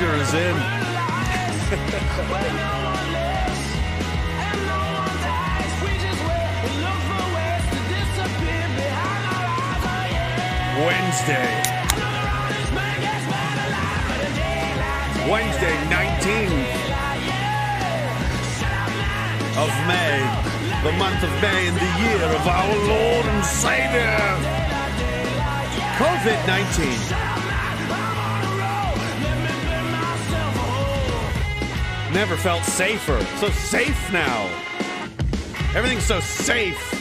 doctor is in. Wednesday. Wednesday, 19th of May, the month of May in the year of our Lord and Savior, COVID 19. Never felt safer. So safe now. Everything's so safe.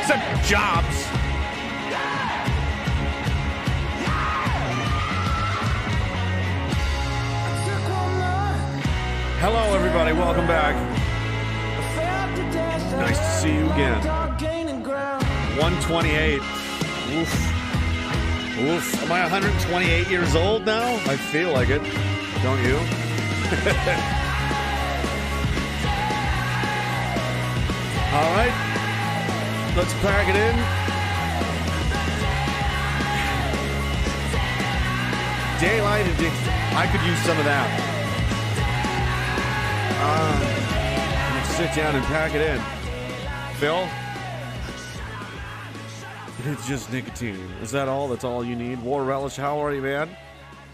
Except jobs. Hello, everybody. Welcome back. Nice to see you again. 128. Oof. Oof. Am I 128 years old now? I feel like it. Don't you? All right. Let's pack it in. Daylight and. I could use some of that. Uh, sit down and pack it in. Phil? It's just nicotine. Is that all? That's all you need? War Relish, how are you, man?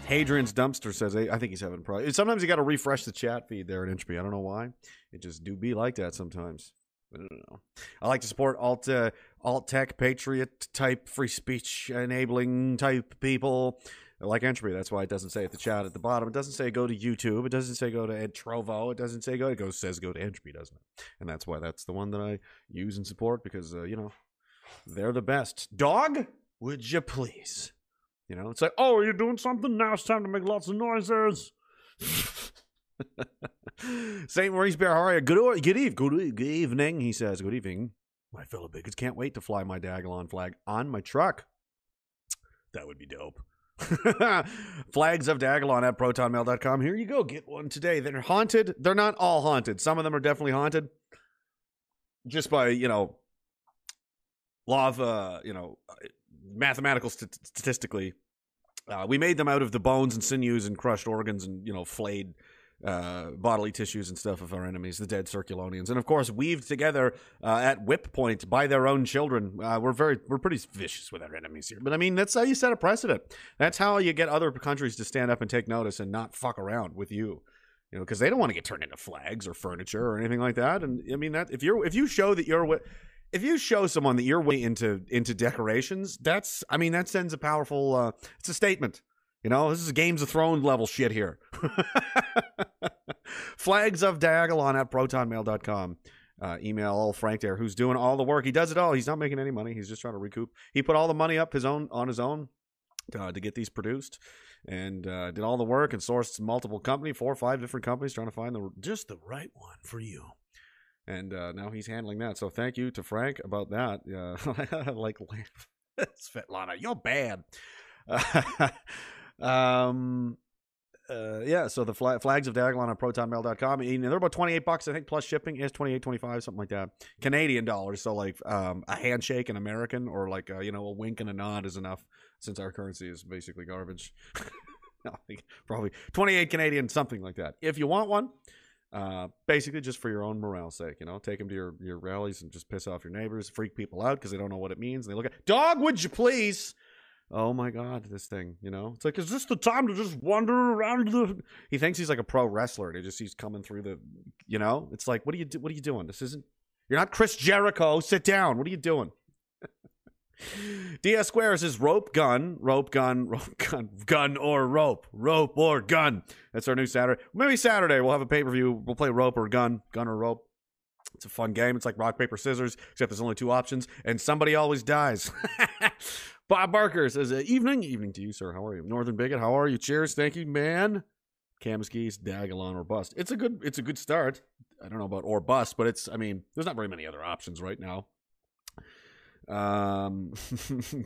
Hadrian's Dumpster says, I think he's having problems. Sometimes you got to refresh the chat feed there at Inchby. I don't know why. It just do be like that sometimes. I don't know. I like to support alt, uh, alt tech, patriot type, free speech enabling type people like Entropy. That's why it doesn't say at the chat at the bottom. It doesn't say go to YouTube. It doesn't say go to Ed Trovo. It doesn't say go. It goes says go to Entropy, doesn't it? And that's why that's the one that I use and support because uh, you know they're the best. Dog, would you please? You know, it's like, oh, are you doing something? Now it's time to make lots of noises. St. Maurice Bear, how are you? Good, good, eve, good, good evening, he says. Good evening, my fellow bigots. Can't wait to fly my Diagolon flag on my truck. That would be dope. Flags of Diagolon at protonmail.com. Here you go. Get one today. They're haunted. They're not all haunted. Some of them are definitely haunted. Just by, you know, law of, uh, you know, mathematical st- statistically. Uh, we made them out of the bones and sinews and crushed organs and, you know, flayed uh, bodily tissues and stuff of our enemies, the dead Circulonians, and of course weaved together uh, at whip point by their own children. Uh, we're very, we're pretty vicious with our enemies here, but I mean that's how you set a precedent. That's how you get other countries to stand up and take notice and not fuck around with you. You know, because they don't want to get turned into flags or furniture or anything like that. And I mean that if you're if you show that you're if you show someone that you're way into into decorations, that's I mean that sends a powerful. Uh, it's a statement. You know, this is Games of Thrones level shit here. Flags of Diagolon at protonmail.com. Uh, email old Frank there, who's doing all the work. He does it all. He's not making any money. He's just trying to recoup. He put all the money up his own on his own uh, to get these produced, and uh, did all the work and sourced multiple company, four or five different companies, trying to find the just the right one for you. And uh, now he's handling that. So thank you to Frank about that. Uh, like Svetlana, you're bad. um, uh, yeah, so the flag, flags of Diagolon on protonmail.com. And they're about 28 bucks, I think, plus shipping is 28, 25, something like that. Canadian dollars. So, like, um, a handshake in American or, like, a, you know, a wink and a nod is enough since our currency is basically garbage. Probably 28 Canadian, something like that. If you want one, uh, basically just for your own morale's sake, you know, take them to your, your rallies and just piss off your neighbors, freak people out because they don't know what it means. And they look at, dog, would you please? oh my god, this thing, you know? It's like, is this the time to just wander around the He thinks he's like a pro wrestler. He just he's coming through the you know? It's like, what are you do- what are you doing? This isn't You're not Chris Jericho. Sit down. What are you doing? DS Square says rope gun, rope gun, rope gun, gun or rope, rope or gun. That's our new Saturday. Maybe Saturday we'll have a pay per view. We'll play rope or gun, gun or rope. It's a fun game. It's like rock paper scissors, except there's only two options, and somebody always dies. Bob Barker says, uh, "Evening, evening to you, sir. How are you, Northern Bigot? How are you? Cheers, thank you, man." Camaskis, Diagolon, or bust. It's a good, it's a good start. I don't know about or bust, but it's. I mean, there's not very many other options right now. Um,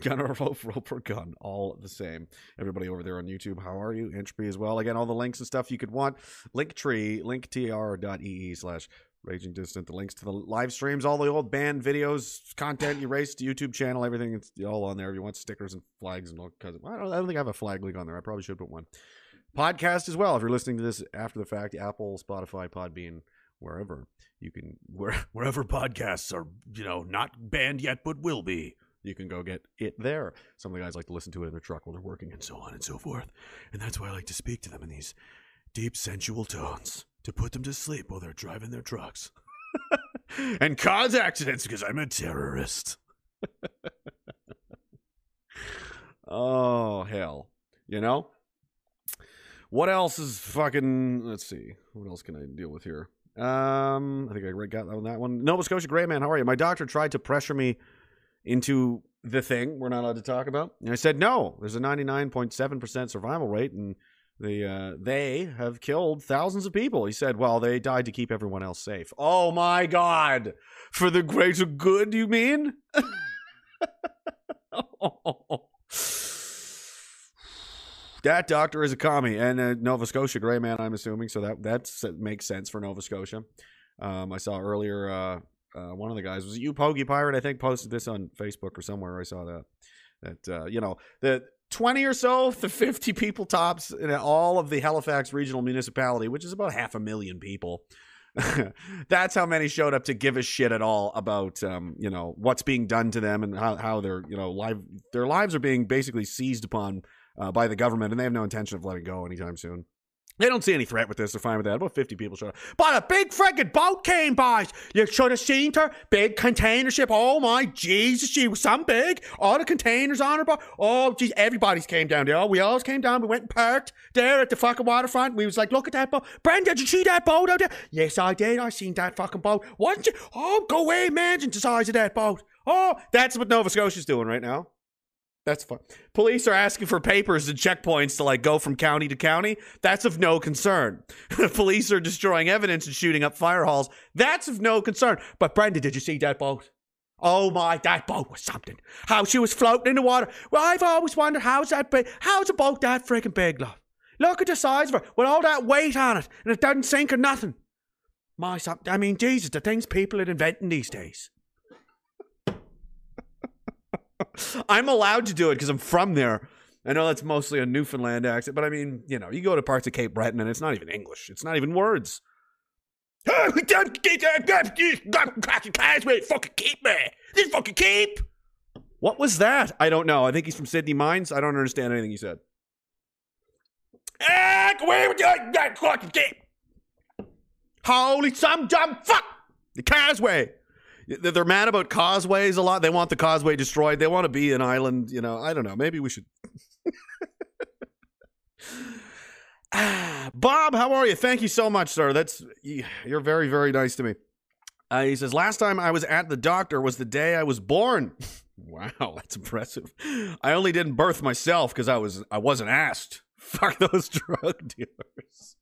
gunner rope, roper gun, all the same. Everybody over there on YouTube, how are you? Entropy as well. Again, all the links and stuff you could want. Linktree, linktr.ee slash Raging Dissident. The links to the live streams, all the old band videos, content erased, YouTube channel, everything. It's all on there. If you want stickers and flags and all kinds of. I don't, I don't think I have a flag link on there. I probably should put one. Podcast as well. If you're listening to this after the fact, Apple, Spotify, Podbean, wherever you can, where, wherever podcasts are, you know, not banned yet, but will be. You can go get it there. Some of the guys like to listen to it in their truck while they're working and so on and so forth. And that's why I like to speak to them in these deep, sensual tones to put them to sleep while they're driving their trucks and cause accidents because I'm a terrorist. oh, hell. You know? What else is fucking. Let's see. What else can I deal with here? Um, I think I got on that one. Nova Scotia Gray Man, how are you? My doctor tried to pressure me into the thing we're not allowed to talk about. And I said, no, there's a 99.7% survival rate, and the uh, they have killed thousands of people. He said, well, they died to keep everyone else safe. Oh my God. For the greater good, you mean? That doctor is a commie and a Nova Scotia gray man, I'm assuming. So that that's, that makes sense for Nova Scotia. Um, I saw earlier uh, uh, one of the guys was you Pogie Pirate, I think, posted this on Facebook or somewhere. I saw that that uh, you know the 20 or so, the 50 people tops in all of the Halifax regional municipality, which is about half a million people. That's how many showed up to give a shit at all about um, you know what's being done to them and how, how their you know live their lives are being basically seized upon uh, by the government, and they have no intention of letting go anytime soon. They don't see any threat with this. They're fine with that. About 50 people showed up. But a big friggin' boat came by. You should have seen her. Big container ship. Oh my Jesus, she was some big. All the containers on her boat. Oh, geez, everybody's came down there. We all came down. We went and parked there at the fucking waterfront. We was like, look at that boat. Brenda, did you see that boat out there? Yes, I did. I seen that fucking boat. Wasn't you? Oh, go away. Imagine the size of that boat. Oh, that's what Nova Scotia's doing right now. That's fine. Police are asking for papers and checkpoints to like go from county to county. That's of no concern. Police are destroying evidence and shooting up fire halls. That's of no concern. But Brenda, did you see that boat? Oh my, that boat was something. How she was floating in the water. Well, I've always wondered how's that big? How's a boat that freaking big, love? Look at the size of her with all that weight on it, and it doesn't sink or nothing. My, I mean, Jesus, the things people are inventing these days. I'm allowed to do it because I'm from there. I know that's mostly a Newfoundland accent, but I mean, you know, you go to parts of Cape Breton and it's not even English. It's not even words. fucking keep me. This fucking keep. What was that? I don't know. I think he's from Sydney Mines. I don't understand anything he said. Holy some dumb fuck. The causeway. They're mad about causeways a lot. They want the causeway destroyed. They want to be an island. You know, I don't know. Maybe we should. Bob, how are you? Thank you so much, sir. That's you're very, very nice to me. Uh, he says, last time I was at the doctor was the day I was born. wow, that's impressive. I only didn't birth myself because I was I wasn't asked. Fuck those drug dealers.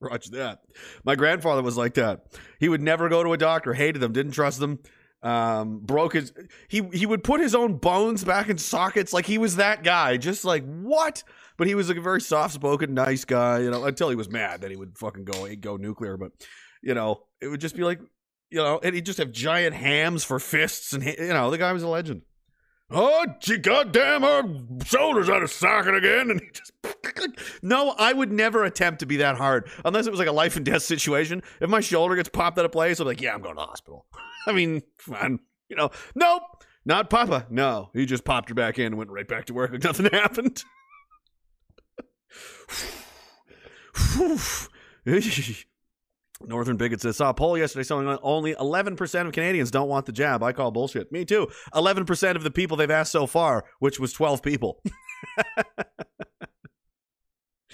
Roger that. My grandfather was like that. He would never go to a doctor, hated them, didn't trust them. Um, broke his he he would put his own bones back in sockets like he was that guy. Just like what? But he was like a very soft spoken, nice guy, you know, until he was mad that he would fucking go go nuclear. But you know, it would just be like, you know, and he'd just have giant hams for fists, and you know, the guy was a legend. Oh, gee, goddamn, her shoulder's out of socket again. And he just. no, I would never attempt to be that hard unless it was like a life and death situation. If my shoulder gets popped out of place, I'm like, yeah, I'm going to the hospital. I mean, fine. You know, nope, not Papa. No, he just popped her back in and went right back to work like nothing happened. Northern Bigot says, saw a poll yesterday showing only 11% of Canadians don't want the jab. I call bullshit. Me too. 11% of the people they've asked so far, which was 12 people.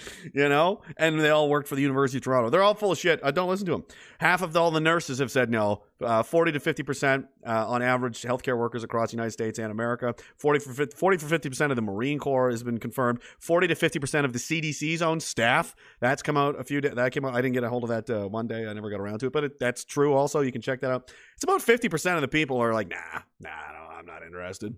you know, and they all work for the University of Toronto. They're all full of shit. I don't listen to them. Half of all the nurses have said no. Uh, 40 to 50 percent uh, on average, healthcare workers across the United States and America. 40 for 50, 40 for 50 percent of the Marine Corps has been confirmed. 40 to 50 percent of the CDC's own staff. That's come out a few. days. that came out. I didn't get a hold of that uh, one day. I never got around to it, but it, that's true. Also, you can check that out. It's about 50 percent of the people are like, nah, nah, no, I'm not interested.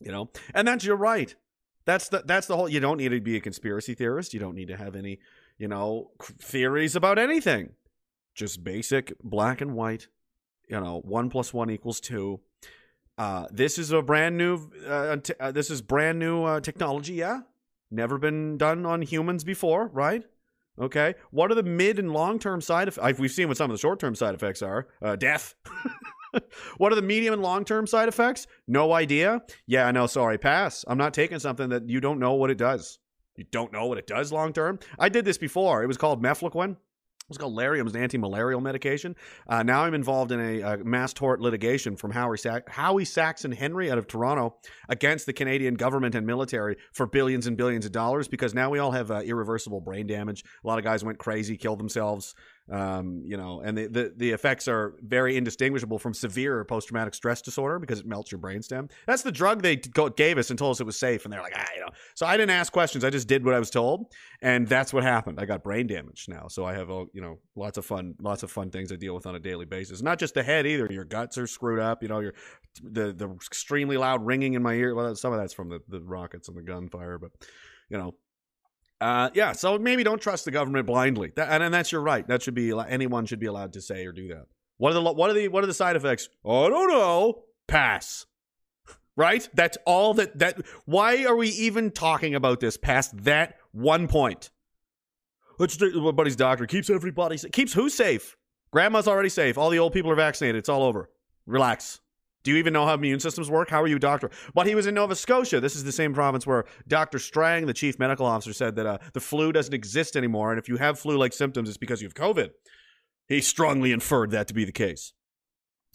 You know, and that's you're right. That's the that's the whole. You don't need to be a conspiracy theorist. You don't need to have any, you know, theories about anything. Just basic black and white. You know, one plus one equals two. Uh, this is a brand new. Uh, t- uh, this is brand new uh, technology. Yeah, never been done on humans before, right? Okay. What are the mid and long term side effects? We've seen what some of the short term side effects are. Uh, death. what are the medium and long term side effects? No idea. Yeah, I know. Sorry, pass. I'm not taking something that you don't know what it does. You don't know what it does long term. I did this before. It was called mefloquine. It was called Lariam. It was an anti-malarial medication. Uh, now I'm involved in a, a, mass tort litigation from Howie, Sa- Howie Sacks and Henry out of Toronto against the Canadian government and military for billions and billions of dollars because now we all have uh, irreversible brain damage. A lot of guys went crazy, killed themselves um, you know, and the, the, the effects are very indistinguishable from severe post traumatic stress disorder because it melts your brainstem. That's the drug they gave us and told us it was safe, and they're like, ah, you know. So I didn't ask questions; I just did what I was told, and that's what happened. I got brain damage now, so I have you know lots of fun, lots of fun things I deal with on a daily basis. Not just the head either; your guts are screwed up. You know, your the the extremely loud ringing in my ear. Well, some of that's from the the rockets and the gunfire, but you know uh, yeah, so maybe don't trust the government blindly. That, and, and that's your right. That should be anyone should be allowed to say or do that. What are the what are the what are the side effects? I don't know. Pass. Right? That's all that that why are we even talking about this past that one point? Let's do buddy's doctor keeps everybody keeps who safe? Grandma's already safe. All the old people are vaccinated. It's all over. Relax. Do you even know how immune systems work? How are you a doctor? But he was in Nova Scotia. This is the same province where Dr. Strang, the chief medical officer, said that uh, the flu doesn't exist anymore. And if you have flu like symptoms, it's because you have COVID. He strongly inferred that to be the case.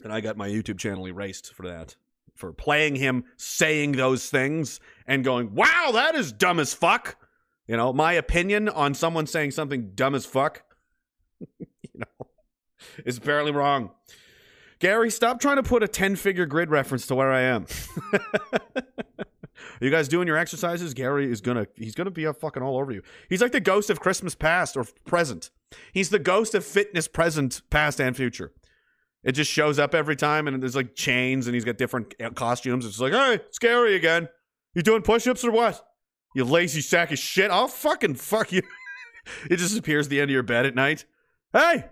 And I got my YouTube channel erased for that, for playing him saying those things and going, wow, that is dumb as fuck. You know, my opinion on someone saying something dumb as fuck, you know, is apparently wrong. Gary, stop trying to put a 10 figure grid reference to where I am. you guys doing your exercises? Gary is gonna he's gonna be a fucking all over you. He's like the ghost of Christmas past or present. He's the ghost of fitness present, past, and future. It just shows up every time, and there's like chains, and he's got different uh, costumes. It's like, hey, scary again. You doing push-ups or what? You lazy sack of shit. I'll fucking fuck you. it just appears at the end of your bed at night. Hey,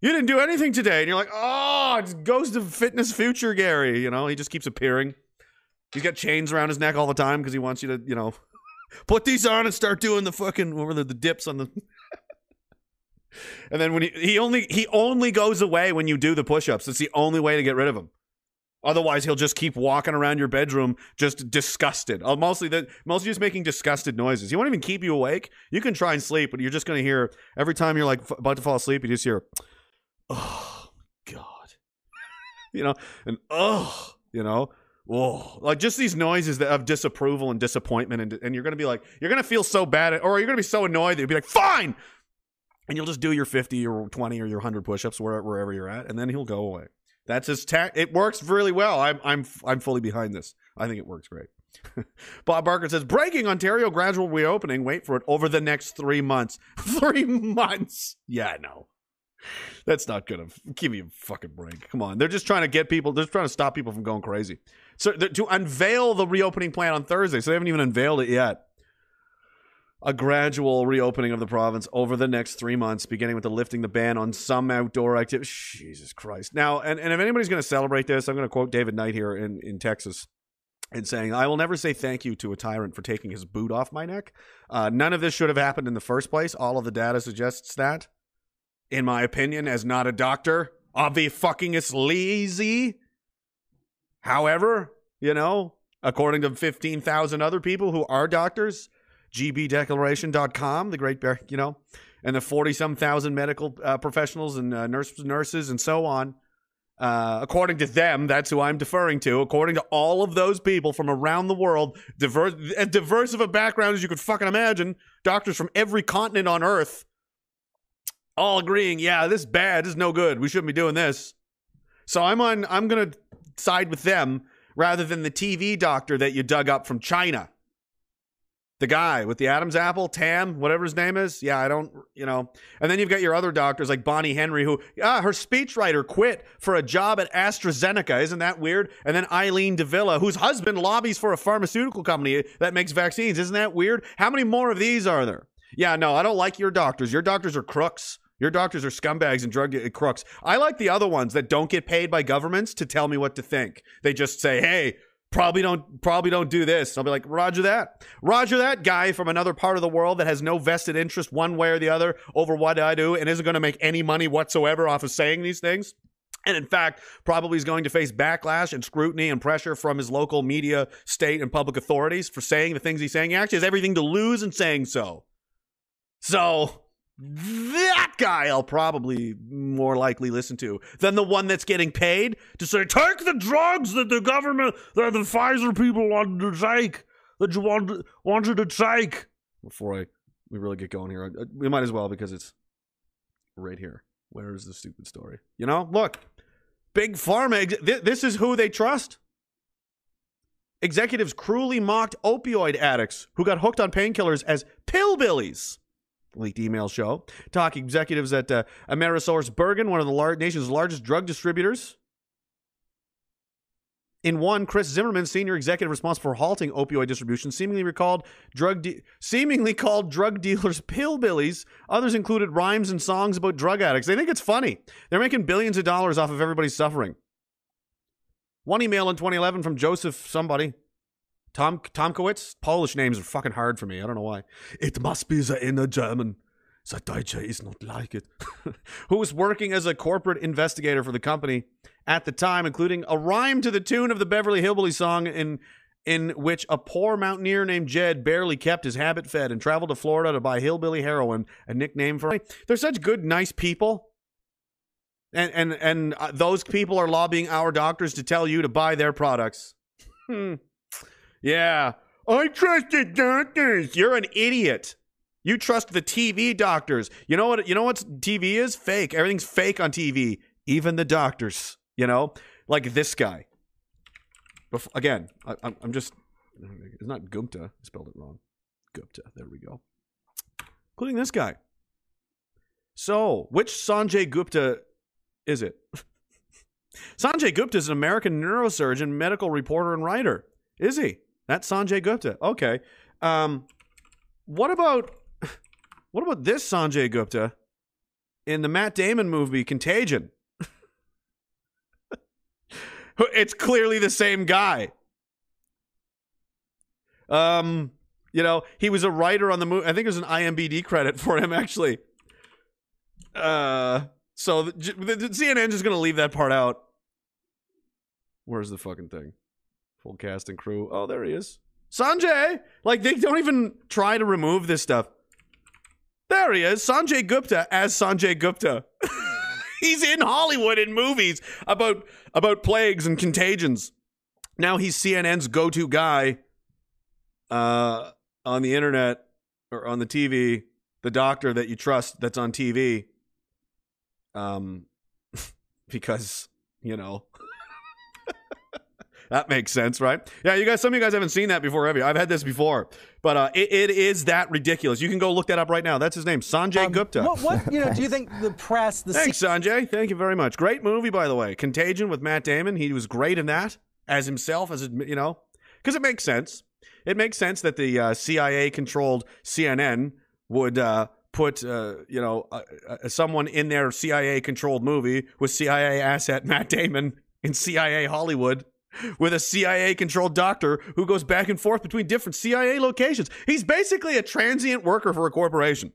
you didn't do anything today. And you're like, oh, it goes to fitness future Gary. You know, he just keeps appearing. He's got chains around his neck all the time because he wants you to, you know, put these on and start doing the fucking, over the, the dips on the. and then when he, he only he only goes away when you do the push-ups. It's the only way to get rid of him. Otherwise, he'll just keep walking around your bedroom just disgusted. Uh, mostly mostly just making disgusted noises. He won't even keep you awake. You can try and sleep, but you're just going to hear every time you're like f- about to fall asleep, you just hear oh god you know and oh you know oh like just these noises that of disapproval and disappointment and, and you're gonna be like you're gonna feel so bad or you're gonna be so annoyed that you'll be like fine and you'll just do your 50 or 20 or your 100 push-ups wherever, you're at and then he'll go away that's his ta- it works really well i'm i'm i'm fully behind this i think it works great Bob Barker says, breaking Ontario gradual reopening. Wait for it over the next three months. three months. Yeah, no. That's not gonna give me a fucking break. Come on, they're just trying to get people. They're trying to stop people from going crazy. So to unveil the reopening plan on Thursday, so they haven't even unveiled it yet. A gradual reopening of the province over the next three months, beginning with the lifting the ban on some outdoor activities. Jesus Christ! Now, and, and if anybody's going to celebrate this, I'm going to quote David Knight here in in Texas and saying, I will never say thank you to a tyrant for taking his boot off my neck. Uh, none of this should have happened in the first place. All of the data suggests that in my opinion, as not a doctor, obvi fucking is lazy. However, you know, according to 15,000 other people who are doctors, gbdeclaration.com, the great, Bear, you know, and the 40 some thousand medical uh, professionals and uh, nurses, nurses and so on, Uh, according to them, that's who I'm deferring to. According to all of those people from around the world, diverse, as diverse of a background as you could fucking imagine, doctors from every continent on Earth, all agreeing, yeah, this is bad, this is no good. We shouldn't be doing this. So I'm on. I'm gonna side with them rather than the TV doctor that you dug up from China. The guy with the Adam's apple, Tam, whatever his name is. Yeah, I don't, you know. And then you've got your other doctors like Bonnie Henry, who, ah, her speechwriter quit for a job at AstraZeneca. Isn't that weird? And then Eileen de Villa, whose husband lobbies for a pharmaceutical company that makes vaccines. Isn't that weird? How many more of these are there? Yeah, no, I don't like your doctors. Your doctors are crooks. Your doctors are scumbags and drug crooks. I like the other ones that don't get paid by governments to tell me what to think. They just say, "Hey, probably don't probably don't do this." I'll be like, "Roger that." Roger that guy from another part of the world that has no vested interest one way or the other over what I do and isn't going to make any money whatsoever off of saying these things. And in fact, probably is going to face backlash and scrutiny and pressure from his local media, state, and public authorities for saying the things he's saying. He actually has everything to lose in saying so. So, that guy I'll probably more likely listen to than the one that's getting paid to say, take the drugs that the government, that the Pfizer people wanted to take, that you wanted, wanted to take. Before I we really get going here, uh, we might as well because it's right here. Where is the stupid story? You know, look, big pharma. This is who they trust. Executives cruelly mocked opioid addicts who got hooked on painkillers as pillbillies leaked email show. Talk executives at uh, Amerisource Bergen, one of the lar- nation's largest drug distributors. In one, Chris Zimmerman, senior executive responsible for halting opioid distribution, seemingly recalled drug de- seemingly called drug dealers pillbillies. Others included rhymes and songs about drug addicts. They think it's funny. They're making billions of dollars off of everybody's suffering. One email in 2011 from Joseph somebody Tom Tomkowitz. Polish names are fucking hard for me. I don't know why. It must be the inner German. The Deutsche is not like it. Who was working as a corporate investigator for the company at the time, including a rhyme to the tune of the Beverly Hillbilly song in in which a poor mountaineer named Jed barely kept his habit fed and traveled to Florida to buy hillbilly heroin, a nickname for. They're such good, nice people. And and and uh, those people are lobbying our doctors to tell you to buy their products. Yeah. I trust the doctors. You're an idiot. You trust the TV doctors. You know what you know what TV is? Fake. Everything's fake on TV, even the doctors, you know? Like this guy. Bef- again, I, am just it's not Gupta. I spelled it wrong. Gupta. There we go. Including this guy. So, which Sanjay Gupta is it? Sanjay Gupta is an American neurosurgeon, medical reporter, and writer. Is he? That's Sanjay Gupta. Okay. Um, what about what about this Sanjay Gupta in the Matt Damon movie Contagion? it's clearly the same guy. Um, you know, he was a writer on the movie. I think there's an IMBD credit for him actually. Uh, so the, the, the CNN just gonna leave that part out. Where's the fucking thing? Full cast and crew. Oh, there he is. Sanjay! Like, they don't even try to remove this stuff. There he is. Sanjay Gupta as Sanjay Gupta. he's in Hollywood in movies about about plagues and contagions. Now he's CNN's go-to guy uh, on the internet or on the TV, the doctor that you trust that's on TV. Um, because you know that makes sense, right? Yeah, you guys. Some of you guys haven't seen that before, have you? I've had this before, but uh, it, it is that ridiculous. You can go look that up right now. That's his name, Sanjay um, Gupta. What, what, you know? Do you think the press? The Thanks, C- Sanjay. Thank you very much. Great movie, by the way. Contagion with Matt Damon. He was great in that as himself, as you know, because it makes sense. It makes sense that the uh, CIA-controlled CNN would. Uh, put uh, you know uh, uh, someone in their CIA controlled movie with CIA asset Matt Damon in CIA Hollywood with a CIA controlled doctor who goes back and forth between different CIA locations. He's basically a transient worker for a corporation.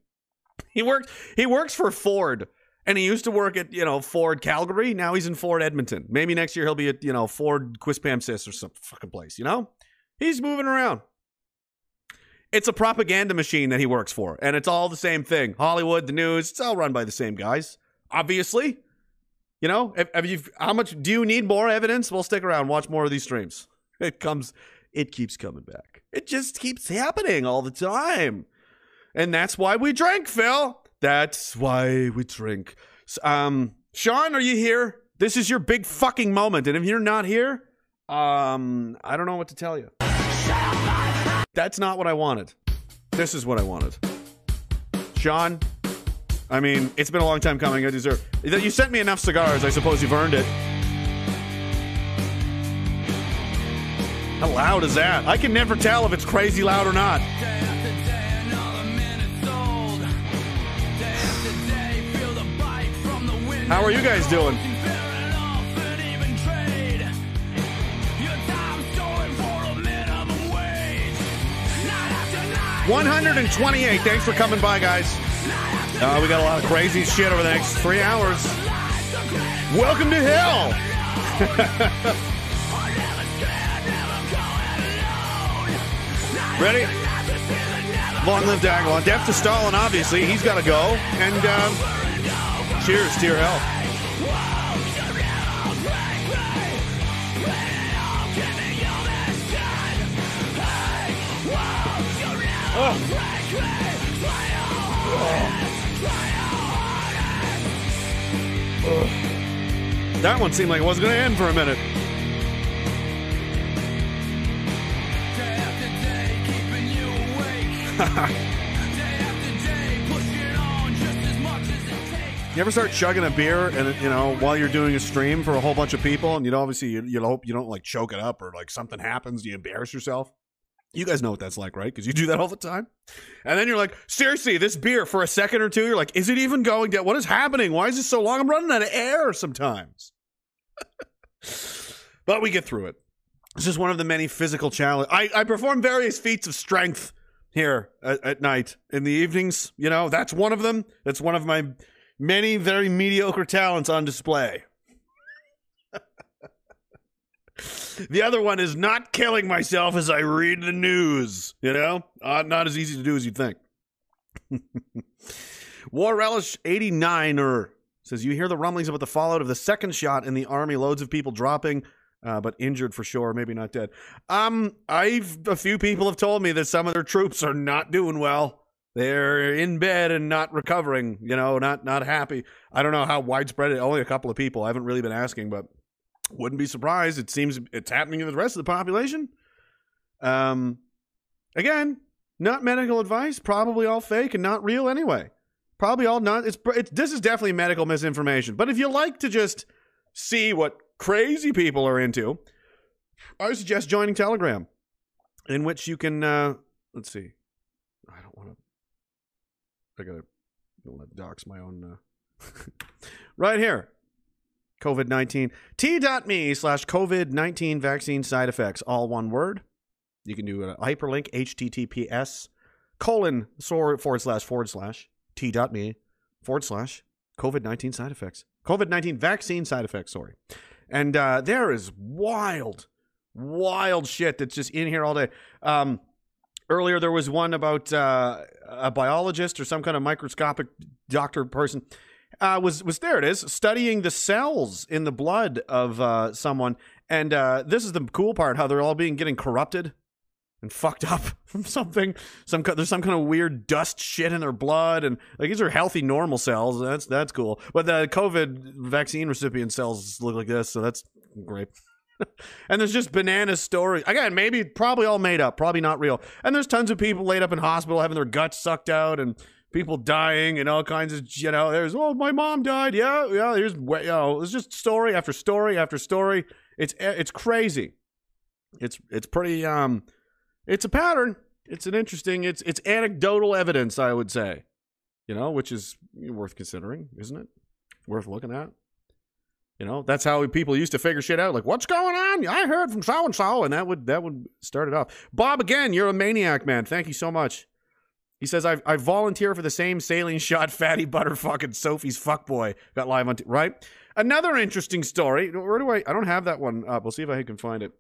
He works he works for Ford and he used to work at, you know, Ford Calgary. Now he's in Ford Edmonton. Maybe next year he'll be at, you know, Ford Quispamsis or some fucking place, you know? He's moving around. It's a propaganda machine that he works for, and it's all the same thing. Hollywood, the news, it's all run by the same guys, obviously. You know, if, if you how much do you need more evidence? Well, stick around, watch more of these streams. It comes, it keeps coming back. It just keeps happening all the time, and that's why we drink, Phil. That's why we drink. Um, Sean, are you here? This is your big fucking moment, and if you're not here, um, I don't know what to tell you. That's not what I wanted. This is what I wanted. Sean, I mean, it's been a long time coming. I deserve. You sent me enough cigars. I suppose you've earned it. How loud is that? I can never tell if it's crazy loud or not. How are you guys doing? One hundred and twenty-eight. Thanks for coming by, guys. Uh, we got a lot of crazy shit over the next three hours. Welcome to hell. Ready? Long live Diagolon. Death to Stalin, obviously. He's got to go. And um, cheers to your health. That one seemed like it wasn't going to end for a minute. You ever start chugging a beer and you know while you're doing a stream for a whole bunch of people, and you know obviously you, you hope you don't like choke it up or like something happens, you embarrass yourself. You guys know what that's like, right? Because you do that all the time. And then you're like, seriously, this beer for a second or two, you're like, is it even going down? What is happening? Why is this so long? I'm running out of air sometimes. but we get through it. It's just one of the many physical challenges. I, I perform various feats of strength here at, at night. In the evenings, you know, that's one of them. That's one of my many very mediocre talents on display. The other one is not killing myself as I read the news. You know, uh, not as easy to do as you'd think. War Relish 89er says, You hear the rumblings about the fallout of the second shot in the army, loads of people dropping. Uh, but injured for sure, maybe not dead. Um, I've a few people have told me that some of their troops are not doing well. They're in bed and not recovering. You know, not not happy. I don't know how widespread it. Only a couple of people. I haven't really been asking, but wouldn't be surprised. It seems it's happening to the rest of the population. Um, again, not medical advice. Probably all fake and not real anyway. Probably all not. It's, it's this is definitely medical misinformation. But if you like to just see what crazy people are into, I suggest joining Telegram, in which you can. Uh, let's see. I don't want to. I gotta don't let dox my own. Uh, right here. COVID 19. T.me slash COVID 19 vaccine side effects. All one word. You can do a hyperlink https colon forward slash forward slash t.me forward slash COVID 19 side effects. COVID 19 vaccine side effects, sorry. And uh, there is wild, wild shit that's just in here all day. Um, earlier, there was one about uh, a biologist or some kind of microscopic doctor person uh, was was there it is studying the cells in the blood of uh, someone, and uh, this is the cool part how they're all being getting corrupted and fucked up from something. Some there's some kind of weird dust shit in their blood, and like these are healthy normal cells. That's that's cool. But the COVID vaccine recipient cells look like this, so that's great. and there's just banana stories. Again, maybe probably all made up, probably not real. And there's tons of people laid up in hospital having their guts sucked out and people dying and all kinds of you know. There's oh my mom died. Yeah, yeah. Here's you know it's just story after story after story. It's it's crazy. It's it's pretty um, it's a pattern. It's an interesting. It's it's anecdotal evidence, I would say. You know, which is worth considering, isn't it? Worth looking at. You know, that's how people used to figure shit out. Like, what's going on? I heard from so and so, and that would that would start it off. Bob, again, you're a maniac, man. Thank you so much. He says, I, I volunteer for the same saline shot fatty butter fucking Sophie's fuckboy. Got live on, t- right? Another interesting story. Where do I, I don't have that one up. We'll see if I can find it.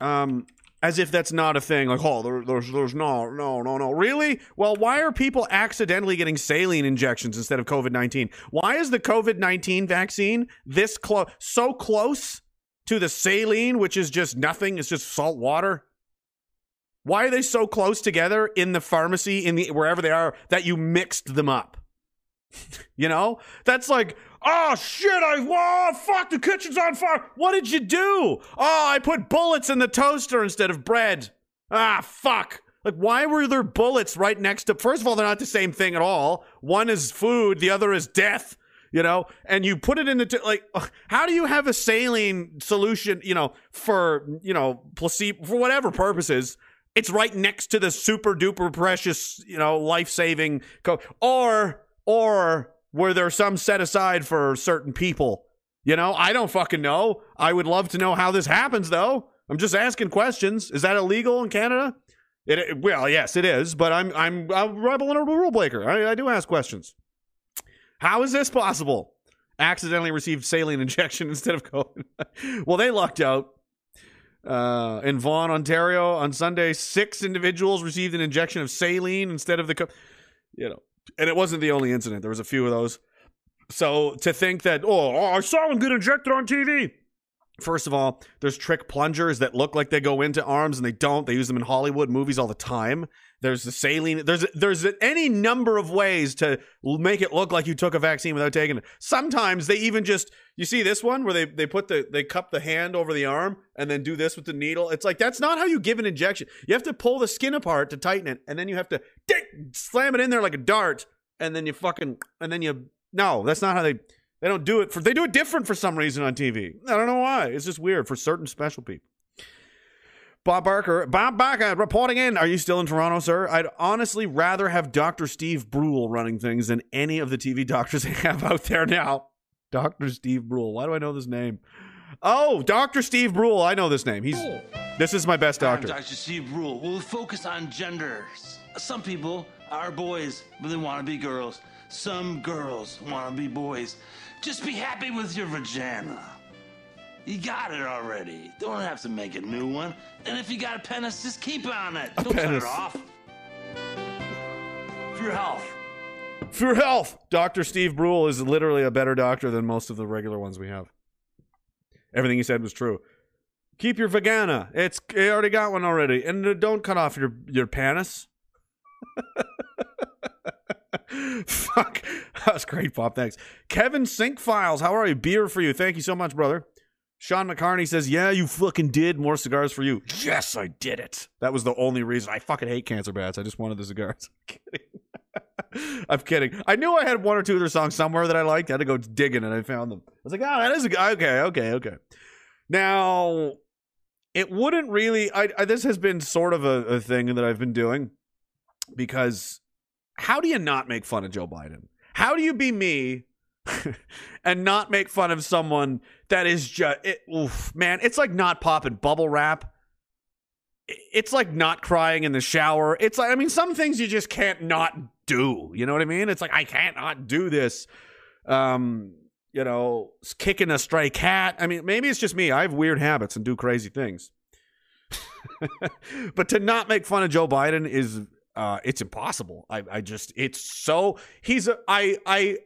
Um, as if that's not a thing. Like, oh, there, there's there's no no no no. Really? Well, why are people accidentally getting saline injections instead of COVID nineteen? Why is the COVID nineteen vaccine this close, so close to the saline, which is just nothing? It's just salt water. Why are they so close together in the pharmacy in the wherever they are that you mixed them up? you know, that's like Oh shit! I oh fuck! The kitchen's on fire. What did you do? Oh, I put bullets in the toaster instead of bread. Ah fuck! Like, why were there bullets right next to? First of all, they're not the same thing at all. One is food, the other is death. You know, and you put it in the t- like. How do you have a saline solution? You know, for you know placebo for whatever purposes. It's right next to the super duper precious, you know, life saving. Co- or or were there some set aside for certain people? You know, I don't fucking know. I would love to know how this happens, though. I'm just asking questions. Is that illegal in Canada? It, it well, yes, it is. But I'm I'm a rebel and a rule breaker. I, I do ask questions. How is this possible? Accidentally received saline injection instead of COVID. well, they lucked out. Uh, in Vaughan, Ontario, on Sunday, six individuals received an injection of saline instead of the, co- you know, and it wasn't the only incident. There was a few of those. So to think that, oh, I saw him get injected on TV. First of all, there's trick plungers that look like they go into arms and they don't. They use them in Hollywood movies all the time. There's the saline. There's there's any number of ways to make it look like you took a vaccine without taking it. Sometimes they even just you see this one where they they put the they cup the hand over the arm and then do this with the needle. It's like that's not how you give an injection. You have to pull the skin apart to tighten it, and then you have to ding, slam it in there like a dart, and then you fucking and then you no, that's not how they they don't do it for they do it different for some reason on TV. I don't know why. It's just weird for certain special people. Bob Barker, Bob Barker reporting in. Are you still in Toronto, sir? I'd honestly rather have Dr. Steve Brule running things than any of the TV doctors they have out there now. Dr. Steve Brule. Why do I know this name? Oh, Dr. Steve Brule. I know this name. He's this is my best doctor. I'm Dr. Steve Brule. We'll focus on genders. Some people are boys, but they want to be girls. Some girls want to be boys. Just be happy with your vagina. You got it already. Don't have to make a new one. And if you got a penis, just keep on it. A Don't cut it off. For your health. For your health, Dr. Steve Brule is literally a better doctor than most of the regular ones we have. Everything he said was true. Keep your vagina. It's you already got one already, and uh, don't cut off your your penis. Fuck, that was great, Pop. Thanks, Kevin Sink Files. How are you? Beer for you. Thank you so much, brother. Sean McCarney says, "Yeah, you fucking did. More cigars for you." Yes, I did it. That was the only reason. I fucking hate cancer bats. I just wanted the cigars. I'm kidding. I'm kidding. I knew I had one or two of their songs somewhere that I liked. I had to go digging, and I found them. I was like, "Oh, that is a g- okay, okay, okay." Now, it wouldn't really. I, I this has been sort of a, a thing that I've been doing because how do you not make fun of Joe Biden? How do you be me and not make fun of someone that is just it, oof, man? It's like not popping bubble wrap. It's like not crying in the shower. It's like I mean, some things you just can't not do. You know what I mean? It's like I can't not do this. Um, you know, kicking a stray cat. I mean, maybe it's just me. I have weird habits and do crazy things. but to not make fun of Joe Biden is uh it's impossible. I I just it's so he's a, I I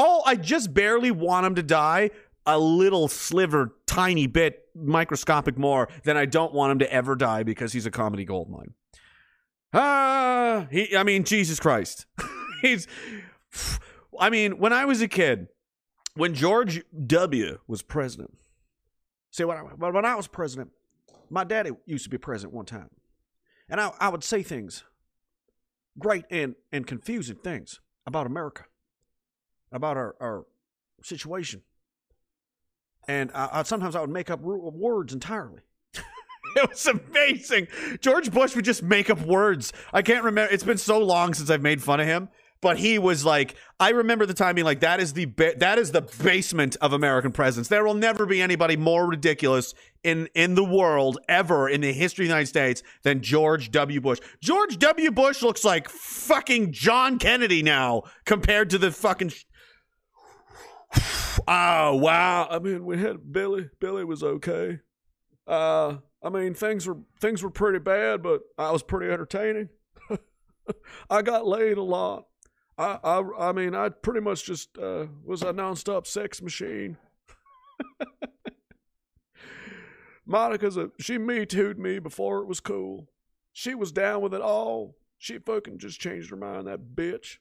oh I just barely want him to die a little sliver tiny bit microscopic more than I don't want him to ever die because he's a comedy goldmine. Ah, he I mean Jesus Christ. he's I mean when I was a kid when George W was president. See when I, when I was president my daddy used to be president one time. And I, I would say things, great and, and confusing things about America, about our, our situation. And I, I, sometimes I would make up words entirely. it was amazing. George Bush would just make up words. I can't remember. It's been so long since I've made fun of him. But he was like, I remember the time being like, that is the ba- that is the basement of American presidents. There will never be anybody more ridiculous in in the world ever in the history of the United States than George W. Bush. George W. Bush looks like fucking John Kennedy now compared to the fucking. Oh wow! I mean, we had Billy. Billy was okay. Uh, I mean, things were things were pretty bad, but I was pretty entertaining. I got laid a lot. I I, I mean, I pretty much just uh, was a nonstop sex machine. Monica's a she me too'd me before it was cool. She was down with it all. She fucking just changed her mind, that bitch.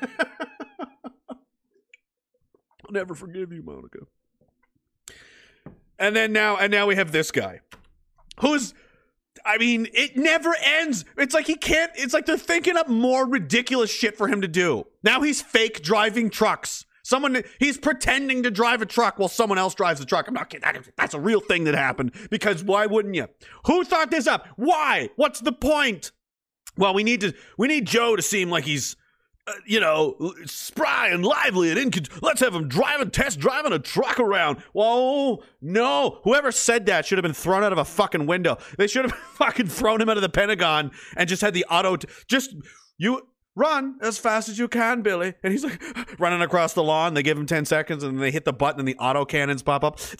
I'll never forgive you, Monica. And then now, and now we have this guy, who's, I mean, it never ends. It's like he can't. It's like they're thinking up more ridiculous shit for him to do. Now he's fake driving trucks. Someone he's pretending to drive a truck while someone else drives the truck. I'm not kidding. That- That's a real thing that happened. Because why wouldn't you? Who thought this up? Why? What's the point? Well, we need to. We need Joe to seem like he's uh, you know, spry and lively and in. Let's have him driving, test driving a truck around. Whoa, no! Whoever said that should have been thrown out of a fucking window. They should have fucking thrown him out of the Pentagon and just had the auto. T- just you run as fast as you can, Billy. And he's like running across the lawn. They give him ten seconds, and then they hit the button, and the auto cannons pop up.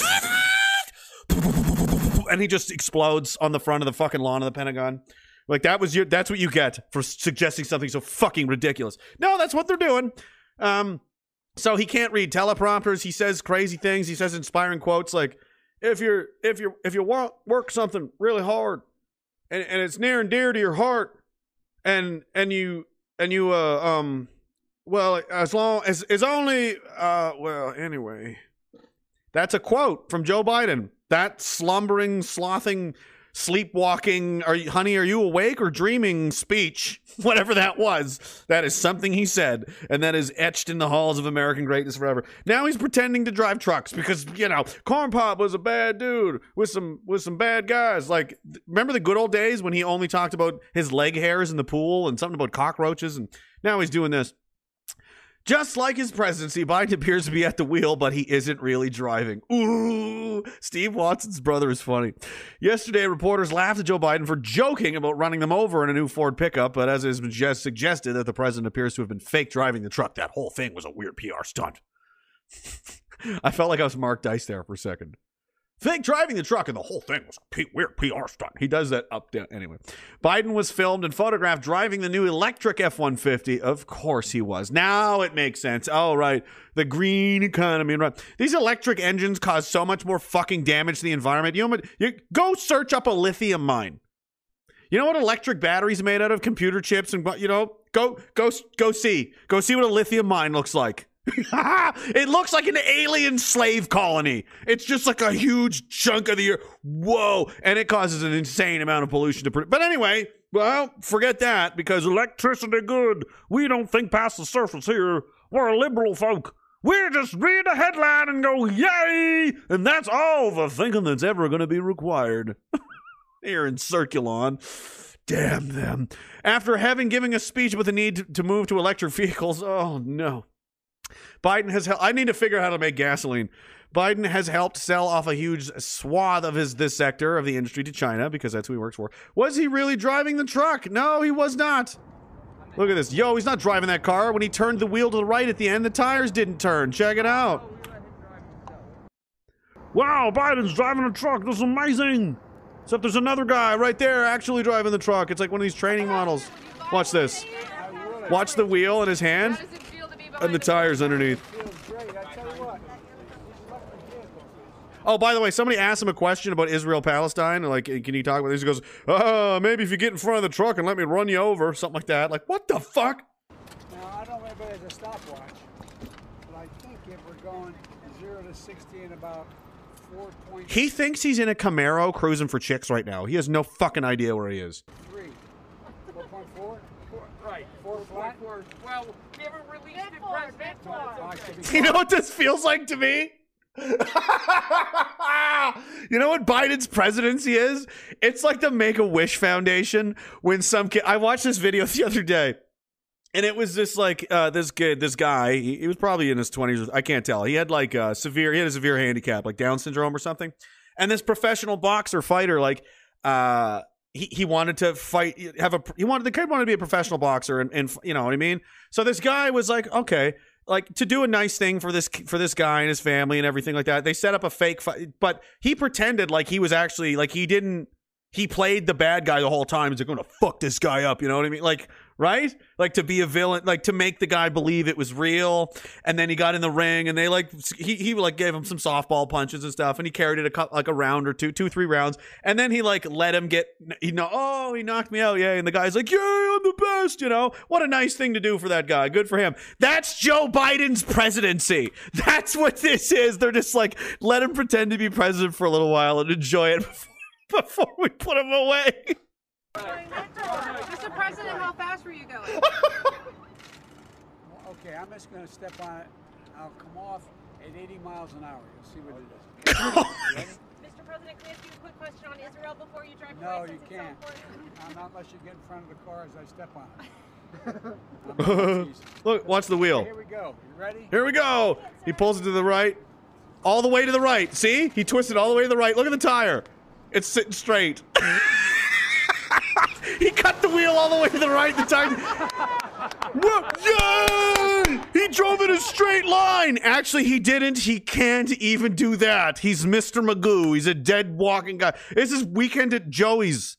And he just explodes on the front of the fucking lawn of the Pentagon. Like that was your that's what you get for suggesting something so fucking ridiculous. No, that's what they're doing. Um so he can't read teleprompters. He says crazy things. He says inspiring quotes like if you're if you're if you want work something really hard and, and it's near and dear to your heart and and you and you uh um well as long as it's only uh well anyway that's a quote from Joe Biden. That slumbering, slothing, sleepwalking, are you, honey, are you awake or dreaming speech, whatever that was, that is something he said, and that is etched in the halls of American greatness forever. Now he's pretending to drive trucks because, you know, Corn Pop was a bad dude with some with some bad guys. Like remember the good old days when he only talked about his leg hairs in the pool and something about cockroaches and now he's doing this. Just like his presidency, Biden appears to be at the wheel, but he isn't really driving. Ooh, Steve Watson's brother is funny. Yesterday, reporters laughed at Joe Biden for joking about running them over in a new Ford pickup, but as has been just suggested, that the president appears to have been fake driving the truck. That whole thing was a weird PR stunt. I felt like I was Mark Dice there for a second. Fake driving the truck, and the whole thing was P- weird PR stunt. He does that up down. Anyway, Biden was filmed and photographed driving the new electric F 150. Of course he was. Now it makes sense. Oh, right. The green economy. Right. These electric engines cause so much more fucking damage to the environment. You know what? You, go search up a lithium mine. You know what electric batteries made out of? Computer chips and? You know, go go go see. Go see what a lithium mine looks like. it looks like an alien slave colony. It's just like a huge chunk of the earth. Whoa. And it causes an insane amount of pollution to produce. But anyway, well, forget that because electricity good. We don't think past the surface here. We're liberal folk. We just read a headline and go, yay! And that's all the thinking that's ever going to be required. here in Circulon. Damn them. After having given a speech with the need to move to electric vehicles, oh no. Biden has hel- I need to figure out how to make gasoline. Biden has helped sell off a huge swath of his this sector of the industry to China because that's who he works for. Was he really driving the truck? No, he was not. Look at this. Yo, he's not driving that car. When he turned the wheel to the right at the end, the tires didn't turn. Check it out. Wow, Biden's driving a truck. This is amazing. Except there's another guy right there actually driving the truck. It's like one of these training models. Watch this. Watch the wheel in his hand and the tires underneath. Oh, by the way, somebody asked him a question about Israel Palestine. Like, can you talk about this? He goes, uh, maybe if you get in front of the truck and let me run you over, something like that. Like, what the fuck? Now, I don't remember there's a stopwatch, but I think if we're going 0 to 60 in about 4. He thinks he's in a Camaro cruising for chicks right now. He has no fucking idea where he is. 3. 4.4? Four, right. 4 flat? 4, You know what this feels like to me? you know what Biden's presidency is? It's like the Make a Wish Foundation when some kid. I watched this video the other day, and it was this like uh, this kid, this guy. He, he was probably in his twenties. I can't tell. He had like severe. He had a severe handicap, like Down syndrome or something. And this professional boxer fighter, like. uh he, he wanted to fight have a he wanted the kid wanted to be a professional boxer and, and you know what I mean so this guy was like okay like to do a nice thing for this for this guy and his family and everything like that. They set up a fake fight, but he pretended like he was actually like he didn't. He played the bad guy the whole time. He's like, going to fuck this guy up. You know what I mean? Like, right? Like to be a villain, like to make the guy believe it was real. And then he got in the ring, and they like he he like gave him some softball punches and stuff, and he carried it a cou- like a round or two, two three rounds, and then he like let him get he know oh he knocked me out yeah, and the guy's like yeah I'm the best. You know what a nice thing to do for that guy. Good for him. That's Joe Biden's presidency. That's what this is. They're just like let him pretend to be president for a little while and enjoy it. before, Before we put him away. Mr. President, how fast were you going? Well, Okay, I'm just gonna step on it. I'll come off at 80 miles an hour. You'll see what it is. Ready? Mr. President, can I ask you a quick question on Israel before you drive No, away you since it's so can't. important? Uh, Not unless you get in front of the car as I step on it. I'm not teasing. Look, watch the wheel. Here we go. You ready? Here we go. He pulls it to the right. All the way to the right. See? He twisted all the way to the right. Look at the tire. It's sitting straight. cut the wheel all the way to the right. The. Whoa, Yay! He drove in a straight line. Actually, he didn't. He can't even do that. He's Mr. Magoo. He's a dead walking guy. This is weekend at Joey's.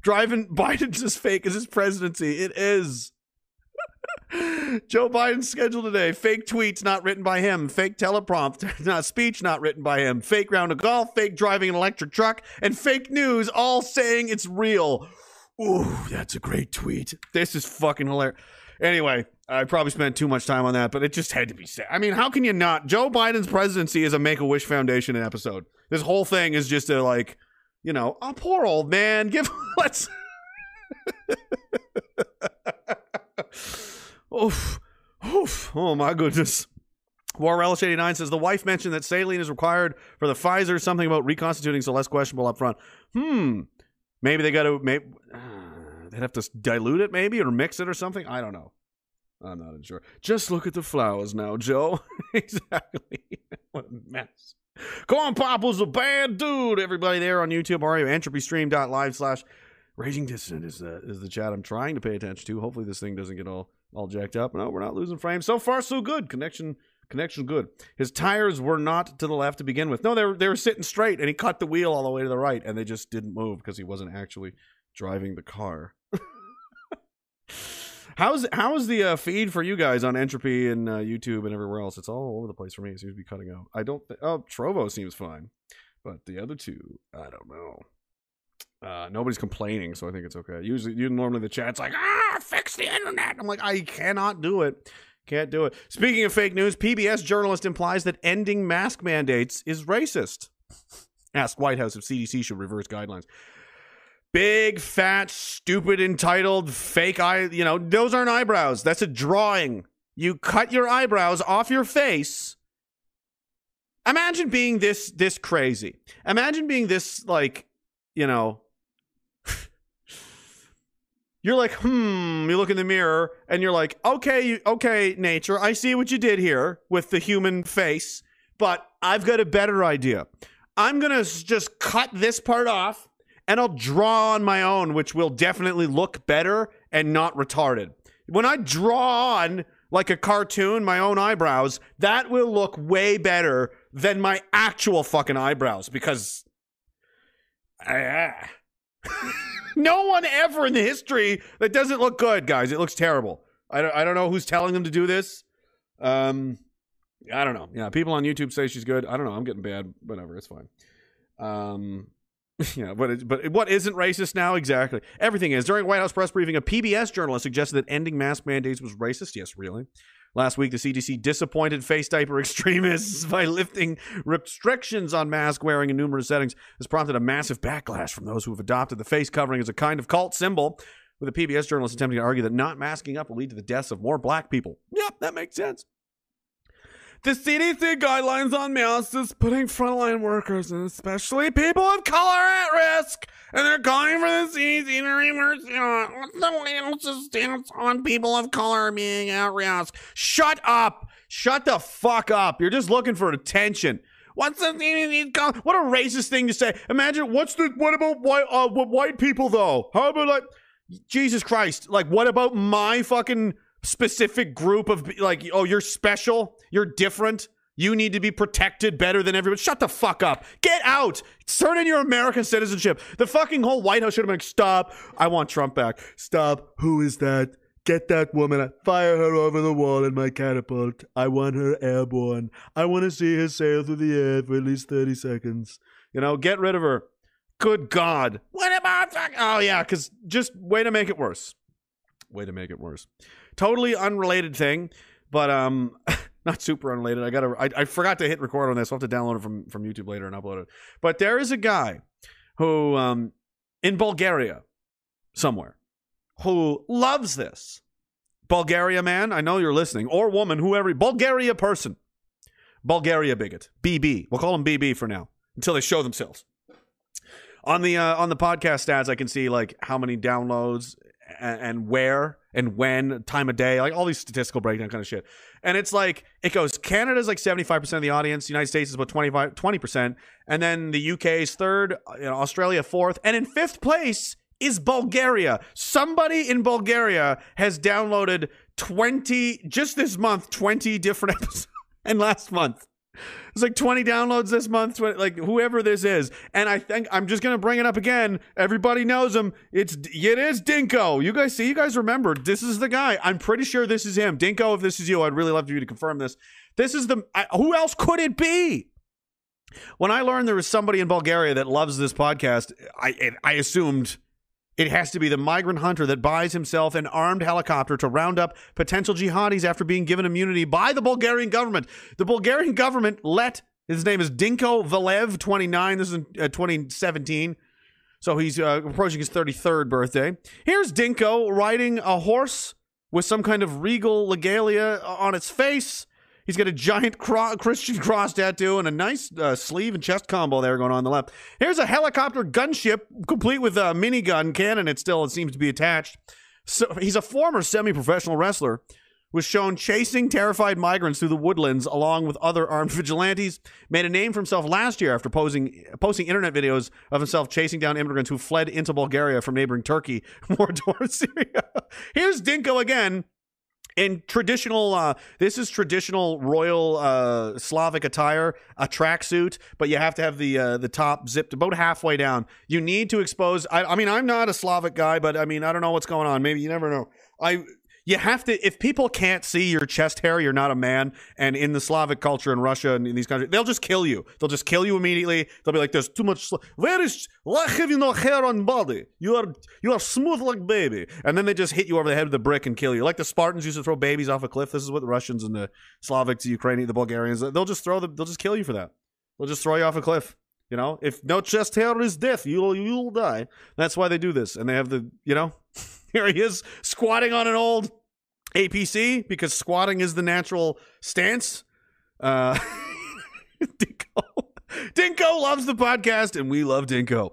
Driving Biden's as fake as his presidency. It is. Joe Biden's schedule today. Fake tweets not written by him. Fake teleprompter, not speech not written by him. Fake round of golf. Fake driving an electric truck. And fake news all saying it's real. Ooh, that's a great tweet. This is fucking hilarious. Anyway, I probably spent too much time on that, but it just had to be said. I mean, how can you not? Joe Biden's presidency is a Make a Wish Foundation episode. This whole thing is just a like, you know, oh poor old man. Give let's. Oof. Oof. Oh my goodness. War Relish 89 says the wife mentioned that saline is required for the Pfizer, something about reconstituting, so less questionable up front. Hmm. Maybe they got to, maybe, they'd have to dilute it maybe or mix it or something. I don't know. I'm not sure. Just look at the flowers now, Joe. exactly. what a mess. Corn Pop was a bad dude. Everybody there on YouTube, are you? Entropystream.live slash Raging Dissident is the, is the chat I'm trying to pay attention to. Hopefully this thing doesn't get all, all jacked up. No, we're not losing frames. So far, so good. Connection connection good. His tires were not to the left to begin with. No, they were, they were sitting straight, and he cut the wheel all the way to the right, and they just didn't move because he wasn't actually driving the car. How's how's the uh, feed for you guys on Entropy and uh, YouTube and everywhere else? It's all over the place for me. It seems to be cutting out. I don't. Th- oh, Trovo seems fine, but the other two, I don't know. Uh, nobody's complaining, so I think it's okay. Usually, you normally the chat's like, ah, fix the internet. I'm like, I cannot do it. Can't do it. Speaking of fake news, PBS journalist implies that ending mask mandates is racist. Asked White House if CDC should reverse guidelines. Big, fat, stupid, entitled, fake eye. You know, those aren't eyebrows. That's a drawing. You cut your eyebrows off your face. Imagine being this this crazy. Imagine being this like, you know, you're like, hmm, you look in the mirror and you're like, okay, okay, nature, I see what you did here with the human face, but I've got a better idea. I'm going to just cut this part off and I'll draw on my own, which will definitely look better and not retarded. When I draw on like a cartoon, my own eyebrows, that will look way better than my actual fucking eyebrows because. Ah. no one ever in the history that doesn't look good, guys. It looks terrible. I don't, I don't know who's telling them to do this. Um, I don't know. Yeah, people on YouTube say she's good. I don't know. I'm getting bad. Whatever. It's fine. Um, yeah, but it, but what isn't racist now? Exactly. Everything is. During White House press briefing, a PBS journalist suggested that ending mask mandates was racist. Yes, really. Last week, the CDC disappointed face diaper extremists by lifting restrictions on mask wearing in numerous settings. This prompted a massive backlash from those who have adopted the face covering as a kind of cult symbol, with a PBS journalist attempting to argue that not masking up will lead to the deaths of more black people. Yep, that makes sense. The CDC guidelines on masks is putting frontline workers and especially people of color at risk. And they're calling for the CDC to reverse know, what's the stance on people of color being at risk. Shut up. Shut the fuck up. You're just looking for attention. What's the CDC? What a racist thing to say. Imagine what's the what about white uh, white people though? How about like Jesus Christ? Like what about my fucking specific group of like, oh, you're special, you're different. You need to be protected better than everyone. Shut the fuck up. Get out. Turn in your American citizenship. The fucking whole White House should have been like, stop. I want Trump back. Stop. Who is that? Get that woman. Fire her over the wall in my catapult. I want her airborne. I want to see her sail through the air for at least 30 seconds. You know, get rid of her. Good God. What about fuck? Oh, yeah, because just way to make it worse. Way to make it worse. Totally unrelated thing, but um, not super unrelated. I gotta. I, I forgot to hit record on this. I'll have to download it from from YouTube later and upload it. But there is a guy who um in Bulgaria somewhere who loves this. Bulgaria man, I know you're listening, or woman, whoever, Bulgaria person, Bulgaria bigot, BB. We'll call them BB for now until they show themselves. On the uh, on the podcast stats, I can see like how many downloads and, and where and when, time of day, like all these statistical breakdown kind of shit. And it's like it goes Canada's like 75% of the audience, United States is about 25 20%, and then the UK is third, uh, you know, Australia fourth, and in fifth place is Bulgaria. Somebody in Bulgaria has downloaded 20 just this month 20 different episodes and last month it's like 20 downloads this month 20, like whoever this is. And i think i'm just gonna bring it up again. Everybody knows him. It's it is dinko. You guys see you guys remember this is the guy. I'm pretty sure this is him. Dinko if this is you i'd really love for you to confirm this. This is the I, who else could it be? When i learned there was somebody in bulgaria that loves this podcast i i assumed it has to be the migrant hunter that buys himself an armed helicopter to round up potential jihadis after being given immunity by the Bulgarian government. The Bulgarian government let his name is Dinko Valev, 29. This is in uh, 2017. So he's uh, approaching his 33rd birthday. Here's Dinko riding a horse with some kind of regal legalia on its face. He's got a giant cro- Christian cross tattoo and a nice uh, sleeve and chest combo there going on, the left. Here's a helicopter gunship complete with a minigun cannon. It still it seems to be attached. So he's a former semi-professional wrestler. Was shown chasing terrified migrants through the woodlands along with other armed vigilantes. Made a name for himself last year after posing, posting internet videos of himself chasing down immigrants who fled into Bulgaria from neighboring Turkey, more towards Syria. Here's Dinko again in traditional uh, this is traditional royal uh, slavic attire a tracksuit but you have to have the uh, the top zipped about halfway down. You need to expose I, I mean i'm not a slavic guy but i mean i don't know what's going on. Maybe you never know. I you have to if people can't see your chest hair you're not a man. And in the slavic culture in russia and in these countries they'll just kill you. They'll just kill you immediately. They'll be like there's too much sla- where is why have you no hair on body. You are you are smooth like baby. And then they just hit you over the head with a brick and kill you. Like the spartans used to throw babies off a cliff. This is what the russians and the slavics the ukrainians the bulgarians they'll just throw them they'll just kill you for that. They'll just throw you off a cliff you know? If no chest hair is death you'll you'll die. That's why they do this. And they have the you know here he is squatting on an old APC because squatting is the natural stance. Uh, Dinko. Dinko loves the podcast, and we love Dinko.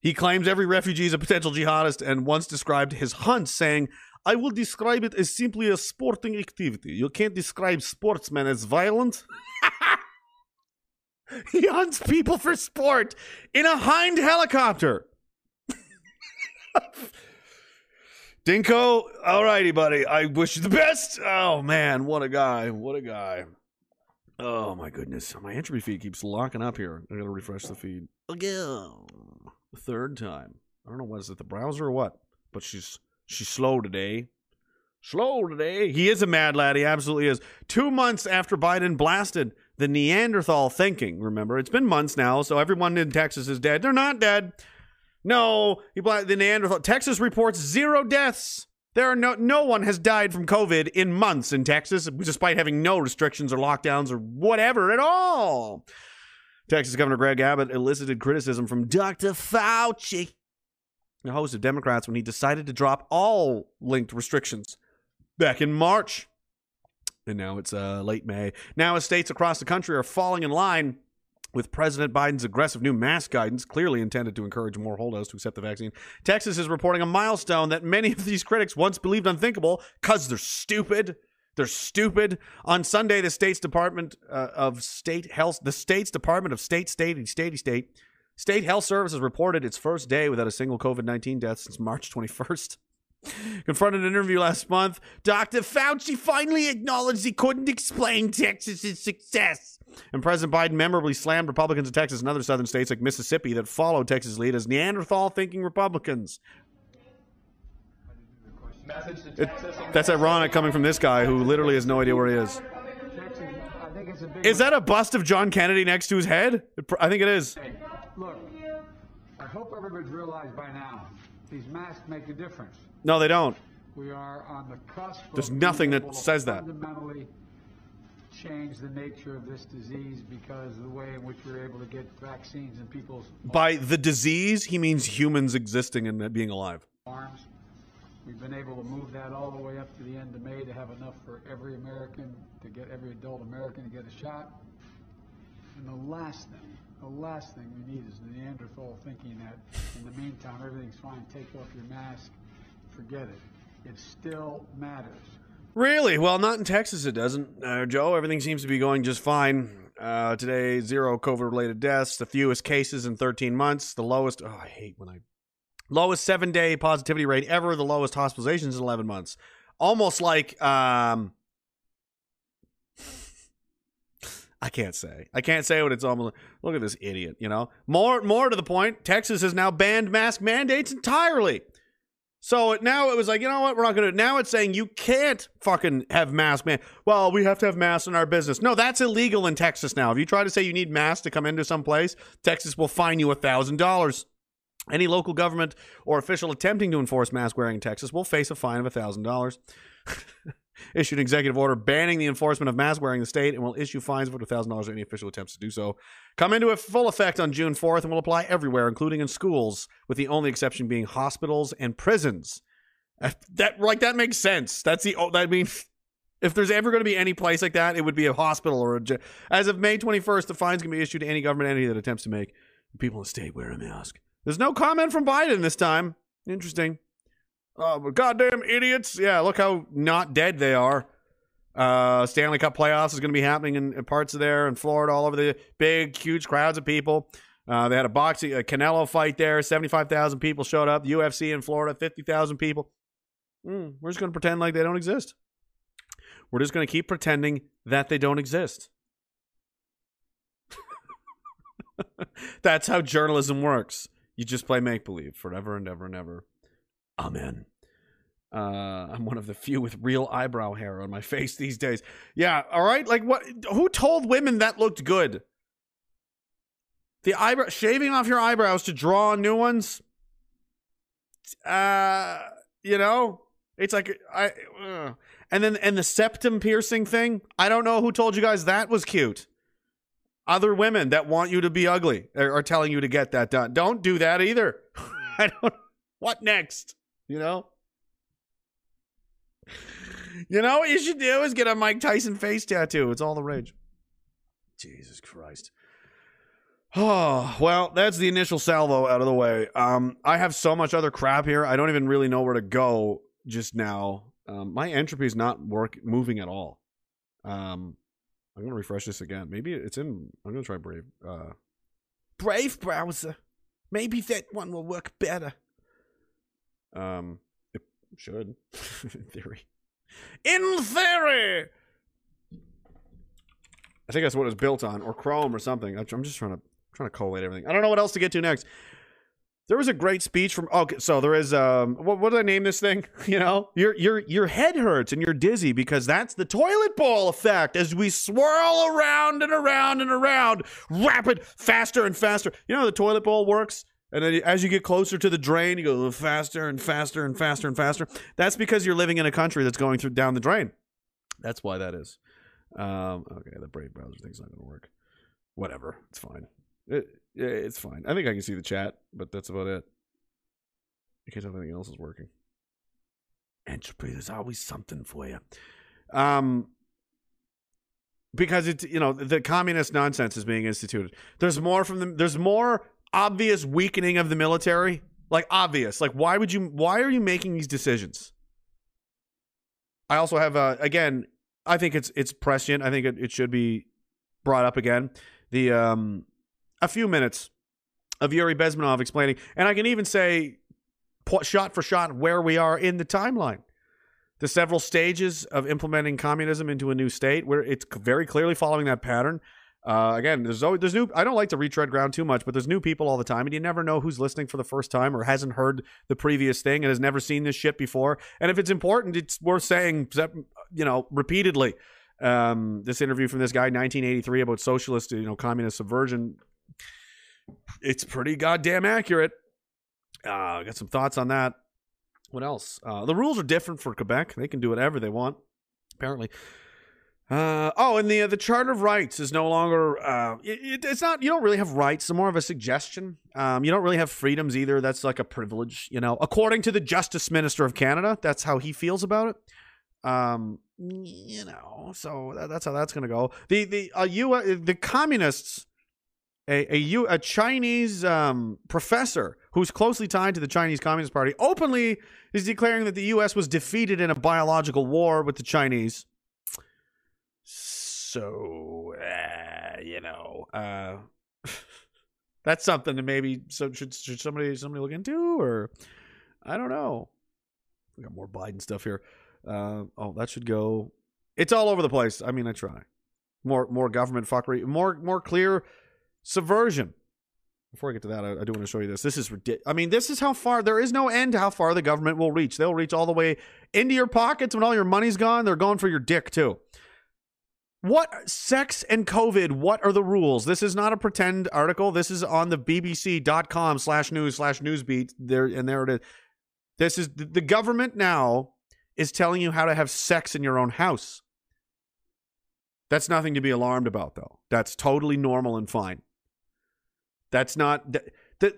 He claims every refugee is a potential jihadist and once described his hunt saying, I will describe it as simply a sporting activity. You can't describe sportsmen as violent. he hunts people for sport in a hind helicopter. Dinko, all righty, buddy. I wish you the best. Oh man, what a guy! What a guy! Oh my goodness, my entry feed keeps locking up here. I gotta refresh the feed again. Third time. I don't know what is it, the browser or what? But she's she's slow today. Slow today. He is a mad lad. He absolutely is. Two months after Biden blasted the Neanderthal thinking. Remember, it's been months now, so everyone in Texas is dead. They're not dead. No, he bla- the Neanderthal. Texas reports zero deaths. There are no no one has died from COVID in months in Texas, despite having no restrictions or lockdowns or whatever at all. Texas Governor Greg Abbott elicited criticism from Dr. Fauci, the host of Democrats, when he decided to drop all linked restrictions back in March. And now it's uh, late May. Now, as states across the country are falling in line with President Biden's aggressive new mask guidance, clearly intended to encourage more holdouts to accept the vaccine, Texas is reporting a milestone that many of these critics once believed unthinkable because they're stupid. They're stupid. On Sunday, the state's Department uh, of State Health, the state's Department of State, State, State, State, State Health Services reported its first day without a single COVID 19 death since March 21st. Confronted an interview last month, Dr. Fauci finally acknowledged he couldn't explain Texas's success. And President Biden memorably slammed Republicans in Texas and other southern states like Mississippi that followed Texas' lead as Neanderthal thinking Republicans. It- that's ironic coming from this guy who literally has no idea where he is. Texas, I think it's a big. Is that a bust of John Kennedy next to his head? I think it is. Look, I hope everybody's realized by now these masks make a difference. No, they don't. We are on the cusp. There's nothing that says that. Fundamentally change the nature of this disease because of the way in which we're able to get vaccines in people's By the disease, he means humans existing and being alive. arms. We've been able to move that all the way up to the end of May to have enough for every American, to get every adult American to get a shot. And the last thing, the last thing we need is the Neanderthal thinking that in the meantime everything's fine, take off your mask, forget it. It still matters. Really? Well, not in Texas, it doesn't. Uh, Joe, everything seems to be going just fine. Uh, today, zero COVID related deaths, the fewest cases in 13 months, the lowest. Oh, I hate when I. Lowest seven day positivity rate ever, the lowest hospitalizations in 11 months. Almost like. um I can't say. I can't say what it's almost. Look at this idiot, you know? More, more to the point, Texas has now banned mask mandates entirely. So now it was like, you know what? We're not going to. Now it's saying you can't fucking have masks, man. Well, we have to have masks in our business. No, that's illegal in Texas now. If you try to say you need masks to come into some place, Texas will fine you a thousand dollars. Any local government or official attempting to enforce mask wearing in Texas will face a fine of a thousand dollars. Issued an executive order banning the enforcement of mask wearing in the state and will issue fines of up to thousand dollars to any official attempts to do so. Come into full effect on June 4th and will apply everywhere, including in schools, with the only exception being hospitals and prisons. That like that makes sense. That's the oh, I mean, if there's ever going to be any place like that, it would be a hospital or a. As of May 21st, the fines can be issued to any government entity that attempts to make people in the state wear a mask. There's no comment from Biden this time. Interesting. Oh, goddamn idiots! Yeah, look how not dead they are. Uh, Stanley Cup playoffs is going to be happening in, in parts of there in Florida, all over the big, huge crowds of people. Uh, they had a boxing, a Canelo fight there. Seventy-five thousand people showed up. UFC in Florida, fifty thousand people. Mm, we're just going to pretend like they don't exist. We're just going to keep pretending that they don't exist. That's how journalism works. You just play make believe forever and ever and ever. Amen. Uh, I'm one of the few with real eyebrow hair on my face these days. Yeah, all right. Like what? Who told women that looked good? The eyebrow shaving off your eyebrows to draw new ones. Uh, you know, it's like I. Uh. And then and the septum piercing thing. I don't know who told you guys that was cute. Other women that want you to be ugly are, are telling you to get that done. Don't do that either. I don't. What next? You know. You know what you should do is get a Mike Tyson face tattoo. It's all the rage. Jesus Christ. Oh, well, that's the initial salvo out of the way. Um, I have so much other crap here. I don't even really know where to go just now. Um, my entropy is not work moving at all. Um, I'm gonna refresh this again. Maybe it's in. I'm gonna try Brave. Uh, Brave browser. Maybe that one will work better. Um, it should, in theory. In theory. I think that's what it's built on, or Chrome or something. I'm just trying to trying to collate everything. I don't know what else to get to next. There was a great speech from. Okay, so there is. Um, what, what did I name this thing? You know, your your your head hurts and you're dizzy because that's the toilet bowl effect as we swirl around and around and around, rapid, faster and faster. You know how the toilet bowl works. And then as you get closer to the drain, you go faster and faster and faster and faster. That's because you're living in a country that's going through down the drain. That's why that is. Um, okay, the Brave browser thing's not going to work. Whatever, it's fine. It, it's fine. I think I can see the chat, but that's about it. I can't tell anything else is working. Entropy, there's always something for you. Um, because it's you know the communist nonsense is being instituted. There's more from the. There's more obvious weakening of the military. Like obvious. Like why would you? Why are you making these decisions? I also have uh, again. I think it's it's prescient. I think it, it should be brought up again. The um, a few minutes of Yuri Bezmenov explaining, and I can even say shot for shot where we are in the timeline. The several stages of implementing communism into a new state, where it's very clearly following that pattern. Uh, again, there's always, there's new. I don't like to retread ground too much, but there's new people all the time, and you never know who's listening for the first time or hasn't heard the previous thing and has never seen this shit before. And if it's important, it's worth saying, you know, repeatedly. Um, this interview from this guy, 1983, about socialist, you know, communist subversion. It's pretty goddamn accurate. Uh, I got some thoughts on that. What else? Uh, the rules are different for Quebec. They can do whatever they want, apparently. Uh, oh, and the uh, the Charter of Rights is no longer. Uh, it, it's not. You don't really have rights. It's more of a suggestion. Um, you don't really have freedoms either. That's like a privilege. You know, according to the Justice Minister of Canada, that's how he feels about it. Um, you know, so that, that's how that's going to go. The the uh, the communists. A, a, U, a Chinese um, professor who's closely tied to the Chinese Communist Party openly is declaring that the U.S. was defeated in a biological war with the Chinese. So, uh, you know, uh, that's something that maybe so should should somebody somebody look into, or I don't know. We got more Biden stuff here. Uh, oh, that should go. It's all over the place. I mean, I try. More more government fuckery. More more clear subversion. Before I get to that, I, I do want to show you this. This is ridiculous. I mean, this is how far. There is no end to how far the government will reach. They'll reach all the way into your pockets when all your money's gone. They're going for your dick too. What sex and COVID? What are the rules? This is not a pretend article. This is on the BBC.com slash news slash newsbeat. There and there it is. This is the government now is telling you how to have sex in your own house. That's nothing to be alarmed about, though. That's totally normal and fine. That's not the,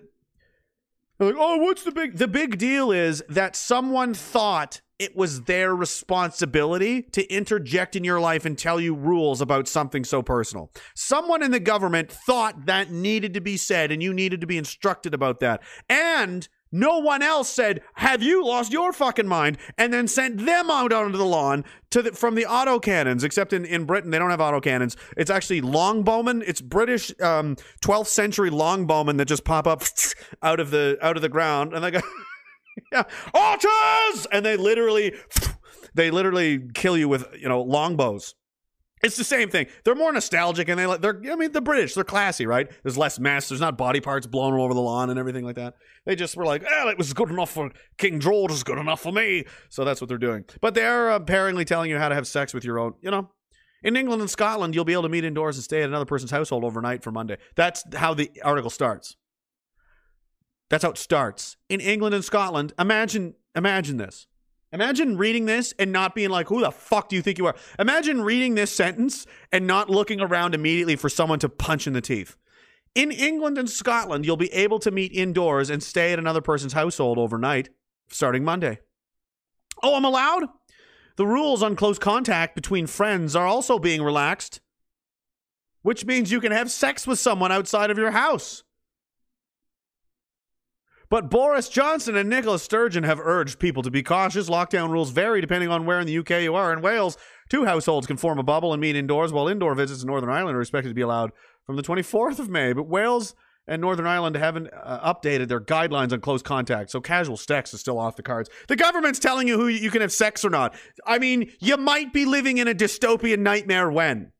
the like, oh, what's the big? The big deal is that someone thought it was their responsibility to interject in your life and tell you rules about something so personal. Someone in the government thought that needed to be said, and you needed to be instructed about that. And no one else said, "Have you lost your fucking mind?" and then sent them out onto the lawn to the, from the auto cannons. Except in, in Britain, they don't have auto cannons. It's actually longbowmen. It's British um, 12th century longbowmen that just pop up out of the out of the ground, and they go, "Yeah, archers!" and they literally they literally kill you with you know longbows. It's the same thing. They're more nostalgic and they like they're I mean the British, they're classy, right? There's less mess, there's not body parts blown all over the lawn and everything like that. They just were like, "Oh, it was good enough for King George, is good enough for me." So that's what they're doing. But they're uh, apparently telling you how to have sex with your own, you know. In England and Scotland, you'll be able to meet indoors and stay at another person's household overnight for Monday. That's how the article starts. That's how it starts. In England and Scotland, imagine imagine this. Imagine reading this and not being like, who the fuck do you think you are? Imagine reading this sentence and not looking around immediately for someone to punch in the teeth. In England and Scotland, you'll be able to meet indoors and stay at another person's household overnight starting Monday. Oh, I'm allowed? The rules on close contact between friends are also being relaxed, which means you can have sex with someone outside of your house. But Boris Johnson and Nicola Sturgeon have urged people to be cautious. Lockdown rules vary depending on where in the UK you are. In Wales, two households can form a bubble and meet indoors, while indoor visits in Northern Ireland are expected to be allowed from the 24th of May. But Wales and Northern Ireland haven't uh, updated their guidelines on close contact, so casual sex is still off the cards. The government's telling you who you can have sex or not. I mean, you might be living in a dystopian nightmare when.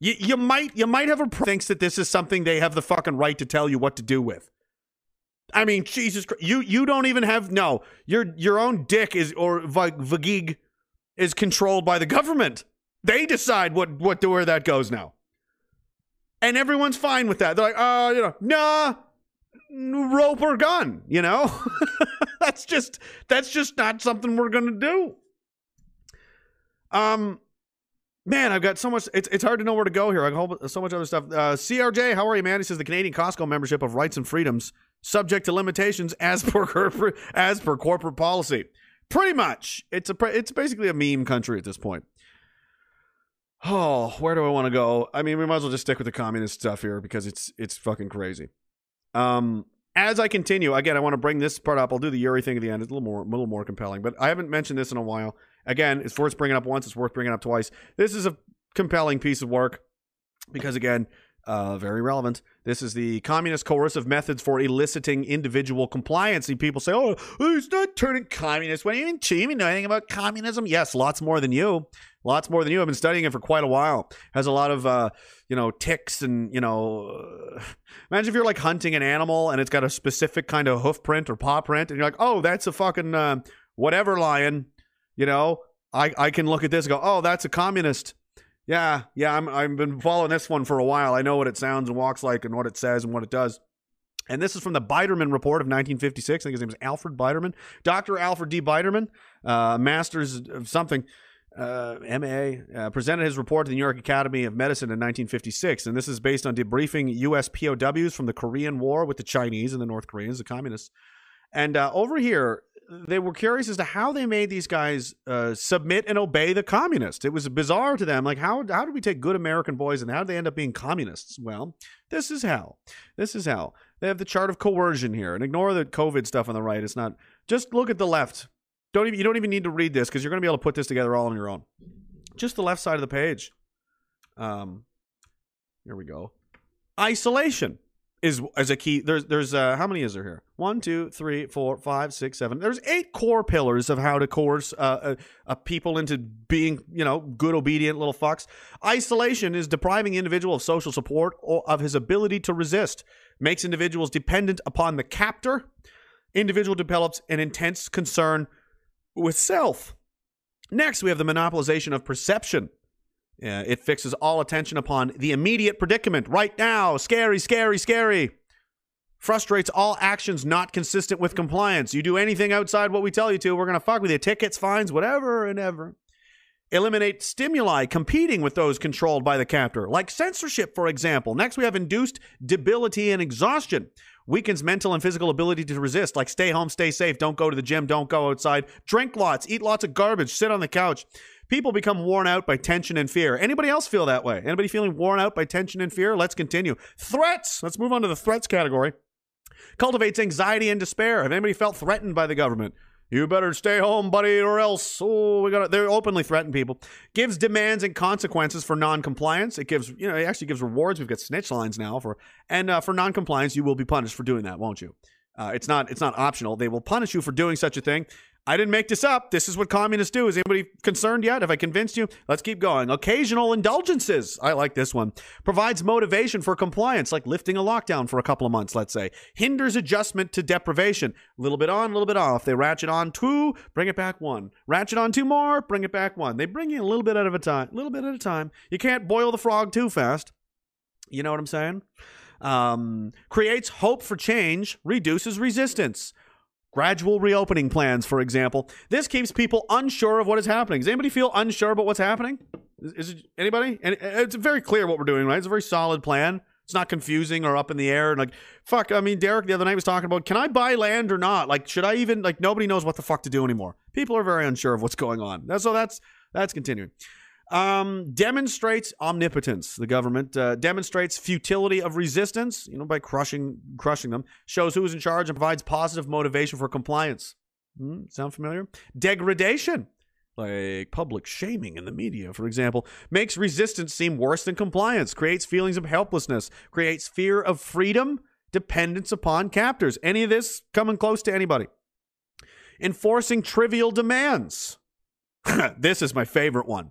You, you might you might have a thinks that this is something they have the fucking right to tell you what to do with. I mean, Jesus Christ, you you don't even have no your your own dick is or vagig is controlled by the government. They decide what what to where that goes now, and everyone's fine with that. They're like, oh, you know, nah, rope or gun. You know, that's just that's just not something we're gonna do. Um, Man, I've got so much. It's, it's hard to know where to go here. I got so much other stuff. Uh, CRJ, how are you, man? He says the Canadian Costco membership of rights and freedoms subject to limitations as per corporate, as per corporate policy. Pretty much, it's a it's basically a meme country at this point. Oh, where do I want to go? I mean, we might as well just stick with the communist stuff here because it's it's fucking crazy. Um, as I continue, again, I want to bring this part up. I'll do the Yuri thing at the end. It's a little more a little more compelling, but I haven't mentioned this in a while. Again, it's worth bringing up once. It's worth bringing up twice. This is a compelling piece of work because again, Uh, very relevant. This is the communist coercive methods for eliciting individual compliance. And people say, "Oh, he's not turning communist." What do you mean? Do you know anything about communism? Yes, lots more than you. Lots more than you. I've been studying it for quite a while. Has a lot of, uh, you know, ticks and you know. Imagine if you're like hunting an animal and it's got a specific kind of hoof print or paw print, and you're like, "Oh, that's a fucking uh, whatever lion." You know, I I can look at this and go, "Oh, that's a communist." Yeah, yeah, I'm I've been following this one for a while. I know what it sounds and walks like and what it says and what it does. And this is from the Biderman report of 1956. I think his name is Alfred Biderman. Dr. Alfred D. Biderman, uh, master's of something, uh, MA, uh, presented his report to the New York Academy of Medicine in 1956. And this is based on debriefing U.S. POWs from the Korean War with the Chinese and the North Koreans, the communists. And uh, over here, they were curious as to how they made these guys uh, submit and obey the communists. It was bizarre to them. Like, how, how did we take good American boys and how do they end up being communists? Well, this is how. This is how. They have the chart of coercion here. And ignore the COVID stuff on the right. It's not. Just look at the left. Don't even, you don't even need to read this because you're going to be able to put this together all on your own. Just the left side of the page. Um, here we go. Isolation is as a key. There's there's uh, how many is there here? One, two, three, four, five, six, seven. There's eight core pillars of how to coerce uh, uh, uh, people into being you know good, obedient little fucks. Isolation is depriving individual of social support or of his ability to resist. Makes individuals dependent upon the captor. Individual develops an intense concern with self. Next, we have the monopolization of perception. Uh, it fixes all attention upon the immediate predicament right now. Scary, scary, scary. Frustrates all actions not consistent with compliance. You do anything outside what we tell you to, we're going to fuck with you. Tickets, fines, whatever and ever. Eliminate stimuli competing with those controlled by the captor, like censorship, for example. Next, we have induced debility and exhaustion. Weakens mental and physical ability to resist, like stay home, stay safe, don't go to the gym, don't go outside, drink lots, eat lots of garbage, sit on the couch. People become worn out by tension and fear. Anybody else feel that way? Anybody feeling worn out by tension and fear? Let's continue. Threats. Let's move on to the threats category. Cultivates anxiety and despair. Have anybody felt threatened by the government? You better stay home, buddy, or else. Oh, we got. They're openly threatening people. Gives demands and consequences for non-compliance. It gives, you know, it actually gives rewards. We've got snitch lines now for, and uh, for non-compliance, you will be punished for doing that, won't you? Uh, it's not. It's not optional. They will punish you for doing such a thing. I didn't make this up. This is what communists do. Is anybody concerned yet? Have I convinced you? Let's keep going. Occasional indulgences. I like this one. Provides motivation for compliance, like lifting a lockdown for a couple of months, let's say. Hinders adjustment to deprivation. A little bit on, a little bit off. They ratchet on two, bring it back one. Ratchet on two more, bring it back one. They bring you a little bit at a time, a little bit at a time. You can't boil the frog too fast. You know what I'm saying? Um, creates hope for change, reduces resistance. Gradual reopening plans, for example. This keeps people unsure of what is happening. Does anybody feel unsure about what's happening? Is, is it anybody? And uh, it's very clear what we're doing, right? It's a very solid plan. It's not confusing or up in the air. And like, fuck, I mean, Derek the other night was talking about, can I buy land or not? Like, should I even, like, nobody knows what the fuck to do anymore. People are very unsure of what's going on. So that's, that's continuing. Um, demonstrates omnipotence. The government uh, demonstrates futility of resistance, you know, by crushing crushing them. Shows who is in charge and provides positive motivation for compliance. Hmm, sound familiar? Degradation, like public shaming in the media, for example, makes resistance seem worse than compliance. Creates feelings of helplessness. Creates fear of freedom. Dependence upon captors. Any of this coming close to anybody? Enforcing trivial demands. this is my favorite one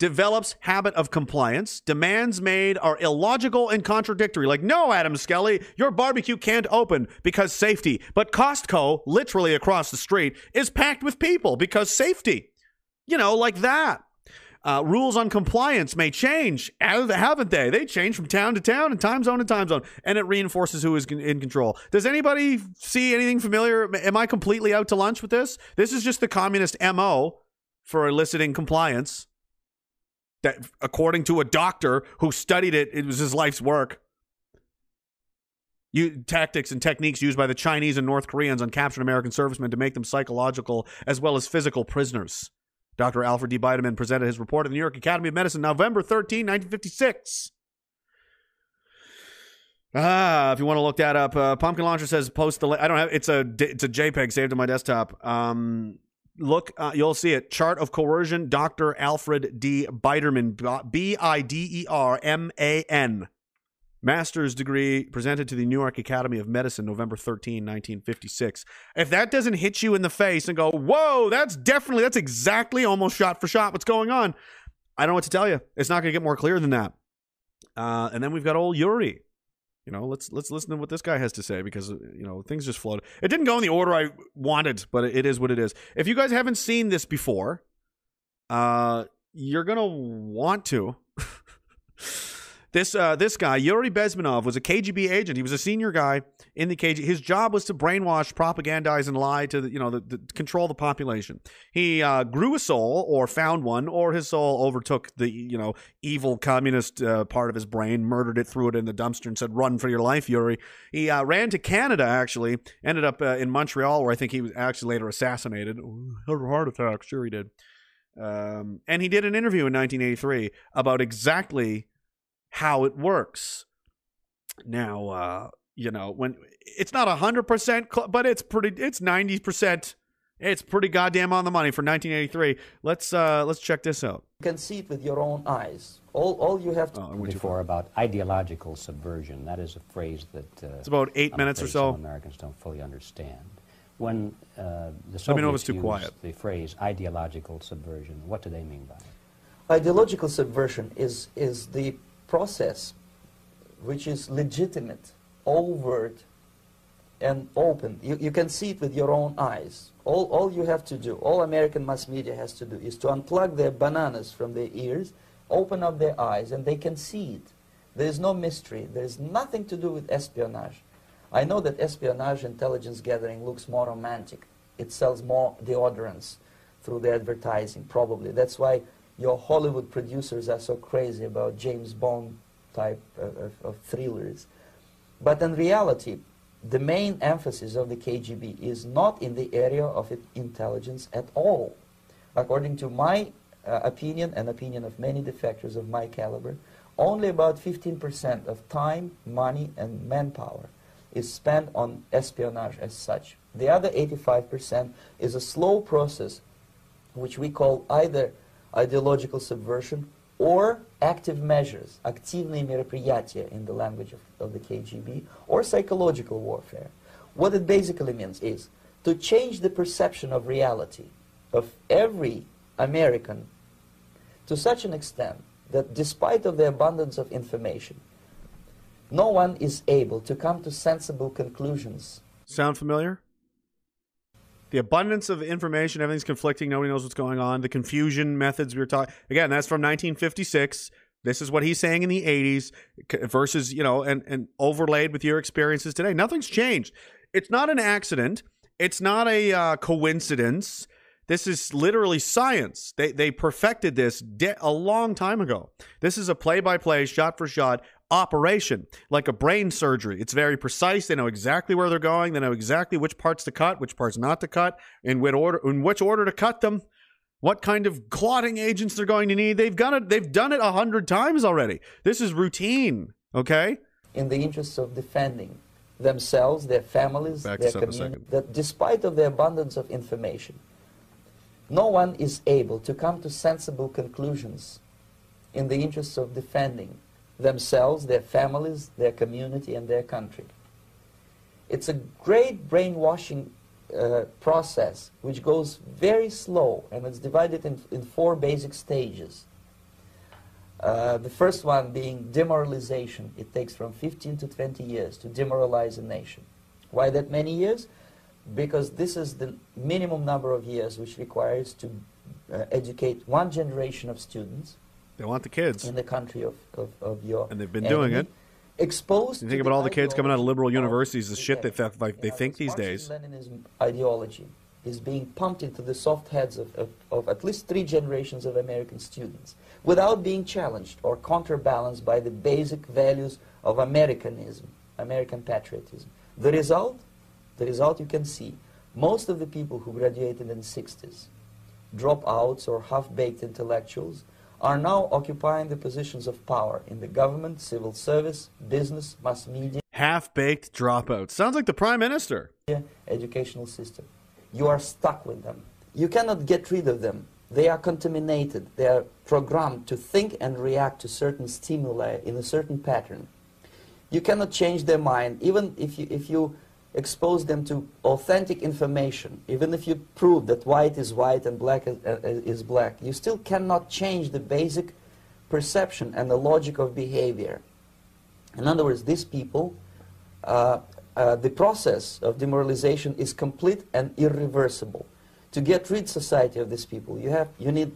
develops habit of compliance. Demands made are illogical and contradictory. Like, no, Adam Skelly, your barbecue can't open because safety. But Costco, literally across the street, is packed with people because safety. You know, like that. Uh, rules on compliance may change, haven't they? They change from town to town and time zone to time zone, and it reinforces who is in control. Does anybody see anything familiar? Am I completely out to lunch with this? This is just the communist MO for eliciting compliance that according to a doctor who studied it it was his life's work you, tactics and techniques used by the Chinese and North Koreans on captured American servicemen to make them psychological as well as physical prisoners. Dr. Alfred D. Biderman presented his report at the New York Academy of Medicine November 13, 1956. Ah, if you want to look that up, uh, Pumpkin Launcher says post the. Li- I don't have. It's a it's a JPEG saved on my desktop. Um, look, uh, you'll see it. Chart of coercion, Dr. Alfred D. Biderman, B I D E R M A N. master's degree presented to the New York Academy of Medicine November 13, 1956. If that doesn't hit you in the face and go, whoa, that's definitely, that's exactly almost shot for shot what's going on, I don't know what to tell you. It's not going to get more clear than that. Uh, and then we've got old Yuri. You know, let's let's listen to what this guy has to say because you know things just flowed. It didn't go in the order I wanted, but it is what it is. If you guys haven't seen this before, uh, you're gonna want to. this uh, this guy Yuri Bezmenov was a KGB agent. He was a senior guy in the KGB. His job was to brainwash, propagandize, and lie to the, you know the, the control the population. He uh, grew a soul, or found one, or his soul overtook the you know evil communist uh, part of his brain, murdered it, threw it in the dumpster, and said, "Run for your life, Yuri." He uh, ran to Canada. Actually, ended up uh, in Montreal, where I think he was actually later assassinated. A heart attack. Sure, he did. Um, and he did an interview in 1983 about exactly how it works. Now, uh, you know, when it's not hundred percent, but it's pretty. It's ninety percent. It's pretty goddamn on the money for 1983. Let's uh, let's check this out. You can see it with your own eyes. All, all you have to. Oh, I went too before about ideological subversion. That is a phrase that uh, It's about 8 I'm minutes or so. Americans don't fully understand. When uh, the Soviets Let me know if it's too used quiet. the phrase ideological subversion, what do they mean by it? Ideological subversion is, is the process which is legitimate, overt, and open. You, you can see it with your own eyes. All, all you have to do, all American mass media has to do, is to unplug their bananas from their ears, open up their eyes, and they can see it. There is no mystery. There is nothing to do with espionage. I know that espionage intelligence gathering looks more romantic. It sells more deodorants through the advertising, probably. That's why your Hollywood producers are so crazy about James Bond type of, of, of thrillers. But in reality, the main emphasis of the KGB is not in the area of intelligence at all. According to my uh, opinion and opinion of many defectors of my caliber, only about 15% of time, money, and manpower is spent on espionage as such. The other 85% is a slow process which we call either ideological subversion or active measures, активные мероприятия in the language of, of the KGB, or psychological warfare. What it basically means is to change the perception of reality of every American to such an extent that despite of the abundance of information, no one is able to come to sensible conclusions Sound familiar? The abundance of information, everything's conflicting, nobody knows what's going on. The confusion methods we were talking again, that's from 1956. This is what he's saying in the 80s versus, you know, and, and overlaid with your experiences today. Nothing's changed. It's not an accident. It's not a uh, coincidence. This is literally science. They, they perfected this de- a long time ago. This is a play by play, shot for shot operation, like a brain surgery. It's very precise. They know exactly where they're going. They know exactly which parts to cut, which parts not to cut, in what order, in which order to cut them, what kind of clotting agents they're going to need. They've got it. They've done it a hundred times already. This is routine. Okay. in the interests of defending themselves, their families, Back their this up a community. That despite of the abundance of information, no one is able to come to sensible conclusions in the interests of defending themselves, their families, their community, and their country. It's a great brainwashing uh, process which goes very slow and it's divided in, in four basic stages. Uh, the first one being demoralization. It takes from 15 to 20 years to demoralize a nation. Why that many years? Because this is the minimum number of years which requires to uh, educate one generation of students They want the kids. in the country of, of, of your And they've been doing it. Exposed You to think about all the kids coming out of liberal universities, the shit they the th- like they know, think these days. Marxist-Leninism ideology is being pumped into the soft heads of, of, of at least three generations of American students without being challenged or counterbalanced by the basic values of Americanism, American patriotism. The result, the result you can see, most of the people who graduated in the 60s, dropouts or half-baked intellectuals, are now occupying the positions of power in the government, civil service, business, mass media, Half baked dropouts. Sounds like the prime minister. educational system. You are stuck with them. You cannot get rid of them. They are contaminated. They are programmed to think and react to certain stimuli in a certain pattern. You cannot change their mind, even if you, if you expose them to authentic information, even if you prove that white is white and black is, uh, is black, you still cannot change the basic perception and the logic of behavior. In other words, these people, uh, uh, the process of demoralization is complete and irreversible. To get rid society of these people, you have you need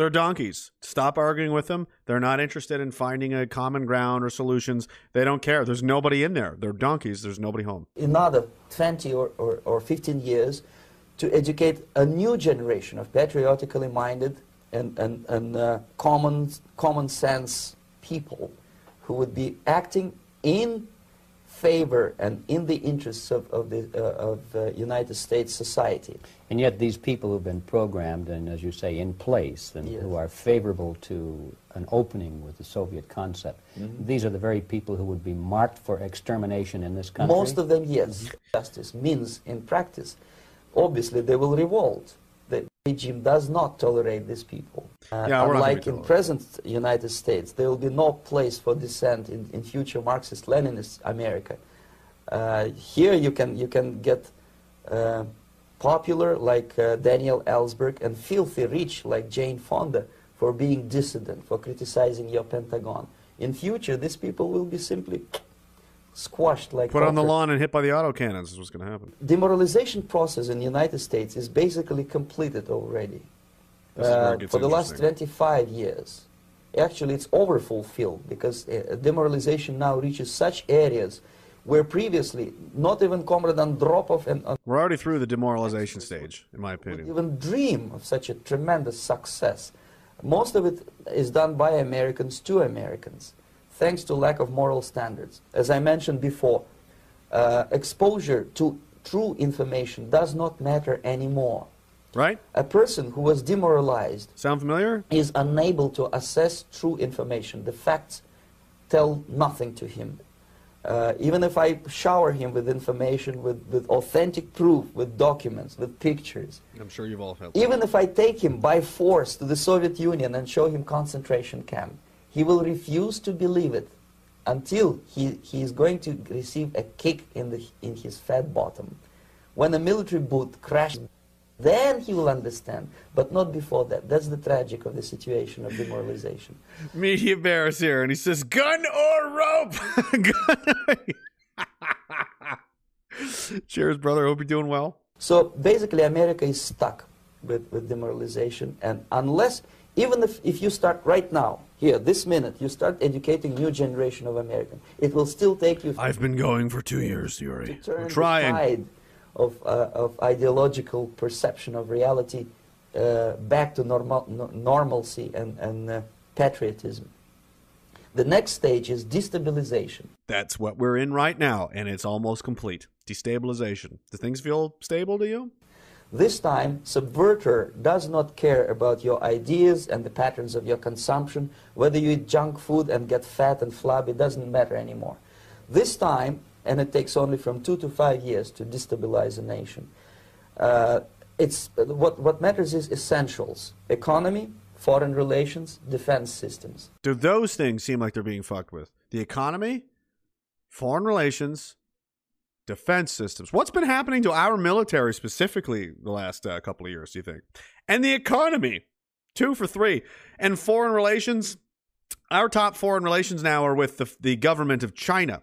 They're donkeys. Stop arguing with them. They're not interested in finding a common ground or solutions. They don't care. There's nobody in there. They're donkeys. There's nobody home. another 20 or, or, or 15 years to educate a new generation of patriotically minded and, and, and uh, common, common sense people who would be acting in favor and in the interests of, of the uh, of, uh, United States society. And yet these people who've been programmed and, as you say, in place and Yes. who are favorable to an opening with the Soviet concept, Mm-hmm. these are the very people who would be marked for extermination in this country? Most of them, yes. Justice means in practice, obviously they will revolt. The regime does not tolerate these people. Uh, Yeah, we're not gonna unlike in present United States, there will be no place for dissent in, in future Marxist-Leninist America. Uh, here you can, you can get uh, popular like uh, Daniel Ellsberg and filthy rich like Jane Fonda for being dissident, for criticizing your Pentagon. In future, these people will be simply squashed like Put on the lawn and hit by the autocannons is what's going to happen. demoralization process in the United States is basically completed already. This is where Uh, for the last 25 years. Actually, it's overfulfilled because uh, demoralization now reaches such areas where previously not even Comrade Andropov and uh, We're already through the demoralization stage, in my opinion. even dream of such a tremendous success. Most of it is done by Americans to Americans, thanks to lack of moral standards. As I mentioned before, uh, exposure to true information does not matter anymore. Right? A person who was demoralized Sound familiar? is unable to assess true information. The facts tell nothing to him. Uh, even if I shower him with information, with, with authentic proof, with documents, with pictures, I'm sure you've all felt even if I take him by force to the Soviet Union and show him concentration camp, he will refuse to believe it until he, he is going to receive a kick in, the, in his fat bottom. When a military boot crashes, then he will understand, but not before that. That's the tragic of the situation of demoralization. Media Bear is here, and he says, "Gun or rope." Cheers, brother. Hope you're doing well. So basically, America is stuck with, with demoralization, and unless, even if, if you start right now, here, this minute, you start educating new generation of Americans, it will still take you I've been going for two years, to Yuri. turn We're the tide of, uh, of ideological perception of reality uh, back to normal, no, normalcy and, and uh, patriotism. The next stage is destabilization. That's what we're in right now, and it's almost complete. Destabilization. Do things feel stable to you? This time, subverter does not care about your ideas and the patterns of your consumption. Whether you eat junk food and get fat and flabby doesn't matter anymore. This time, and it takes only from two to five years to destabilize a nation, uh, it's, what, what matters is essentials. Economy, foreign relations, defense systems. Do those things seem like they're being fucked with? The economy, foreign relations, defense systems. What's been happening to our military specifically the last uh, couple of years, do you think? And the economy, two for three. And foreign relations, our top foreign relations now are with the, the government of China.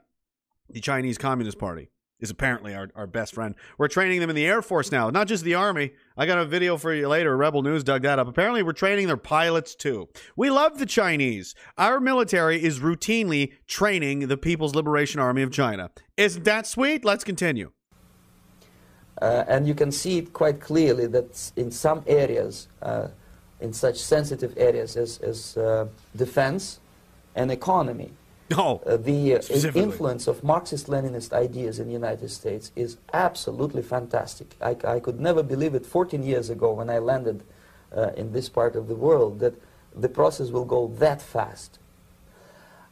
The Chinese Communist Party is apparently our, our best friend. We're training them in the Air Force now, not just the Army. I got a video for you later. Rebel News dug that up. Apparently, we're training their pilots too. We love the Chinese. Our military is routinely training the People's Liberation Army of China. Isn't that sweet? Let's continue. Uh, and you can see it quite clearly that in some areas, uh, in such sensitive areas as, as uh, defense and economy, Uh, the uh, influence of Marxist-Leninist ideas in the United States is absolutely fantastic. I could never believe it 14 years ago when I landed uh, in this part of the world that the process will go that fast.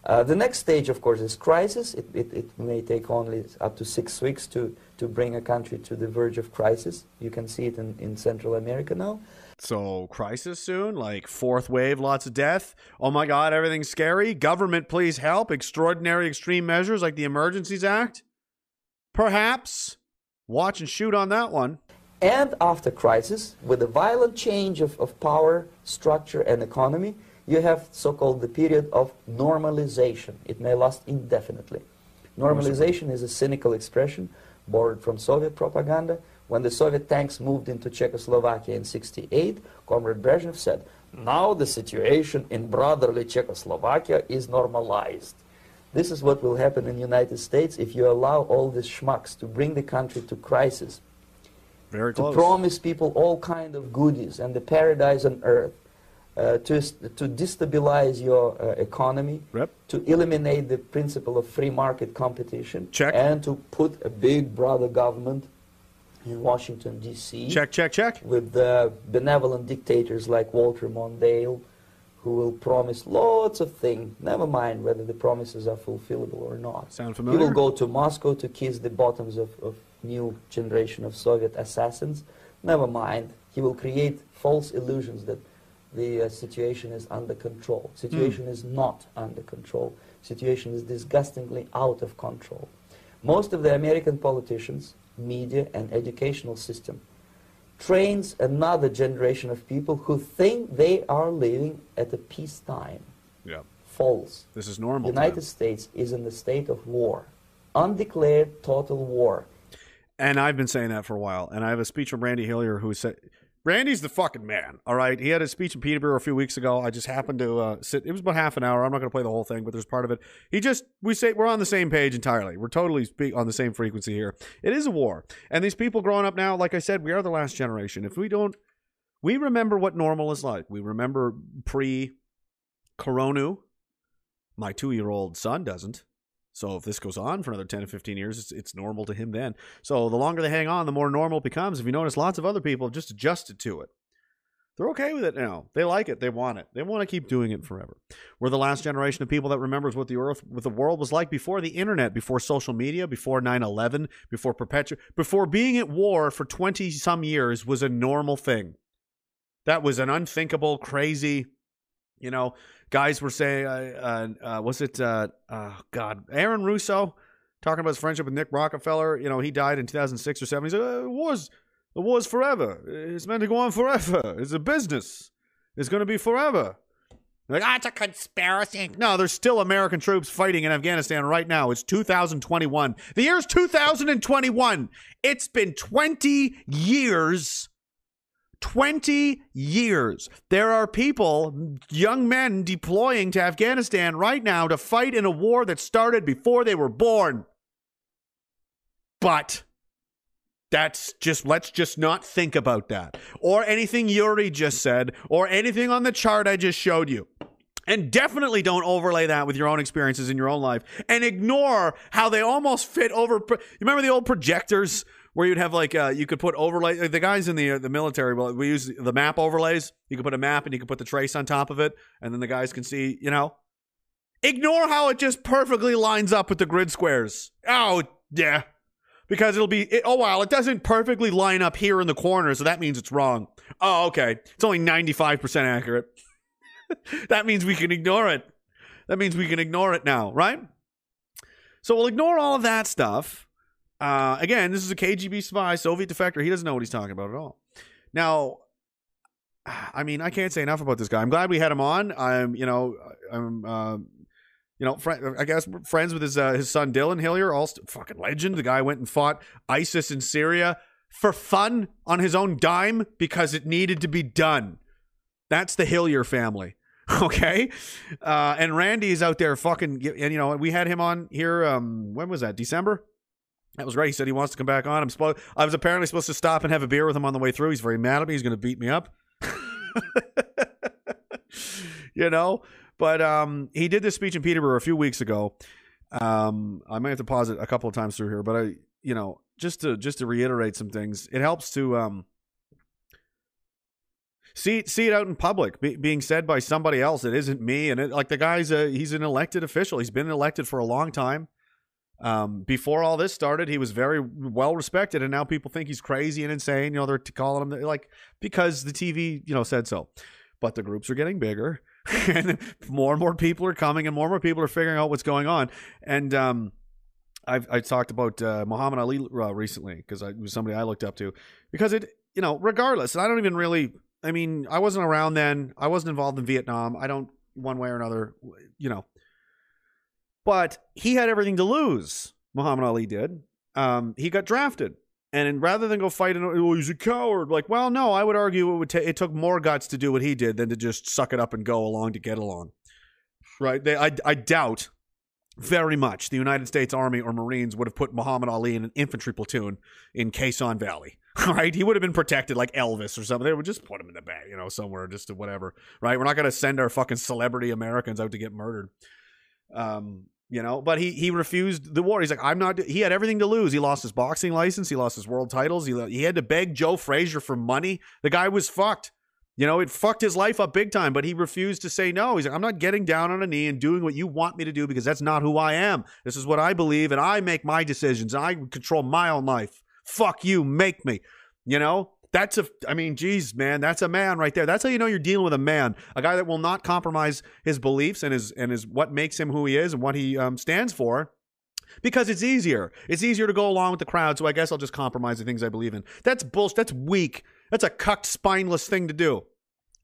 Uh, the next stage, of course, is crisis. It, it, it may take only up to six weeks to, to bring a country to the verge of crisis. You can see it in, in Central America now. So, crisis soon, like fourth wave, lots of death. Oh my God, everything's scary. Government, please help. Extraordinary extreme measures like the Emergencies Act. Perhaps. Watch and shoot on that one. And after crisis, with a violent change of, of power, structure, and economy, you have so-called the period of normalization. It may last indefinitely. Normalization is a cynical expression borrowed from Soviet propaganda. When the Soviet tanks moved into Czechoslovakia in 68, Comrade Brezhnev said, now the situation in brotherly Czechoslovakia is normalized. This is what will happen in the United States if you allow all these schmucks to bring the country to crisis, Very to close. promise people all kind of goodies and the paradise on earth, uh, to, to destabilize your uh, economy, Yep. to eliminate the principle of free market competition, Check. and to put a big brother government in Washington, D.C. Check, check, check. with uh, benevolent dictators like Walter Mondale, who will promise lots of things, never mind whether the promises are fulfillable or not. Sound He will go to Moscow to kiss the bottoms of, of new generation of Soviet assassins. Never mind. He will create false illusions that the uh, situation is under control. Situation is not under control. Situation is disgustingly out of control. Most of the American politicians, media, and educational system trains another generation of people who think they are living at a peacetime. Yeah. False. This is normal. to United. States is in the state of war, undeclared total war. And I've been saying that for a while. And I have a speech from Randy Hillier who said, Randy's the fucking man. All right. He had a speech in Peterborough a few weeks ago. I just happened to uh, sit. It was about half an hour. I'm not going to play the whole thing, but there's part of it. He just, we say, we're on the same page entirely. We're totally speak on the same frequency here. It is a war. And these people growing up now, like I said, we are the last generation. If we don't, we remember what normal is like. We remember pre Coronu. My two year old son doesn't. So if this goes on for another 10 to 15 years, it's, it's normal to him then. So the longer they hang on, the more normal it becomes. If you notice, lots of other people have just adjusted to it. They're okay with it now. They like it. They want it. They want to keep doing it forever. We're the last generation of people that remembers what the earth, what the world was like before the internet, before social media, before 9/11, before perpetual, before being at war for 20 some years was a normal thing. That was an unthinkable, crazy, you know, guys were saying, uh, uh, uh, was it, uh, uh, God, Aaron Russo talking about his friendship with Nick Rockefeller. You know, he died in 2006 or 7. He said, uh, war's, the war's forever. It's meant to go on forever. It's a business. It's going to be forever. Like, ah, it's a conspiracy. No, there's still American troops fighting in Afghanistan right now. It's 2021. The year's 2021. It's been 20 years 20 years. There are people, young men, deploying to Afghanistan right now to fight in a war that started before they were born. But that's just, let's just not think about that. Or anything Yuri just said, or anything on the chart I just showed you. And definitely don't overlay that with your own experiences in your own life and ignore how they almost fit over. You remember the old projectors where you'd have like uh, you could put overlay like the guys in the uh, the military well we use the map overlays. You could put a map and you could put the trace on top of it and then the guys can see you know? Ignore how it just perfectly lines up with the grid squares. Oh yeah. Because it'll be it, oh wow it doesn't perfectly line up here in the corner so that means it's wrong. Oh okay. It's only 95% accurate. That means we can ignore it. That means we can ignore it now right? So we'll ignore all of that stuff uh, again, this is a KGB spy, Soviet defector. He doesn't know what he's talking about at all. Now, I mean, I can't say enough about this guy. I'm glad we had him on. I'm, you know, I'm, uh, you know, fr- I guess friends with his uh, his son Dylan Hillier, all st- fucking legend. The guy went and fought ISIS in Syria for fun on his own dime because it needed to be done. That's the Hillier family. Okay, uh, and Randy is out there fucking, and you know, we had him on here. Um, when was that? December. That was right. He said he wants to come back on. I'm supposed. I was apparently supposed to stop and have a beer with him on the way through. He's very mad at me. He's going to beat me up. you know, but um, he did this speech in Peterborough a few weeks ago. Um, I might have to pause it a couple of times through here, but I, you know, just to just to reiterate some things, it helps to um see see it out in public, be, being said by somebody else. It isn't me, and it, like the guy's a he's an elected official. He's been elected for a long time. Um, before all this started, he was very well respected, and now people think he's crazy and insane. You know, they're calling him like because the TV, you know, said so. But the groups are getting bigger, and more and more people are coming, and more and more people are figuring out what's going on. And um, I've I talked about uh, Muhammad Ali uh, recently because I was somebody I looked up to because it, you know, regardless, and I don't even really. I mean, I wasn't around then. I wasn't involved in Vietnam. I don't one way or another, you know. But he had everything to lose. Muhammad Ali did. Um, he got drafted, and rather than go fight, and oh, he's a coward. Like, well, no, I would argue it would ta- it took more guts to do what he did than to just suck it up and go along to get along. Right? They, I, I doubt very much the United States Army or Marines would have put Muhammad Ali in an infantry platoon in Khe Sanh Valley. Right? He would have been protected like Elvis or something. They would just put him in the back, you know, somewhere, just to whatever. Right? We're not going to send our fucking celebrity Americans out to get murdered. Um, you know, but he he refused the war. He's like, I'm not. He had everything to lose. He lost his boxing license. He lost his world titles. He he had to beg Joe Frazier for money. The guy was fucked. You know, it fucked his life up big time, but he refused to say no. He's like, I'm not getting down on a knee and doing what you want me to do because that's not who I am. This is what I believe, and I make my decisions. I control my own life. Fuck you, make me. You know, that's a, I mean, geez, man, that's a man right there. That's how you know you're dealing with a man, a guy that will not compromise his beliefs and his and his what makes him who he is and what he um, stands for. Because it's easier. It's easier to go along with the crowd. So I guess I'll just compromise the things I believe in. That's bullshit. That's weak. That's a cucked, spineless thing to do.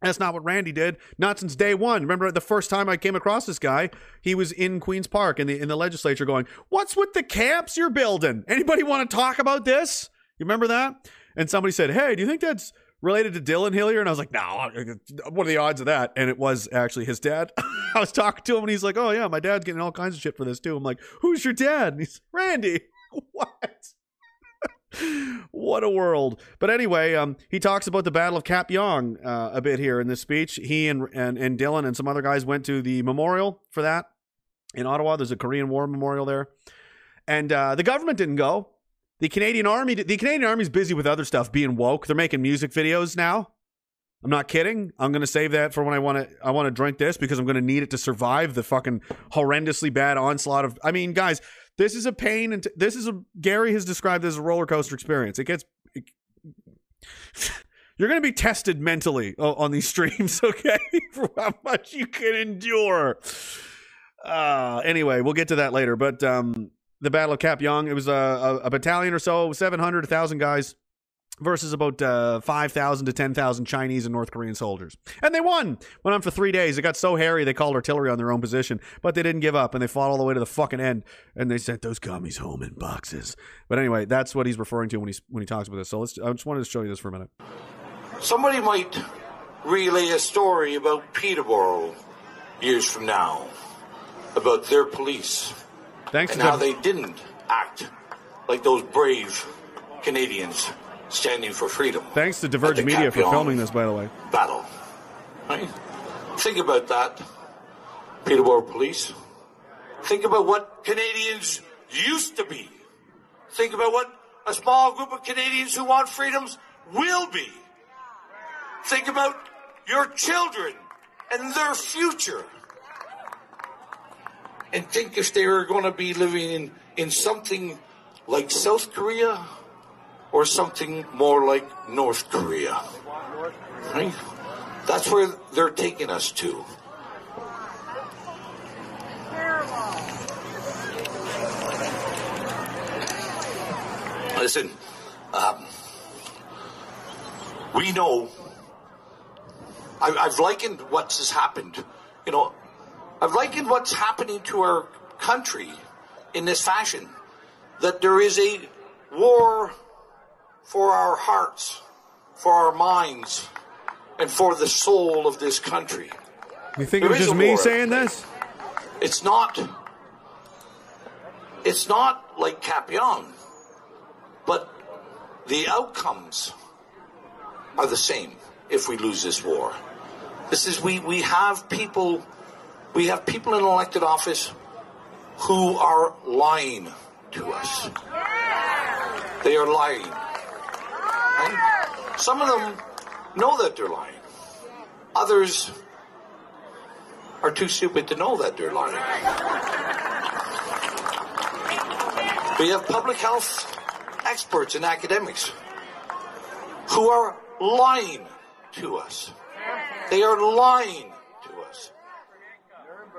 That's not what Randy did. Not since day one. Remember the first time I came across this guy, he was in Queens Park in the in the legislature going, "What's with the camps you're building? Anybody want to talk about this?" You remember that? And somebody said, "Hey, do you think that's related to Dylan Hillier?" And I was like, "No, what are the odds of that?" And it was actually his dad. I was talking to him, and he's like, "Oh yeah, my dad's getting all kinds of shit for this too." I'm like, "Who's your dad?" And he's Randy. what? what a world. But anyway, um, he talks about the Battle of Kapyong uh, a bit here in this speech. He and, and and Dylan and some other guys went to the memorial for that in Ottawa. There's a Korean War memorial there, and uh, the government didn't go. The Canadian Army, the Canadian Army's busy with other stuff, being woke. They're making music videos now. I'm not kidding. I'm gonna save that for when I want to. I want to drink this because I'm gonna need it to survive the fucking horrendously bad onslaught of. I mean, guys, this is a pain, and t- this is a Gary has described this as a roller coaster experience. It gets. It, you're gonna be tested mentally on these streams, okay, for how much you can endure. Uh, anyway, we'll get to that later. But um, the Battle of Kapyong. it was a, a, a battalion or so, 700, 1,000 guys versus about uh, 5,000 to 10,000 Chinese and North Korean soldiers. And they won. Went on for three days. It got so hairy they called artillery on their own position, but they didn't give up and they fought all the way to the fucking end. And they sent those commies home in boxes. But anyway, that's what he's referring to when he's when he talks about this. So let's. I just wanted to show you this for a minute. Somebody might relay a story about Peterborough years from now, about their police Thanks and to how they didn't act like those brave Canadians standing for freedom. Thanks to Diverge Media for filming this, by the way. Battle. Right? Think about that, Peterborough Police. Think about what Canadians used to be. Think about what a small group of Canadians who want freedoms will be. Think about your children and their future. And think if they were going to be living in, in something like South Korea or something more like North Korea. Right? That's where they're taking us to. Listen, um, we know. I, I've likened what's has happened. You know, I've likened what's happening to our country in this fashion. That there is a war for our hearts, for our minds, and for the soul of this country. You think There it was just me war. saying this? It's not. It's not like Kapyong, but the outcomes are the same if we lose this war. This is we we have people we have people in elected office who are lying to us. They are lying. Right? Some of them know that they're lying. Others are too stupid to know that they're lying. We have public health experts and academics who are lying to us. They are lying.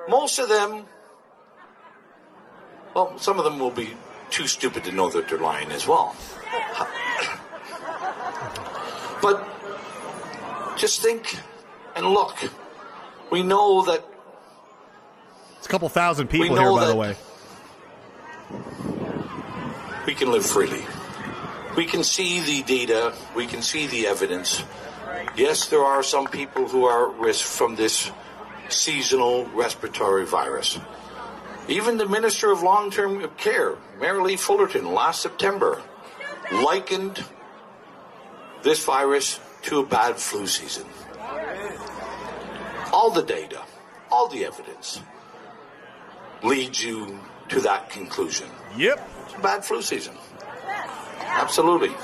Most of them, well, some of them will be too stupid to know that they're lying as well. But just think and look. We know that It's a couple thousand people here, by the way. we can live freely. We can see the data, we can see the evidence. Yes, there are some people who are at risk from this seasonal respiratory virus. Even the Minister of Long Term Care, Merrilee Fullerton, last September, likened this virus to a bad flu season. All the data, all the evidence leads you to that conclusion. Yep. It's a bad flu season. Absolutely.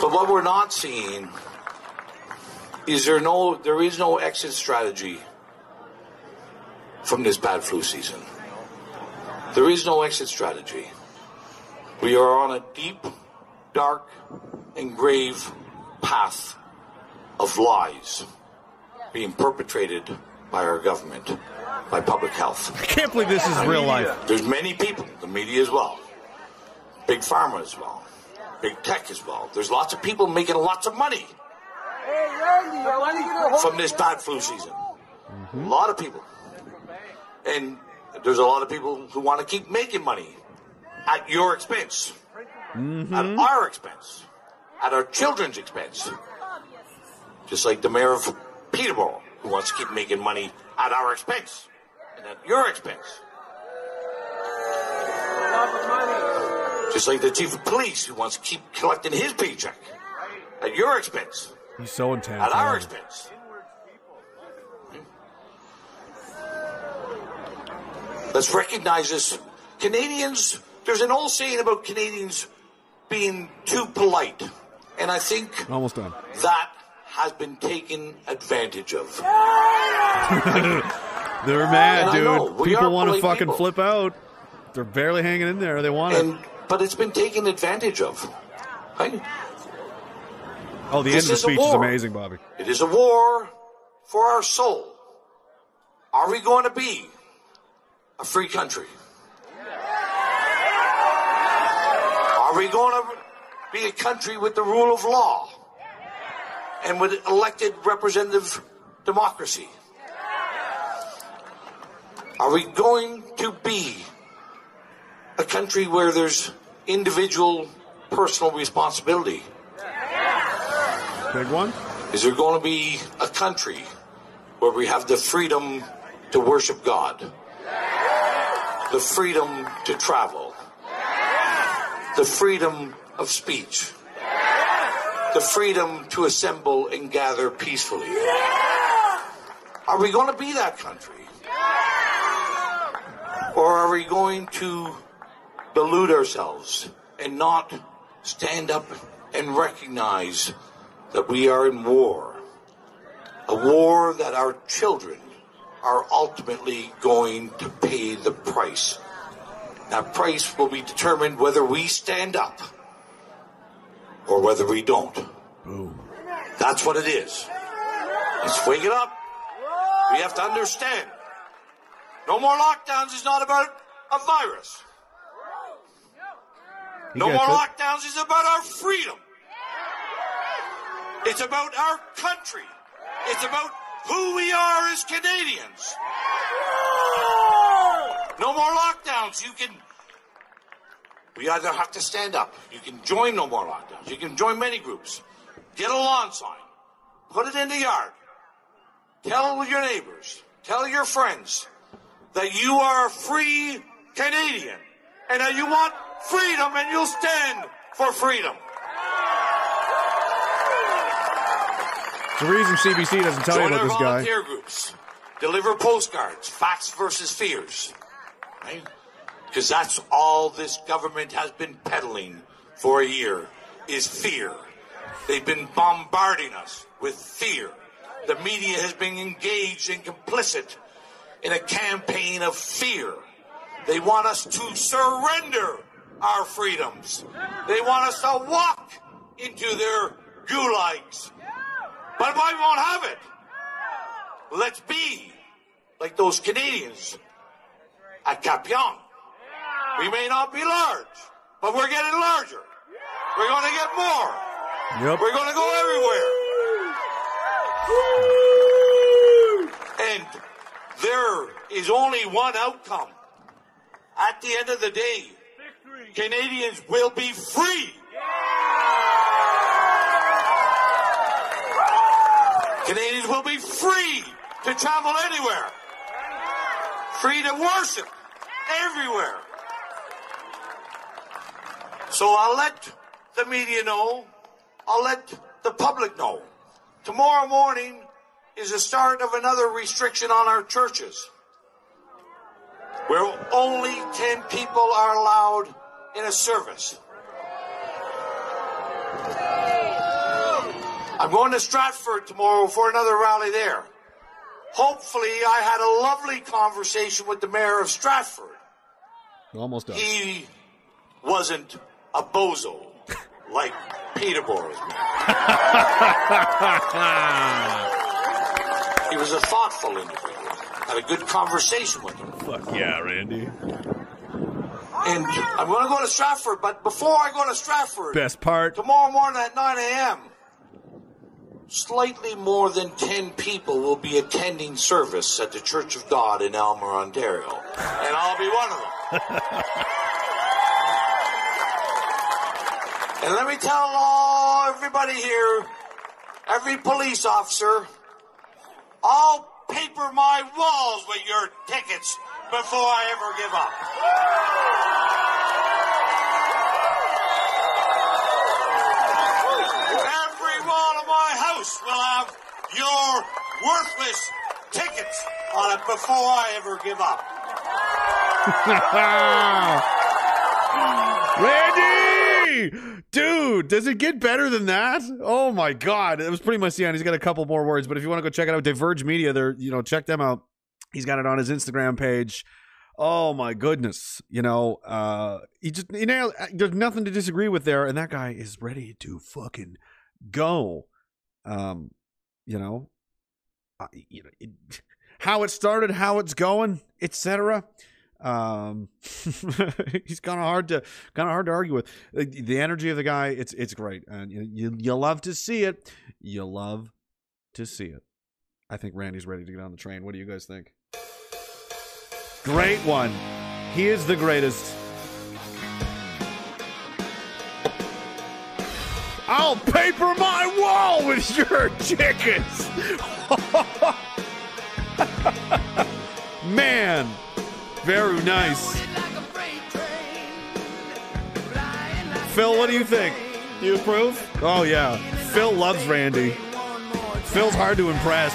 But what we're not seeing is there no there is no exit strategy from this bad flu season. There is no exit strategy. We are on a deep, dark, and grave path of lies being perpetrated by our government, by public health. I can't believe this is real life. There's many people, the media as well, big pharma as well, big tech as well. There's lots of people making lots of money from this bad flu season. Mm-hmm. A lot of people. And there's a lot of people who want to keep making money at your expense, mm-hmm. at our expense, at our children's expense. Just like the mayor of Peterborough, who wants to keep making money at our expense and at your expense. Just like the chief of police, who wants to keep collecting his paycheck at your expense, He's so intense. at I our love it. expense. Let's recognize this. Canadians, there's an old saying about Canadians being too polite. And I think Almost done. that has been taken advantage of. They're mad, And dude. people want to fucking people. flip out. They're barely hanging in there. They want And it. but it's been taken advantage of. Right? Oh, the end of the speech is amazing, Bobby. It is a war for our soul. Are we going to be a free country? Are we going to be a country with the rule of law and with elected representative democracy? Are we going to be a country where there's individual personal responsibility? Big one. Is there going to be a country where we have the freedom to worship God, the freedom to travel, the freedom of speech, the freedom to assemble and gather peacefully? Are we going to be that country? Or are we going to delude ourselves and not stand up and recognize that we are in war? A war that our children are ultimately going to pay the price. That price will be determined whether we stand up or whether we don't. That's what it is. Let's wake it up. We have to understand. No more lockdowns is not about a virus. He No more it. lockdowns is about our freedom. It's about our country. It's about who we are as Canadians. No more lockdowns. You can. We either have to stand up. You can join no more lockdowns. You can join many groups. Get a lawn sign. Put it in the yard. Tell your neighbors. Tell your friends that you are a free Canadian and that you want freedom and you'll stand for freedom. It's the reason CBC doesn't tell you Join about our this guy. volunteer groups. Deliver postcards. Facts versus fears. Right? Because that's all this government has been peddling for a year is fear. They've been bombarding us with fear. The media has been engaged and complicit in a campaign of fear. They want us to surrender our freedoms. They want us to walk into their gulags. But we won't have it. Let's be like those Canadians at Kapyong. We may not be large, but we're getting larger. We're going to get more. Yep. We're going to go everywhere. And there is only one outcome. At the end of the day, Canadians will be free. Canadians will be free to travel anywhere, free to worship everywhere. So I'll let the media know, I'll let the public know. Tomorrow morning is the start of another restriction on our churches, where only 10 people are allowed in a service. I'm going to Stratford tomorrow for another rally there. Hopefully, I had a lovely conversation with the mayor of Stratford. Almost done. He wasn't a bozo like Peterborough. he was a thoughtful individual. Had a good conversation with him. Fuck yeah, Randy. And I'm going to go to Stratford, but before I go to Stratford, Best part. tomorrow morning at 9 a.m., slightly more than 10 people will be attending service at the Church of God in Aylmer, Ontario. And I'll be one of them. and let me tell all everybody here, every police officer, I'll paper my walls with your tickets before I ever give up. Wall of my house will have your worthless tickets on it before I ever give up. Randy! Dude, does it get better than that? Oh my god. It was pretty much the end. He's got a couple more words, but if you want to go check it out, Diverge Media, they're you know, check them out. He's got it on his Instagram page. Oh my goodness. You know, uh he just you know there's nothing to disagree with there, and that guy is ready to fucking go. Um, you know, uh, you know, it, how it started, how it's going, etc. Um, he's kind of hard to kind of hard to argue with. The, the energy of the guy, it's it's great, and you you love to see it. You love to see it. I think Randy's ready to get on the train. What do you guys think? Great one. He is the greatest. I'll paper my wall with your chickens. Man, very nice. Phil, what do you think? You approve? Oh yeah. Phil loves Randy. Phil's hard to impress.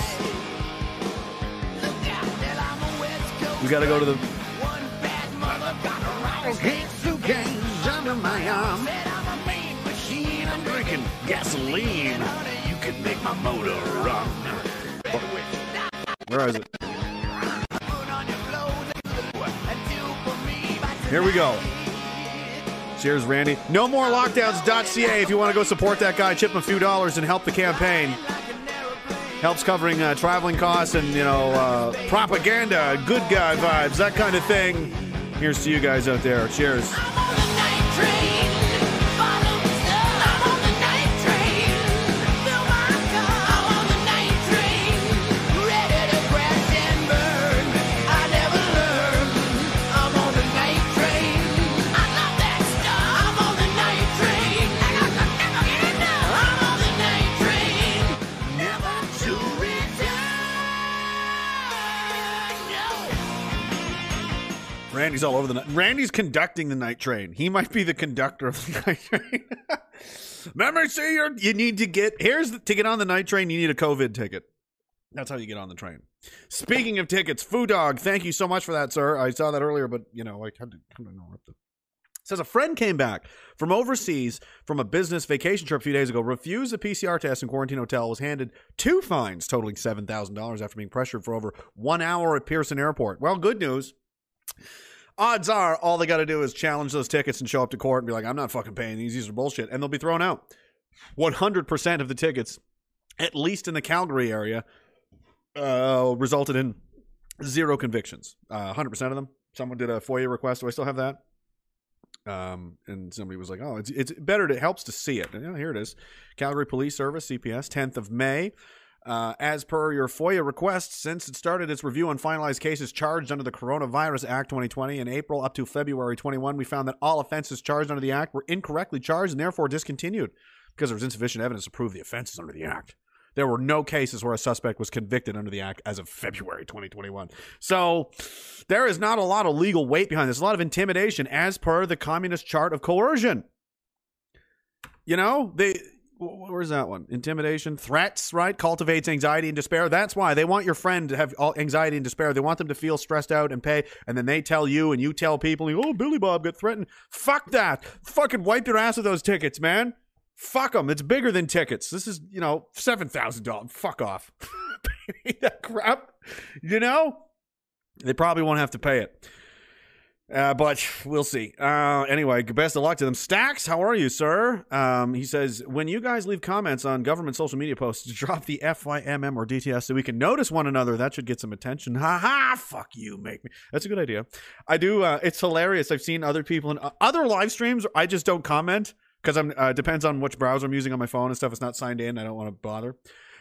We gotta go to the I'm drinking gasoline. You can make my motor run. Where is it? Here we go. Cheers, Randy. No more lockdowns.ca if you want to go support that guy, chip him a few dollars and help the campaign. Helps covering uh, traveling costs and, you know, uh, propaganda, good guy vibes, that kind of thing. Here's to you guys out there. Cheers. Randy's all over the night. Randy's conducting the night train. He might be the conductor of the night train. Remember, see, you're, you need to get here's the, to get on the night train. You need a COVID ticket. That's how you get on the train. Speaking of tickets, Foo Dog, thank you so much for that, sir. I saw that earlier, but you know, I had to kind of interrupt it. Says a friend came back from overseas from a business vacation trip a few days ago, refused a PCR test in quarantine hotel, was handed two fines totaling seven thousand dollars after being pressured for over one hour at Pearson Airport. Well, good news. Odds are all they got to do is challenge those tickets and show up to court and be like, I'm not fucking paying these. These are bullshit. And they'll be thrown out. 100% of the tickets, at least in the Calgary area, uh, resulted in zero convictions. Uh, 100% of them. Someone did a FOIA request. Do I still have that? Um, and somebody was like, "Oh, it's it's better. It helps to see it." And, yeah, here it is. Calgary Police Service, CPS, 10th of May. Uh, as per your FOIA request, since it started its review on finalized cases charged under the Coronavirus Act 2020 in April up to February 21, we found that all offenses charged under the Act were incorrectly charged and therefore discontinued because there was insufficient evidence to prove the offenses under the Act. There were no cases where a suspect was convicted under the Act as of February 2021. So there is not a lot of legal weight behind this, a lot of intimidation as per the communist chart of coercion. You know, they where's that one? Intimidation, threats, right? Cultivates anxiety and despair. That's why they want your friend to have all anxiety and despair. They want them to feel stressed out and pay, and then they tell you, and you tell people, "Oh, Billy Bob got threatened." Fuck that! Fucking wipe your ass with those tickets, man. Fuck them. It's bigger than tickets. This is, you know, seven thousand dollars. Fuck off. that crap. You know, they probably won't have to pay it. Uh, but we'll see. Uh, anyway, best of luck to them. Stacks, how are you, sir? Um, he says, when you guys leave comments on government social media posts, drop the FYMM or DTS so we can notice one another. That should get some attention. Ha ha! Fuck you, make me. That's a good idea. I do. Uh, it's hilarious. I've seen other people in uh, other live streams. I just don't comment because I'm. Uh, depends on which browser I'm using on my phone and stuff. It's not signed in. I don't want to bother.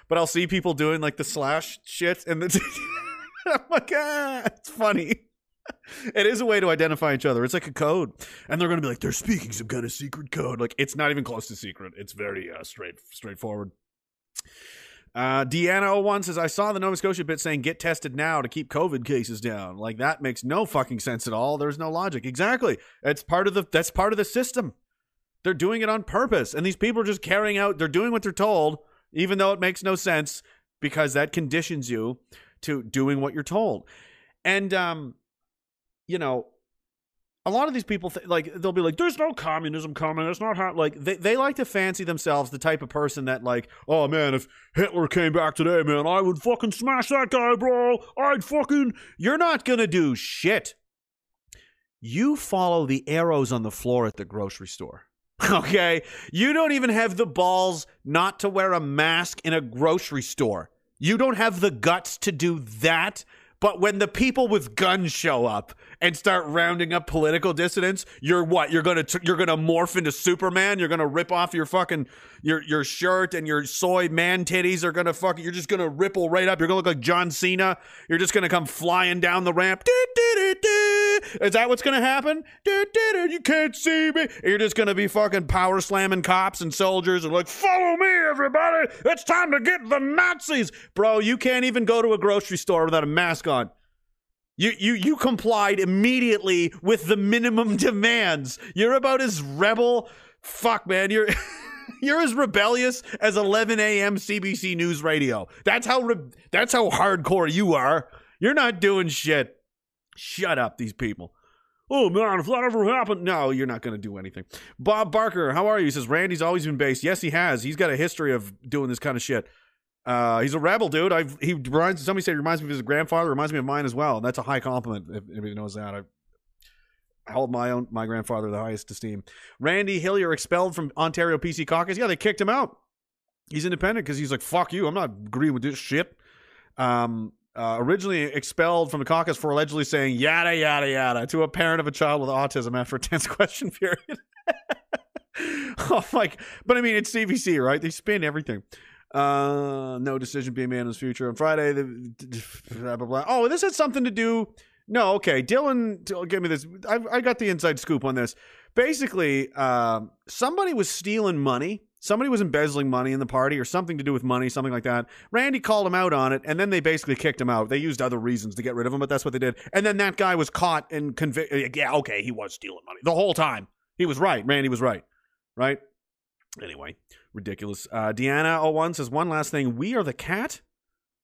But I'll see people doing like the slash shit and the. I'm like, ah, it's funny it is a way to identify each other. It's like a code, and they're going to be like, they're speaking some kind of secret code. Like it's not even close to secret. It's very uh, straight, straightforward. Uh, Deanna01 says, I saw the Nova Scotia bit saying get tested now to keep COVID cases down. Like that makes no fucking sense at all. There's no logic. Exactly. It's part of the that's part of the system. They're doing it on purpose. And these people are just carrying out, they're doing what they're told, even though it makes no sense, because that conditions you to doing what you're told. And um, you know, a lot of these people th- like they'll be like there's no communism coming. It's not like they, they like to fancy themselves the type of person that like oh man if hitler came back today man i would fucking smash that guy bro. I'd fucking you're not gonna do shit. You follow the arrows on the floor at the grocery store okay? You don't even have the balls not to wear a mask in a grocery store. You don't have the guts to do that. But when the people with guns show up and start rounding up political dissidents, you're what? You're gonna you're gonna morph into Superman. You're gonna rip off your fucking your your shirt and your soy man titties are gonna fucking. You're just gonna ripple right up. You're gonna look like John Cena. You're just gonna come flying down the ramp. Is that what's gonna happen? You can't see me. You're just gonna be fucking power slamming cops and soldiers and like, follow me, everybody. It's time to get the Nazis, bro. You can't even go to a grocery store without a mask on. You, you you complied immediately with the minimum demands. You're about as rebel. Fuck, man. You're you're as rebellious as 11 a.m. CBC News Radio. That's how re- that's how hardcore you are. You're not doing shit. Shut up, these people. Oh man, if that ever happened, no, you're not going to do anything. Bob Barker, how are you? He says Randy's always been based. Yes, he has. He's got a history of doing this kind of shit. Uh, he's a rebel, dude. I've he reminds somebody said he reminds me of his grandfather. Reminds me of mine as well. That's a high compliment if anybody knows that. I, hold my own my grandfather the highest esteem. Randy Hillier expelled from Ontario PC caucus. Yeah, they kicked him out. He's independent because he's like, fuck you. I'm not agreeing with this shit. Um, uh, originally expelled from the caucus for allegedly saying yada yada yada to a parent of a child with autism after a tense question period. oh my! But I mean, it's CBC, right? They spin everything. Uh, no decision being made in his future on Friday. The, blah, blah, blah. Oh, this had something to do. No, okay. Dylan, give me this. I, I got the inside scoop on this. Basically, uh, somebody was stealing money. Somebody was embezzling money in the party or something to do with money, something like that. Randy called him out on it, and then they basically kicked him out. They used other reasons to get rid of him, but that's what they did. And then that guy was caught and convicted. Yeah, okay, he was stealing money the whole time. He was right. Randy was right. Right? Anyway, ridiculous. Uh, Deanna01 says one last thing. We are the cat.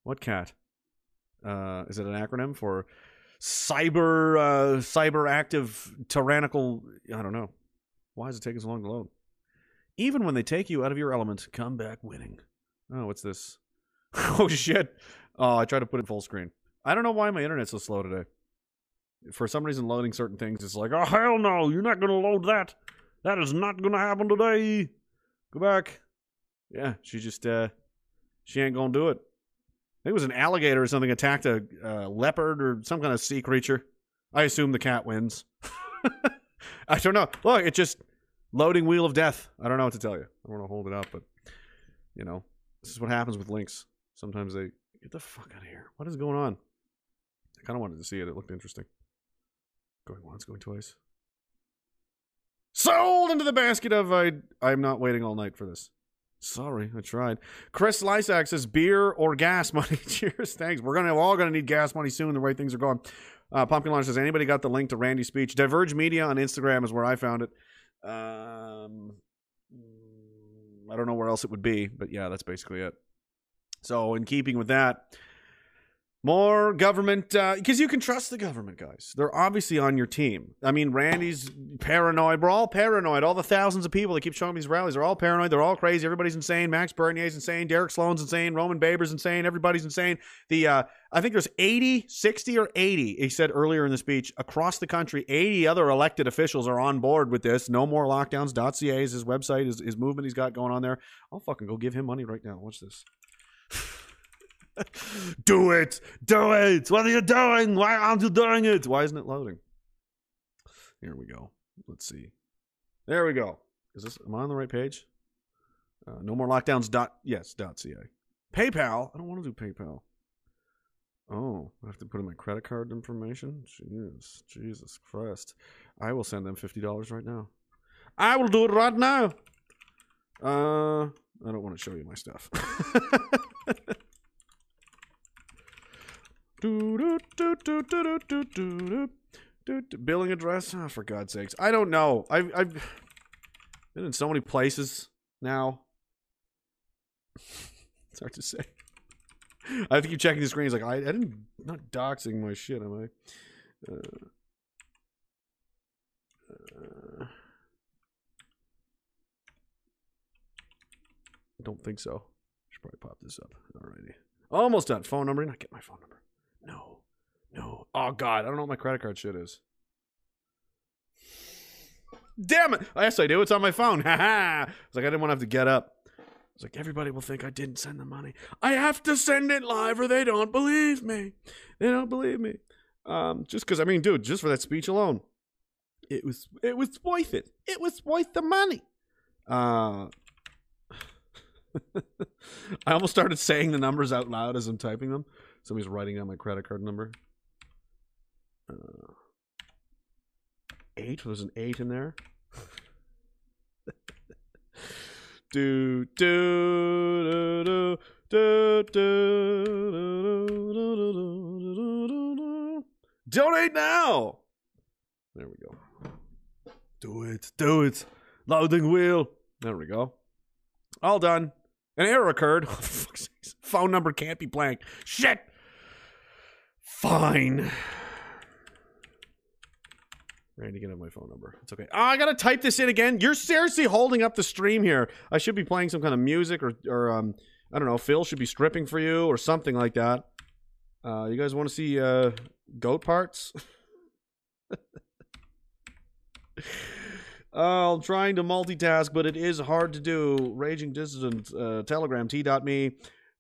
What cat? Uh, is it an acronym for cyber uh, cyber active tyrannical? I don't know. Why does it take so long to load? Even when they take you out of your element, come back winning. Oh, what's this? oh shit! Oh, I tried to put it full screen. I don't know why my internet's so slow today. for some reason loading certain things it's like, oh hell no, you're not gonna load that. That is not gonna happen today. Go back. Yeah, she just uh she ain't gonna do it. I think it was an alligator or something attacked a leopard or some kind of sea creature. I assume the cat wins. I don't know. Look, it's just loading wheel of death. I don't know what to tell you. I want to hold it up, but you know, this is what happens with links. Sometimes they get the fuck out of here. What is going on? I kind of wanted to see it. It looked interesting. Going once, going twice. Sold into the basket of I. I'm not waiting all night for this. Sorry, I tried. Chris Lysak says beer or gas money. Cheers, thanks. We're gonna all gonna need gas money soon. The way things are going. Uh, Pumpkin Launch says anybody got the link to Randy's speech? Diverge Media on Instagram is where I found it. Um, I don't know where else it would be, but yeah, that's basically it. So, in keeping with that, more government, because you can trust the government, guys. They're obviously on your team. I mean, Randy's paranoid. We're all paranoid. All the thousands of people that keep showing these rallies are all paranoid. They're all crazy. Everybody's insane. Max Bernier's insane. Derek Sloan's insane. Roman Baber's insane. Everybody's insane. The uh, I think there's 80, 60 or 80, he said earlier in the speech, across the country, 80 other elected officials are on board with this. No more lockdowns.ca is his website, his, his movement he's got going on there. I'll fucking go give him money right now. Watch this. Do it! Do it! What are you doing? Why aren't you doing it? Why isn't it loading? Here we go. Let's see. There we go. Is this am I on the right page? Uh, no more lockdowns. Dot yes. Dot ca. PayPal. I don't want to do PayPal. Oh, I have to put in my credit card information. Jeez, Jesus Christ! I will send them fifty dollars right now. I will do it right now. Uh, I don't want to show you my stuff. Billing address? Oh, for God's sakes. I don't know. I've, I've been in so many places now. It's hard to say. I have to keep checking the screen. Like, I, I didn't, not doxing my shit, am I? Uh, uh, I don't think so. Should probably pop this up. Alrighty. Almost done. Phone number. Not get my phone number. No. No. Oh God, I don't know what my credit card shit is. Damn it! Yes, I do. It's on my phone. Ha ha! It's like I didn't want to have to get up. It's like everybody will think I didn't send the money. I have to send it live, or they don't believe me. They don't believe me. Um, just because I mean, dude, just for that speech alone, it was it was worth it. It was worth the money. Uh, I almost started saying the numbers out loud as I'm typing them. Somebody's writing down my credit card number. Uh, eight? There's an eight in there. do do do do do do do Donate now. There we go. Do it. Do it. Loading wheel. There we go. All done. An error occurred. Oh. Phone number can't be blank. Shit. Fine. Randy get have my phone number. It's okay. Oh, I gotta type this in again. You're seriously holding up the stream here. I should be playing some kind of music or, or um, I don't know. Phil should be stripping for you or something like that. Uh, you guys want to see uh, goat parts? Uh, I'm trying to multitask, but it is hard to do. Raging Dissident, uh, Telegram, t.me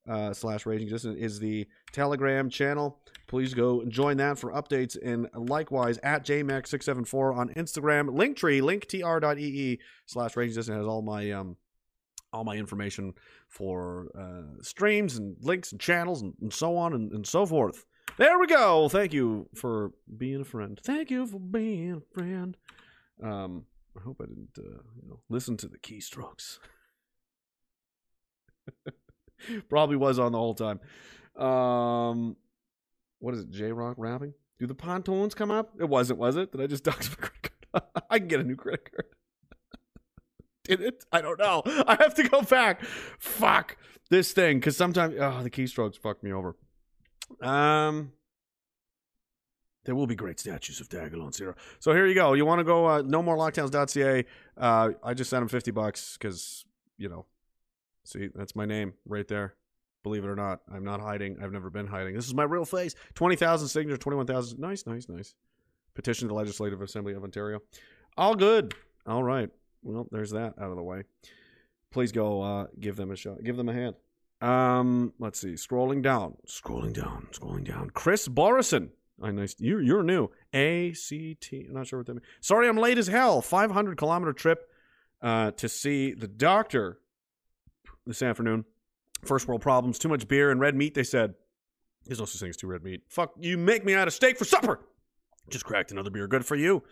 uh, slash Raging Dissident is the Telegram channel. Please go join that for updates. And likewise, at JMax674 on Instagram. Linktree, linktr.ee slash Raging Dissident has all my um all my information for uh, streams and links and channels and, and so on and, and so forth. There we go. Thank you for being a friend. Thank you for being a friend. Um, I hope I didn't, uh, you know, listen to the keystrokes. Probably was on the whole time. Um, what is it? J Rock rapping? Do the pontoons come up? It wasn't, was it? Did I just dox my credit card? I can get a new credit card. Did it? I don't know. I have to go back. Fuck this thing because sometimes oh the keystrokes fuck me over. Um. There will be great statues of Diagolon Zero. So here you go. You want to go uh, no more lockdowns.ca. Uh, I just sent him 50 bucks because, you know, see, that's my name right there. Believe it or not, I'm not hiding. I've never been hiding. This is my real face. 20,000 signatures, 21,000. Nice, nice, nice. Petition to the Legislative Assembly of Ontario. All good. All right. Well, there's that out of the way. Please go uh, give them a shot. Give them a hand. Um, let's see. Scrolling down. Scrolling down. Scrolling down. Chris Borison. I nice. You you're new. A C T. I'm not sure what that means. Sorry, I'm late as hell. 500 kilometer trip uh, to see the doctor this afternoon. First world problems. Too much beer and red meat. They said. There's no such thing as too red meat. Fuck. You make me out of steak for supper. Just cracked another beer. Good for you.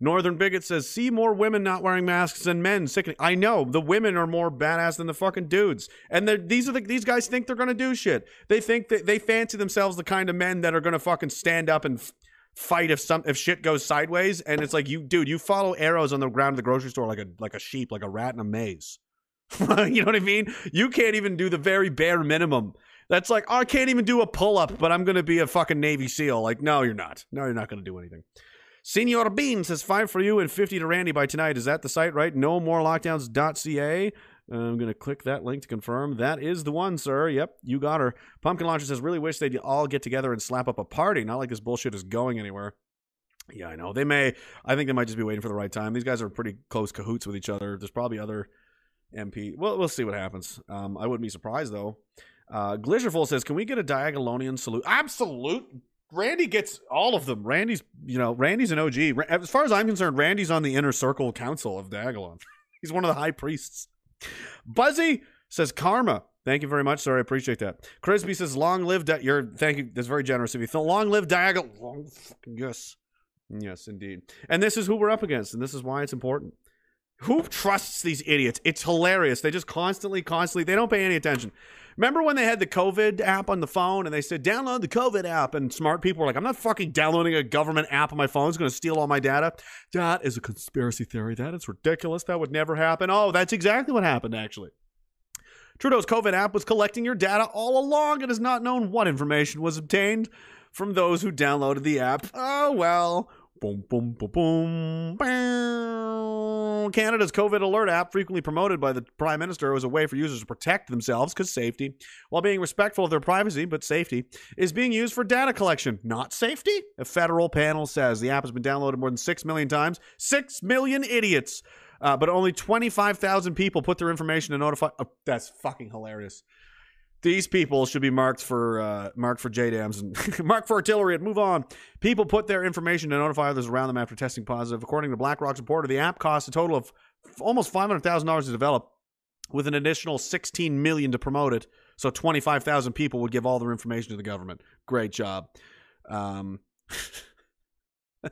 Northern Bigot says, see more women not wearing masks than men. Sickening. I know the women are more badass than the fucking dudes, and these are the these guys think they're gonna do shit. They think that they fancy themselves the kind of men that are gonna fucking stand up and f- fight if some if shit goes sideways. And it's like you, dude, you follow arrows on the ground of the grocery store like a like a sheep, like a rat in a maze. you know what I mean? You can't even do the very bare minimum. That's like, oh, I can't even do a pull up, but I'm going to be a fucking Navy SEAL. Like, no, you're not. No, you're not going to do anything. Senor Bean says five for you and 50 to Randy by tonight. Is that the site, right? No more lockdowns.ca. I'm going to click that link to confirm. That is the one, sir. Yep, you got her. Pumpkin Launcher says, really wish they'd all get together and slap up a party. Not like this bullshit is going anywhere. Yeah, I know. They may. I think they might just be waiting for the right time. These guys are pretty close cahoots with each other. There's probably other MP. Well, we'll see what happens. Um, I wouldn't be surprised though. Uh, says, "Can we get a Diagolonian salute?" Absolute. Randy gets all of them. Randy's, you know, Randy's an OG. As far as I'm concerned, Randy's on the inner circle council of Diagolon. He's one of the high priests. Buzzy says, "Karma." Thank you very much, sir. I appreciate that. Crisby says, "Long live Di- your." Thank you. That's very generous of you. Long live Diagol. Long fucking yes, yes, indeed. And this is who we're up against, and this is why it's important. Who trusts these idiots? It's hilarious. They just constantly, constantly, they don't pay any attention. Remember when they had the COVID app on the phone and they said, download the COVID app? And smart people were like, I'm not fucking downloading a government app on my phone. It's going to steal all my data. That is a conspiracy theory. That is ridiculous. That would never happen. Oh, that's exactly what happened, actually. Trudeau's COVID app was collecting your data all along. It is not known what information was obtained from those who downloaded the app. Oh, well. Boom, boom, boom, boom. Canada's COVID alert app, frequently promoted by the Prime Minister as a way for users to protect themselves because safety, while being respectful of their privacy, but safety, is being used for data collection, not safety. A federal panel says the app has been downloaded more than 6 million times. 6 million idiots. Uh, but only 25,000 people put their information to notify. Oh, that's fucking hilarious. These people should be marked for uh, marked for JDAMs and marked for artillery and move on. People put their information to notify others around them after testing positive. According to Blacklock's report, the app costs a total of almost five hundred thousand dollars to develop, with an additional sixteen million to promote it. So twenty five thousand people would give all their information to the government. Great job. Um,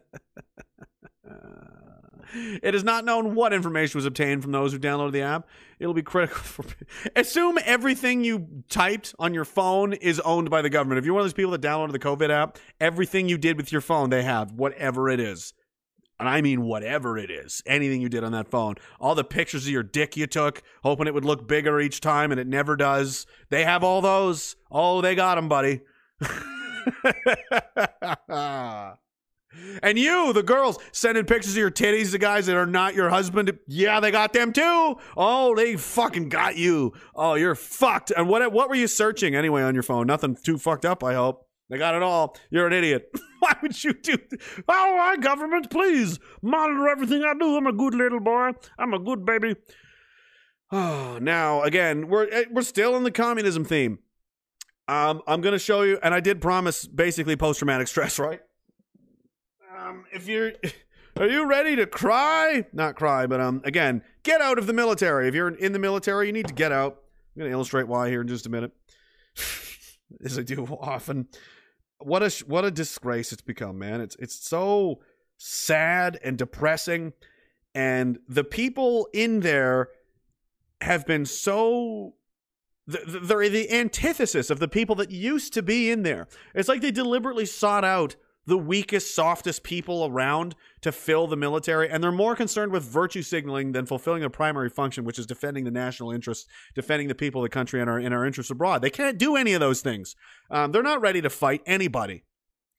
It is not known what information was obtained from those who downloaded the app. It'll be critical for. Assume everything you typed on your phone is owned by the government. If you're one of those people that downloaded the COVID app, everything you did with your phone, they have, whatever it is. And I mean whatever it is. Anything you did on that phone. All the pictures of your dick you took, hoping it would look bigger each time, and it never does. They have all those. Oh, they got them, buddy. And you, the girls, sending pictures of your titties to guys that are not your husband. Yeah, they got them too. Oh, they fucking got you. Oh, you're fucked. And what what were you searching anyway on your phone? Nothing too fucked up, I hope. They got it all. You're an idiot. Why would you do? Oh, my government, please monitor everything I do. I'm a good little boy. I'm a good baby. Oh, now again, we're eh, we're still in the communism theme. Um, I'm gonna show you, and I did promise basically post traumatic stress, right? Um, if you're, are you ready to cry? Not cry, but um, again, get out of the military. If you're in the military, you need to get out. I'm gonna illustrate why here in just a minute, as I do often. What a what a disgrace it's become, man. It's it's so sad and depressing, and the people in there have been so th- th- they're the antithesis of the people that used to be in there. It's like they deliberately sought out the weakest, softest people around to fill the military, and they're more concerned with virtue signaling than fulfilling their primary function, which is defending the national interest, defending the people of the country and our in our interests abroad. They can't do any of those things. Um, they're not ready to fight anybody.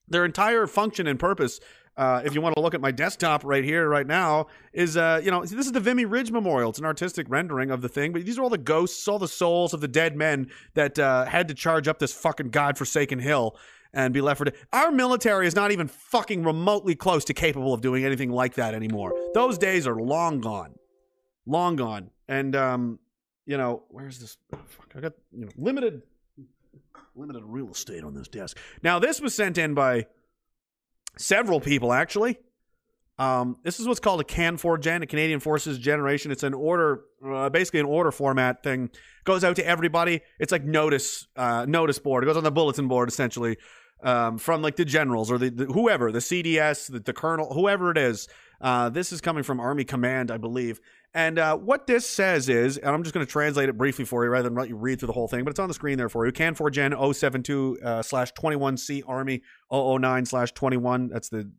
Their entire function and purpose uh, if you want to look at my desktop right here, right now, is uh, you know, this is the Vimy Ridge Memorial. It's an artistic rendering of the thing, but these are all the ghosts, all the souls of the dead men that uh, had to charge up this fucking godforsaken hill. And be left for dead. Our military is not even fucking remotely close to capable of doing anything like that anymore. Those days are long gone, long gone. And um, you know, where's this? oh, fuck, I got you know limited limited real estate on this desk. Now, this was sent in by several people actually. Um, this is what's called a CANFORGEN, a Canadian Forces Generation. It's an order, uh, basically an order format thing. Goes out to everybody. It's like notice, uh, notice board. It goes on the bulletin board essentially, um, from like the generals or the, the whoever, the CDS, the, the colonel, whoever it is. Uh, this is coming from Army Command, I believe. And uh, what this says is, and I'm just going to translate it briefly for you rather than let you read through the whole thing, but it's on the screen there for you. CANFORGEN 072 uh, slash 21C Army 009 slash 21. That's the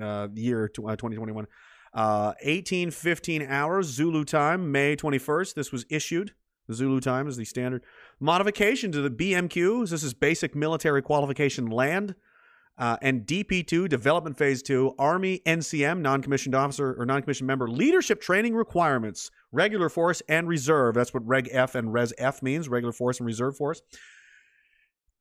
uh, year tw- uh, 2021. Uh, 1815 hours Zulu time, May 21st. This was issued. The Zulu time is the standard modification to the BMQs. This is basic military qualification land. Uh, and DP2, Development Phase 2, Army NCM, non commissioned officer or non commissioned member, leadership training requirements, regular force and reserve. That's what Reg F and Res F means, regular force and reserve force.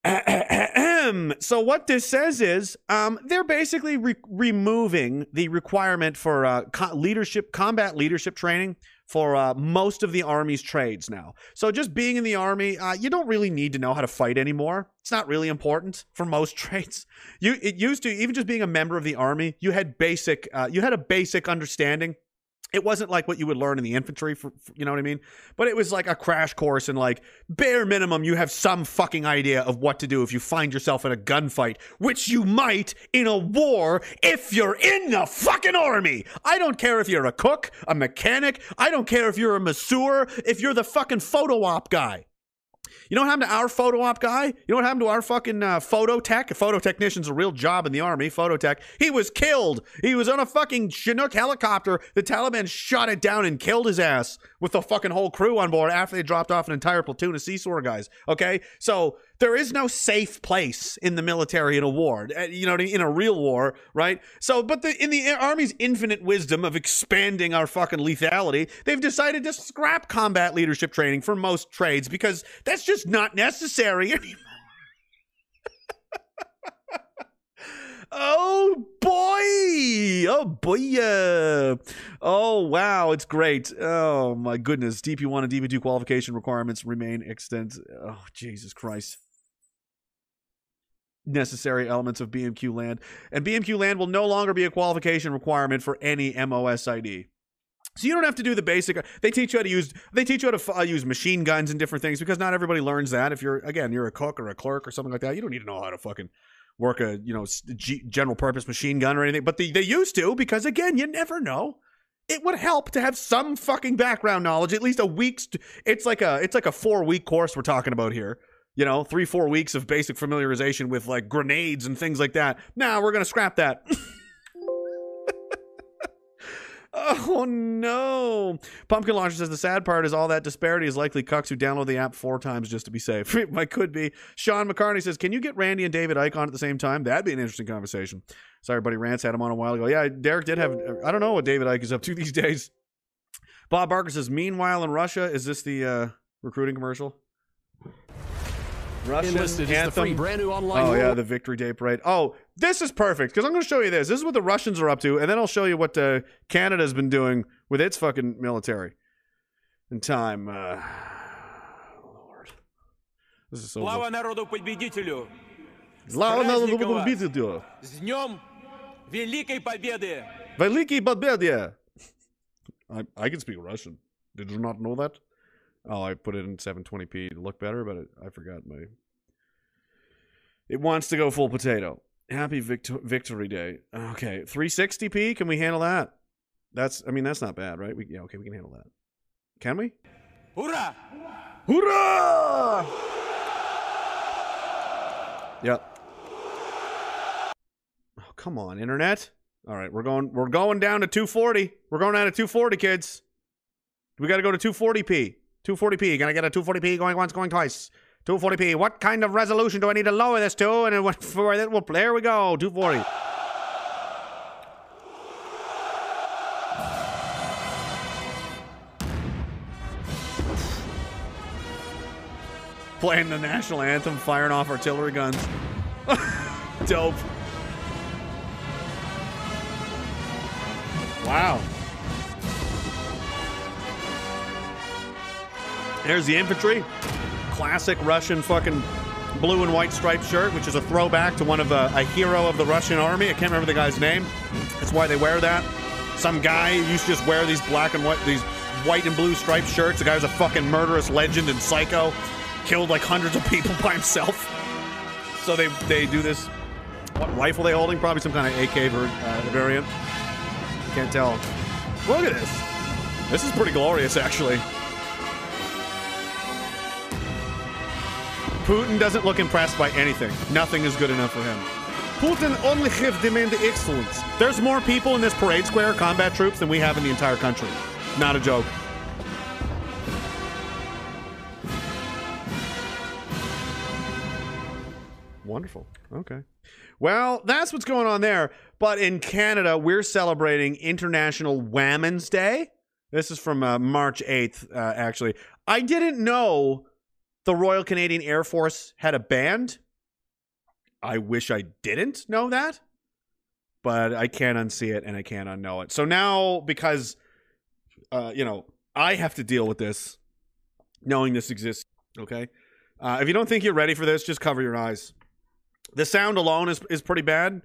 so what this says is um, they're basically re- removing the requirement for uh, co- leadership combat leadership training for uh, most of the army's trades now. So just being in the army uh, you don't really need to know how to fight anymore. It's not really important for most trades. You it used to even just being a member of the army you had basic uh, you had a basic understanding it wasn't like what you would learn in the infantry for, for- you know what i mean? But it was like a crash course and like bare minimum you have some fucking idea of what to do if you find yourself in a gunfight which you might in a war if you're in the fucking army. I don't care if you're a cook a mechanic. I don't care if you're a masseur if you're the fucking photo op guy you know what happened to our photo op guy? You know what happened to our fucking uh, photo tech? A photo technician's a real job in the army, photo tech. He was killed. He was on a fucking Chinook helicopter. The Taliban shot it down and killed his ass with the fucking whole crew on board after they dropped off an entire platoon of CSOR guys. Okay? So there is no safe place in the military in a war. Uh, You know, in a real war, right? So, but the in the army's infinite wisdom of expanding our fucking lethality, they've decided to scrap combat leadership training for most trades because that's just not necessary anymore. Oh boy! Oh boy! Yeah. Oh wow! It's great. Oh my goodness! DP1 and DP2 qualification requirements remain extant. Oh Jesus Christ! Necessary elements of BMQ land and BMQ land will no longer be a qualification requirement for any MOS ID. So you don't have to do the basic. They teach you how to use. They teach you how to uh, use machine guns and different things because not everybody learns that. If you're again, you're a cook or a clerk or something like that, you don't need to know how to fucking work a you know G- general purpose machine gun or anything. But they, they used to because again, you never know. It would help to have some fucking background knowledge, at least a week's. It's like a it's like a four week course we're talking about here. You know, three four weeks of basic familiarization with like grenades and things like that. Now we're gonna scrap that. Oh no! Pumpkin Launcher says the sad part is all that disparity is likely cucks who download the app four times just to be safe. Might could be. Sean McCartney says, "Can you get Randy and David Icke on at the same time? That'd be an interesting conversation." Sorry, buddy. Rance had him on a while ago. Yeah, Derek did have. I don't know what David Icke is up to these days. Bob Barker says, "Meanwhile in Russia, is this the uh, recruiting commercial?" Russian Enlisted is the anthem. free brand new online Oh yeah, war- the victory day parade. Oh, this is perfect because I'm going to show you this. This is what the Russians are up to, and then I'll show you what uh, Canada's been doing with its fucking military. In time, uh, Lord, this is so. Слава народу-победителю! Слава народу праздником вас! победителю! С днем Великой Победы! Великий победе! I I can speak Russian. Did you not know that? Oh, I put it in 720p to look better, but it, I forgot my. It wants to go full potato. Happy victory day. Okay, 360p. Can we handle that? That's. I mean, that's not bad, right? We yeah. Okay, we can handle that. Can we? Hoorah! Hoorah! Yep. Oh, come on, internet. All right, we're going. We're going down to 240. We're going down to 240, kids. We got to go to 240p. 240p. Can I get a 240p going once, going twice? 240p. What kind of resolution do I need to lower this to? And went for that. Well, there we go. 240. Playing the national anthem, firing off artillery guns. dope. Wow. There's the infantry. Classic Russian fucking blue and white striped shirt, which is a throwback to one of a, a hero of the Russian army. I can't remember the guy's name. That's why they wear that. Some guy used to just wear these black and white, these white and blue striped shirts. The guy was a fucking murderous legend and psycho. Killed like hundreds of people by himself. So they they do this. What rifle they holding? Probably some kind of AK uh, variant. Can't tell. Look at this. This is pretty glorious, actually. Putin doesn't look impressed by anything. Nothing is good enough for him. Putin only have demanded excellence. There's more people in this parade square, combat troops, than we have in the entire country. Not a joke. Wonderful. Okay. Well, that's what's going on there. But in Canada, we're celebrating International Women's Day. This is from uh, March 8th, uh, actually. I didn't know the Royal Canadian Air Force had a band. I wish I didn't know that, but I can't unsee it and I can't unknow it. So now, because, uh, you know, I have to deal with this, knowing this exists, okay? Uh, if you don't think you're ready for this, just cover your eyes. The sound alone is, is pretty bad,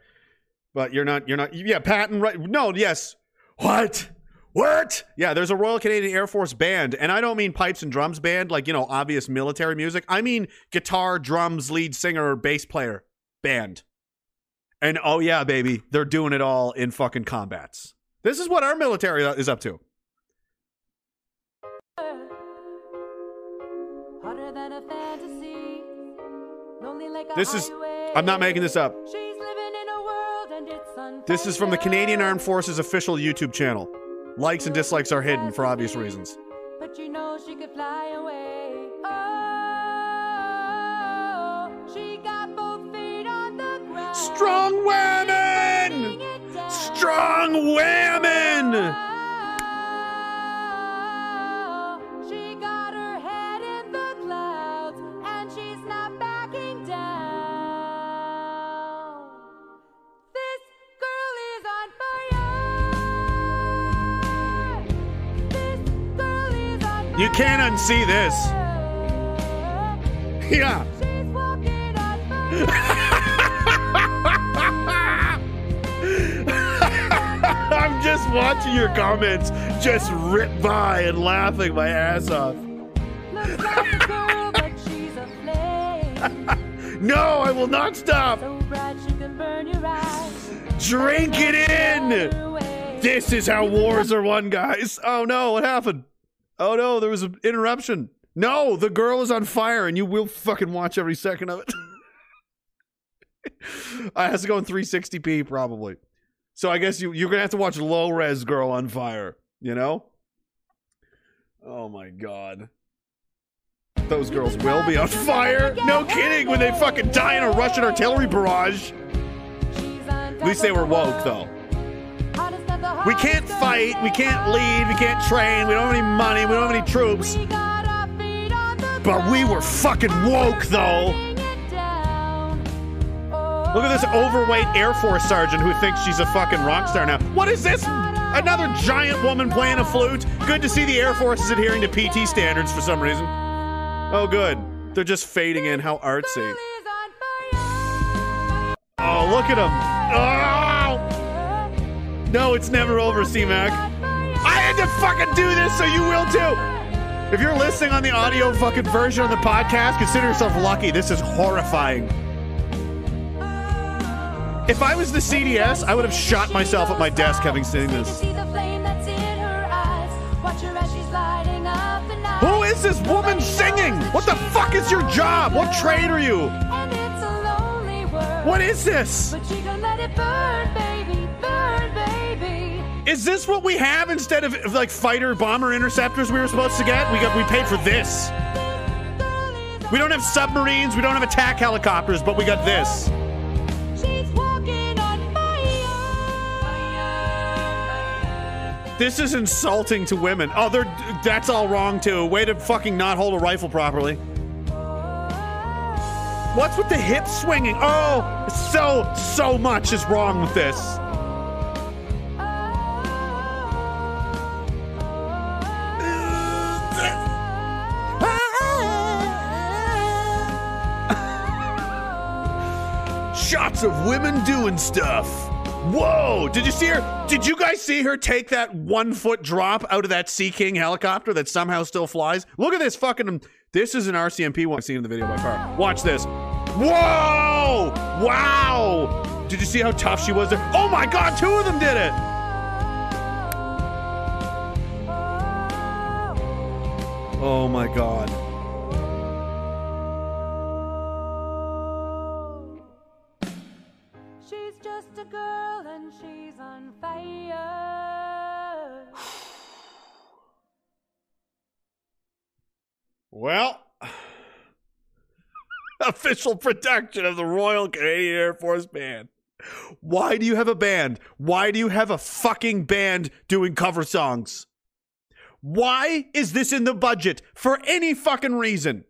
but you're not, you're not, yeah, Patton, right? No, yes. What? What? Yeah, there's a Royal Canadian Air Force band, and I don't mean pipes and drums band, like, you know, obvious military music. I mean guitar, drums, lead singer, bass player band. And oh, yeah, baby, they're doing it all in fucking combats. This is what our military uh, is up to. Hotter than a fantasy. Lonely like a This is. I'm not making this up. She's living in a world and it's This is from the. Canadian Armed Forces official YouTube channel. Likes and dislikes are hidden for obvious reasons. But you know she could fly away. Oh, she got both feet on the ground. Strong women! Strong women! You can't unsee this. Yeah. She's walking on I'm just watching your comments just rip by and laughing my ass off. Looks like a girl, but she's a flame. No, I will not stop. So bright she can burn your eyes. Drink it in. This is how wars are won, guys. Oh no, what happened? Oh no, there was an interruption. No, the girl is on fire, and you will fucking watch every second of it. I has to go in 360p probably. So I guess you you're gonna have to watch low res girl on fire. You know? Oh my god. Those girls will be on fire. No kidding. When they fucking die in a Russian artillery barrage. At least they were woke though. We can't fight. We can't lead. We can't train. We don't have any money. We don't have any troops. But we were fucking woke though. Look at this overweight Air Force sergeant who thinks she's a fucking rock star now. What is this? Another giant woman playing a flute? Good to see the Air Force is adhering to PT standards for some reason. Oh, good. They're just fading in. How artsy. Oh, look at him. Oh! No, it's never over, C-Mac. I had to fucking do this, so you will too. If you're listening on the audio fucking version of the podcast, consider yourself lucky. This is horrifying. If I was the CDS, I would have shot myself at my desk having seen this. Who is this woman singing? What the fuck is your job? What trade are you? What is this? But let it burn, baby, burn, baby. Is this what we have instead of of, like fighter bomber interceptors we were supposed to get? We got we paid for this. We don't have submarines, we don't have attack helicopters, but we got this. She's walking on This is insulting to women. Oh, they're that's all wrong too. Way to fucking not hold a rifle properly. What's with the hip swinging? Oh, so, so much is wrong with this. Of women doing stuff. Whoa! Did you see her? Did you guys see her take that one foot drop out of that Sea King helicopter that somehow still flies? Look at this fucking. This is an RCMP one I've seen in the video by far. Watch this. Whoa! Wow! Did you see how tough she was there? Oh my god, two of them did it! Oh my god. Well, official production of the Royal Canadian Air Force Band. Why do you have a band? Why do you have a fucking band doing cover songs? Why is this in the budget for any fucking reason?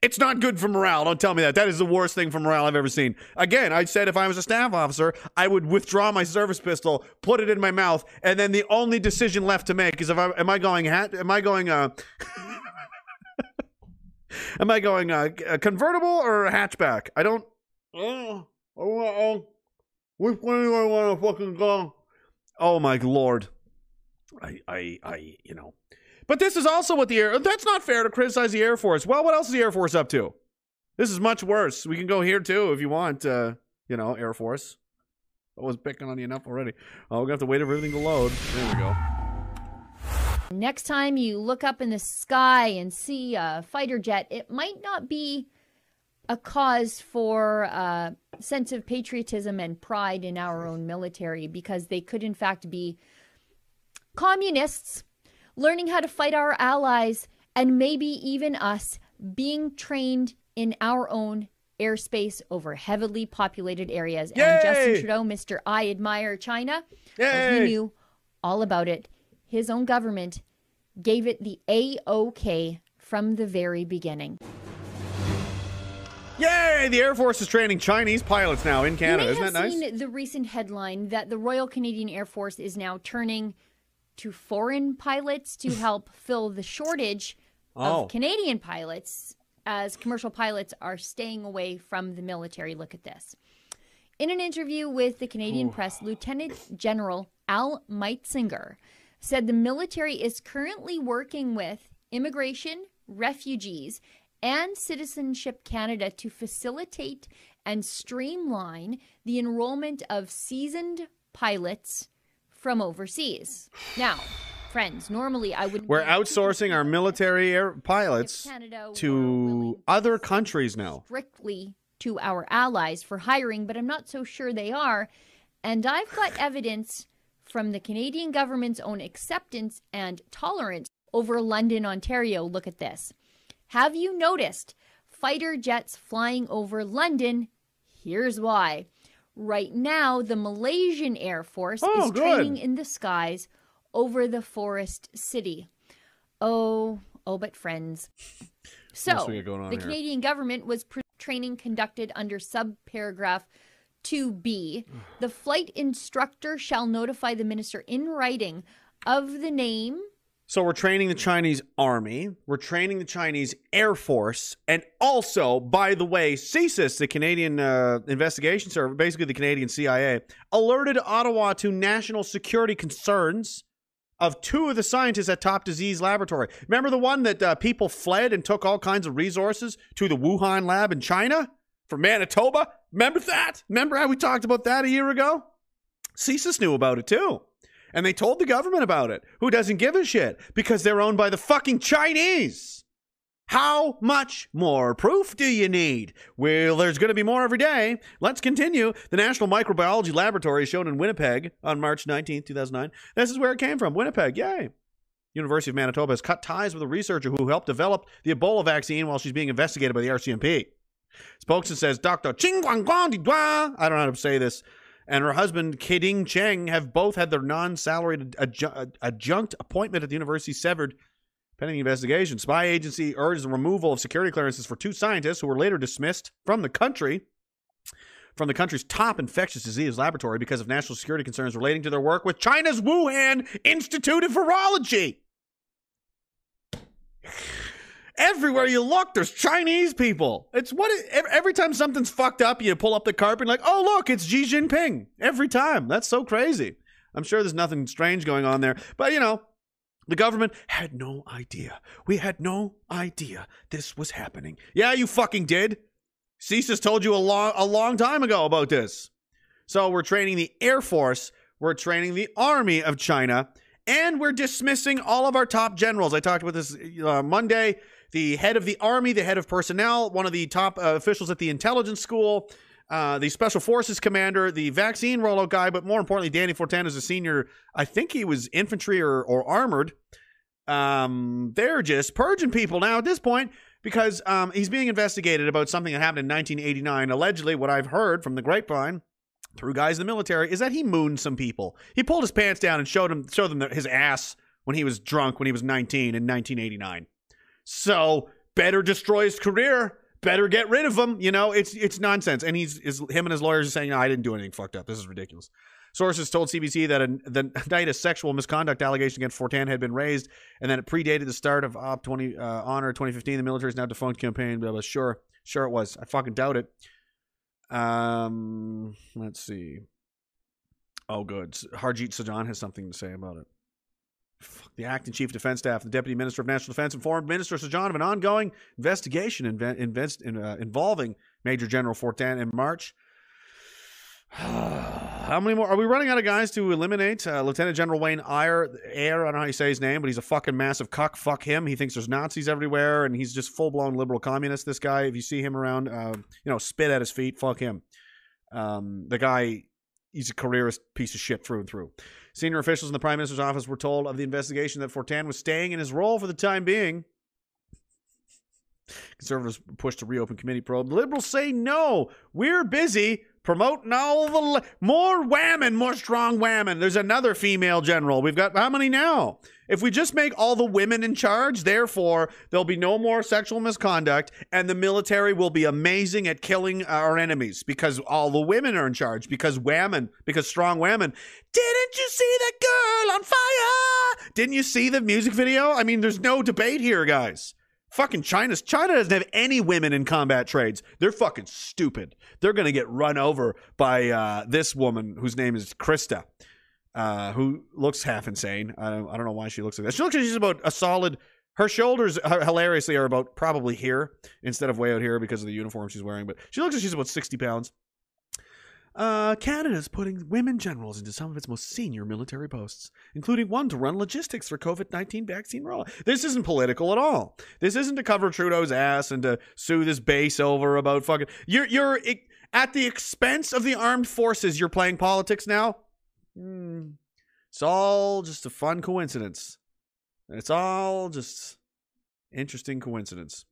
It's not good for morale. Don't tell me that. That is the worst thing for morale I've ever seen. Again, I said if I was a staff officer, I would withdraw my service pistol, put it in my mouth, and then the only decision left to make is if I am I going hat am I going uh Am I going uh, a convertible or a hatchback? I don't. Oh, oh, oh. Which one do I want to fucking go? Oh my lord! I, I, I, you know. But this is also what the air. That's not fair to criticize the Air Force. Well, what else is the Air Force up to? This is much worse. We can go here too if you want. Uh, you know, Air Force. I was picking on you enough already. Oh, we're gonna have to wait for everything to load. There we go. Next time you look up in the sky and see a fighter jet, it might not be a cause for a sense of patriotism and pride in our own military because they could, in fact, be communists learning how to fight our allies and maybe even us being trained in our own airspace over heavily populated areas. And Justin Trudeau, Mr. I admire China, he knew all about it. His own government gave it the A OK from the very beginning. Yay! The Air Force is training Chinese pilots now in Canada. Isn't that nice? seen the recent headline that the Royal Canadian Air Force is now turning to foreign pilots to help fill the shortage Oh. of Canadian pilots as commercial pilots are staying away from the military. Look at this. In an interview with the Canadian press, Lieutenant General Al Meinzinger said the military is currently working with immigration, refugees, and Citizenship Canada to facilitate and streamline the enrollment of seasoned pilots from overseas. Now, friends, normally I would We're outsourcing our military air pilots to other countries now. strictly to our allies for hiring, but I'm not so sure they are. And I've got evidence from the Canadian government's own acceptance and tolerance over London, Ontario. Look at this. Have you noticed fighter jets flying over London? Here's why. Right now, the Malaysian Air Force Oh, is good. training in the skies over the forest city. Oh, oh, but friends. So, else we got going on the here? Canadian government was pre- training conducted under subparagraph 2B. The flight instructor shall notify the minister in writing of the name. So we're training the Chinese army, we're training the Chinese Air Force, and also, by the way, CSIS, the Canadian uh, Investigation Service, basically the Canadian CIA, alerted Ottawa to national security concerns of two of the scientists at Top Disease Laboratory. Remember the one that uh, people fled and took all kinds of resources to the Wuhan lab in China from Manitoba? Remember that? Remember how we talked about that a year ago? CSIS knew about it too. And they told the government about it, who doesn't give a shit because they're owned by the fucking Chinese. How much more proof do you need? Well, there's going to be more every day. Let's continue. The National Microbiology Laboratory is shown in Winnipeg on March 19, 2009. This is where it came from Winnipeg. Yay. University of Manitoba has cut ties with a researcher who helped develop the Ebola vaccine while she's being investigated by the RCMP. Spokesman says Dr. Ching Guang Guang Di Dua, I don't know how to say this, and her husband, Keding Cheng, have both had their non salaried adju- adjunct appointment at the university severed Pending investigation, spy agency urged the removal of security clearances for two scientists who were later dismissed from the country from the country's top infectious disease laboratory because of national security concerns relating to their work with China's Wuhan Institute of Virology. Everywhere you look, there's Chinese people. It's what it, every time something's fucked up, you pull up the carpet and like, oh look, it's Xi Jinping. Every time. That's so crazy. I'm sure there's nothing strange going on there, but you know, the government had no idea. We had no idea this was happening. Yeah, you fucking did. CSIS told you a long a long time ago about this. So we're training the Air Force, we're training the Army of China, and we're dismissing all of our top generals. I talked about this uh, Monday. The head of the Army, the head of personnel, one of the top uh, officials at the intelligence school, uh, the special forces commander, the vaccine rollout guy, but more importantly, Dany Fortin is a senior. I think he was infantry or, or armored. Um, they're just purging people now at this point because um, he's being investigated about something that happened in 1989. Allegedly, what I've heard from the grapevine through guys in the military is that he mooned some people. He pulled his pants down and showed them showed them his ass when he was drunk when he was 19 in 1989. So better destroy his career. Better get rid of him. You know, it's it's nonsense. And he's is him and his lawyers are saying, no, I didn't do anything fucked up. This is ridiculous. Sources told CBC that a, the night a sexual misconduct allegation against Fortin had been raised, and that it predated the start of Op 20 uh, Honor 2015. The military's now defunct campaign. Blah blah. Sure, sure it was. I fucking doubt it. Um, let's see. Oh, good. Harjit Sajjan has something to say about it. The acting chief of defense staff, the deputy minister of national defense, informed Minister Sajjan of an ongoing investigation inve- invest, in, uh, involving Major General Fortin in March. How many more? Are we running out of guys to eliminate? Uh, Lieutenant General Wayne Eyre, Eyre, I don't know how you say his name, but he's a fucking massive cuck. Fuck him. He thinks there's Nazis everywhere, and he's just full blown liberal communist. This guy, if you see him around, uh, you know, spit at his feet. Fuck him. Um, the guy, he's a careerist piece of shit through and through. Senior officials in the Prime Minister's office were told of the investigation that Fortin was staying in his role for the time being. Conservatives push to reopen committee probe. Liberals say no. We're busy promoting all the more whammon, more strong whammon. There's another female general. We've got how many now? If we just make all the women in charge, therefore there'll be no more sexual misconduct, and the military will be amazing at killing our enemies because all the women are in charge. Because whammon, because strong whammon. Didn't you see that girl on fire? Didn't you see the music video? I mean, there's no debate here, guys. Fucking China's China doesn't have any women in combat trades. They're fucking stupid. They're gonna get run over by uh, this woman whose name is Krista, uh, who looks half insane. I don't, I don't know why she looks like that. She looks like she's about a solid. Her shoulders, hilariously, are about probably here instead of way out here because of the uniform she's wearing. But she looks like she's about sixty pounds. Uh, Canada's putting women generals into some of its most senior military posts, including one to run logistics for COVID 19 vaccine rollout. This isn't political at all. This isn't to cover Trudeau's ass and to sue this base over about fucking. You're, you're at the expense of the armed forces, you're playing politics now? Hmm. It's all just a fun coincidence. And It's all just interesting coincidence.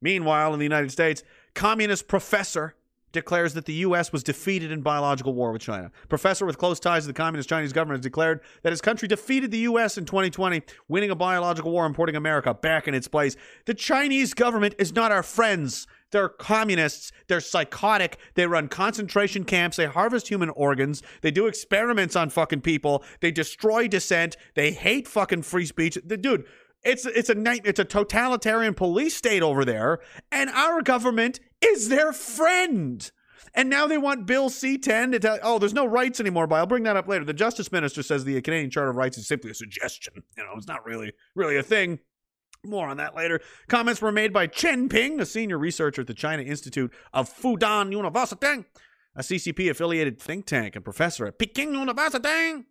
Meanwhile, in the United States, communist professor declares that the U.S. was defeated in biological war with China. Professor with close ties to the Communist Chinese government has declared that his country defeated the U.S. in 2020, winning a biological war and putting America back in its place. The Chinese government is not our friends. They're communists. They're psychotic. They run concentration camps. They harvest human organs. They do experiments on fucking people. They destroy dissent. They hate fucking free speech. The, dude, it's it's a night. It's a totalitarian police state over there, and our government is their friend. And now they want Bill C-10 to tell. Oh, there's no rights anymore. But I'll bring that up later. The Justice Minister says the Canadian Charter of Rights is simply a suggestion. You know, it's not really really a thing. More on that later. Comments were made by Chen Ping, a senior researcher at the China Institute of Fudan University, a CCP affiliated think tank and professor at Peking University.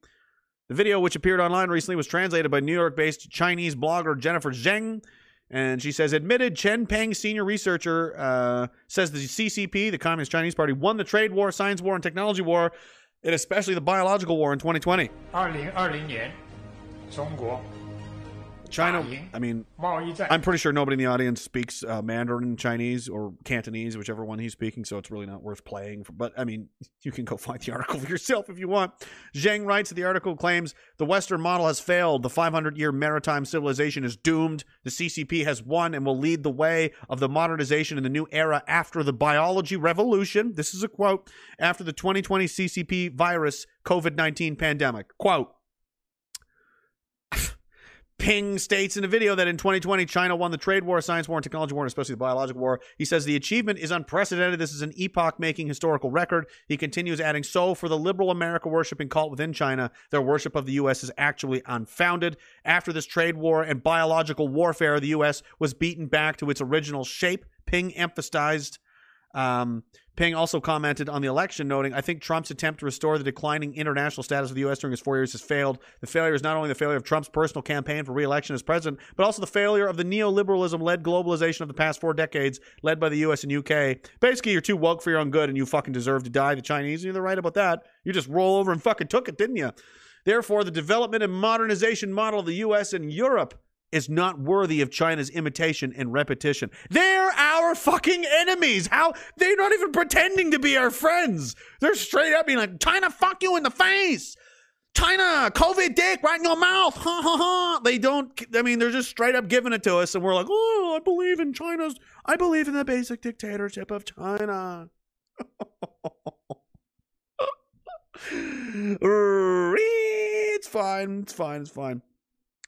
The video, which appeared online recently, was translated by New York based Chinese blogger Jennifer Zeng. And she says, admitted Chen Ping, senior researcher, uh, says the CCP, the Communist Chinese Party, won the trade war, science war, and technology war, and especially the biological war in 2020. 2020年，中国 China. I mean, I'm pretty sure nobody in the audience speaks uh, Mandarin Chinese or Cantonese, whichever one he's speaking. So it's really not worth playing. For, but I mean, you can go find the article for yourself if you want. Zhang writes the article claims the Western model has failed. The 500 year maritime civilization is doomed. The CCP has won and will lead the way of the modernization in the new era after the biology revolution. This is a quote after the 2020 CCP virus COVID 19 pandemic. Quote. Ping states in a video that in 2020, China won the trade war, science war, and technology war, and especially the biological war. He says the achievement is unprecedented. This is an epoch making historical record. He continues adding, So, for the liberal America worshipping cult within China, their worship of the U.S. is actually unfounded. After this trade war and biological warfare, the U.S. was beaten back to its original shape. Ping emphasized. Um, Ping also commented on the election, noting, I think Trump's attempt to restore the declining international status of the U.S. during his four years has failed. The failure is not only the failure of Trump's personal campaign for reelection as president, but also the failure of the neoliberalism led globalization of the past four decades, led by the U.S. and U.K. Basically, you're too woke for your own good and you fucking deserve to die. The Chinese, you're right about that. You just roll over and fucking took it, didn't you? Therefore, the development and modernization model of the U.S. and Europe is not worthy of China's imitation and repetition. They're our fucking enemies. How they're not even pretending to be our friends. They're straight up being like, China, fuck you in the face. China, COVID dick right in your mouth. Ha ha ha. They don't, I mean, they're just straight up giving it to us. And we're like, oh, I believe in China's, I believe in the basic dictatorship of China. it's fine. It's fine. It's fine.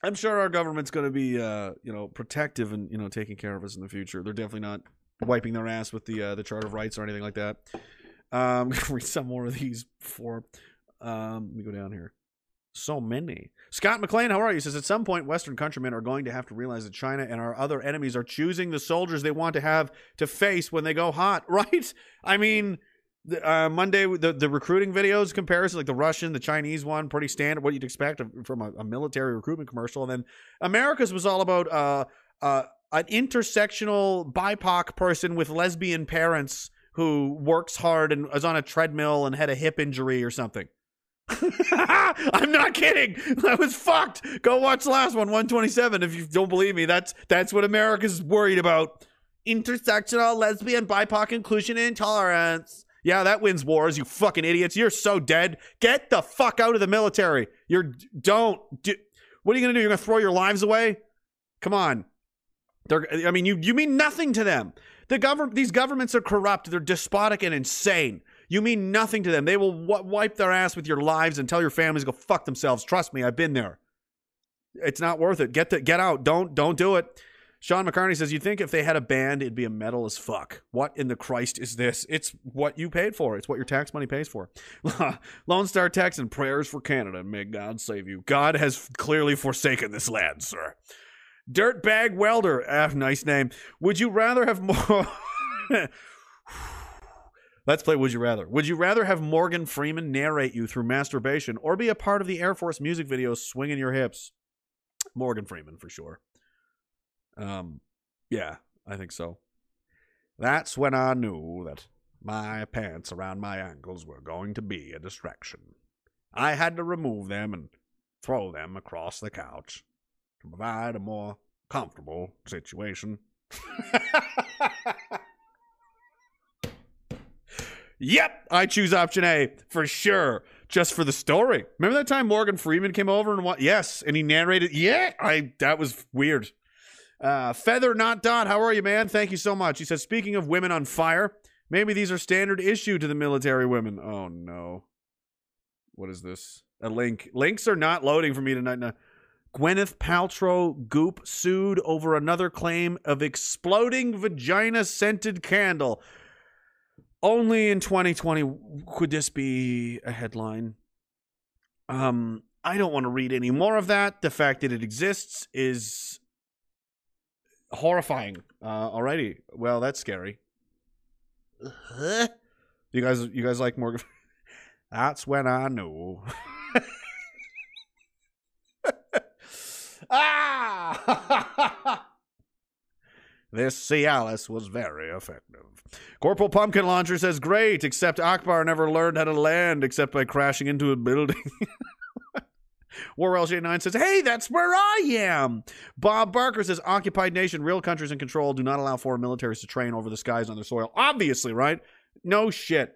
I'm sure our government's going to be, uh, you know, protective and you know taking care of us in the future. They're definitely not wiping their ass with the uh, the Charter of Rights or anything like that. Um, read some more of these before. Um, let me go down here. So many. Scott McLean, how are you? Says at some point, Western countrymen are going to have to realize that China and our other enemies are choosing the soldiers they want to have to face when they go hot. Right? I mean, uh, Monday the the recruiting videos comparison, like the Russian, the Chinese one, pretty standard. What you'd expect from a, a military recruitment commercial, and then America's was all about uh, uh, an intersectional BIPOC person with lesbian parents who works hard and is on a treadmill and had a hip injury or something. I'm not kidding. I was fucked. Go watch the last one, 127. If you don't believe me, that's that's what America's worried about. Intersectional, lesbian, BIPOC inclusion and tolerance. Yeah, that wins wars, you fucking idiots. You're so dead. Get the fuck out of the military. You're don't do, What are you going to do? You're going to throw your lives away? Come on. They're I mean, you you mean nothing to them. The government these governments are corrupt. They're despotic and insane. You mean nothing to them. They will w- wipe their ass with your lives and tell your families to go fuck themselves. Trust me, I've been there. It's not worth it. Get the, get out. Don't don't do it. Sean McCartney says, You'd think if they had a band, it'd be a metal as fuck. What in the Christ is this? It's what you paid for. It's what your tax money pays for. Lone Star Texan, prayers for Canada. May God save you. God has clearly forsaken this land, sir. Dirtbag Welder. Ah, nice name. Would you rather have more. Let's play Would You Rather. Would you rather have Morgan Freeman narrate you through masturbation or be a part of the Air Force music video swinging your hips? Morgan Freeman, for sure. Um, yeah, I think so. That's when I knew that my pants around my ankles were going to be a distraction. I had to remove them and throw them across the couch to provide a more comfortable situation. yep, I choose option A for sure, just for the story. Remember that time Morgan Freeman came over and what? Yes, and he narrated. Yeah, I that was weird. Uh, Feather Not Dot, how are you, man? Thank you so much. He says, speaking of women on fire, maybe these are standard issue to the military women. Oh no. What is this? A link. Links are not loading for me tonight. No. Gwyneth Paltrow goop sued over another claim of exploding vagina scented candle. Only in 2020 could this be a headline. Um, I don't want to read any more of that. The fact that it exists is horrifying. Uh, alrighty. Well, that's scary. You guys, you guys like Morgan? That's when I know. ah! this Cialis was very effective. Corporal Pumpkin Launcher says, "Great, except Akbar never learned how to land except by crashing into a building." War LJ9 says, Hey, that's where I am. Bob Barker says, Occupied nation, real countries in control do not allow foreign militaries to train over the skies on their soil. Obviously, right? No shit.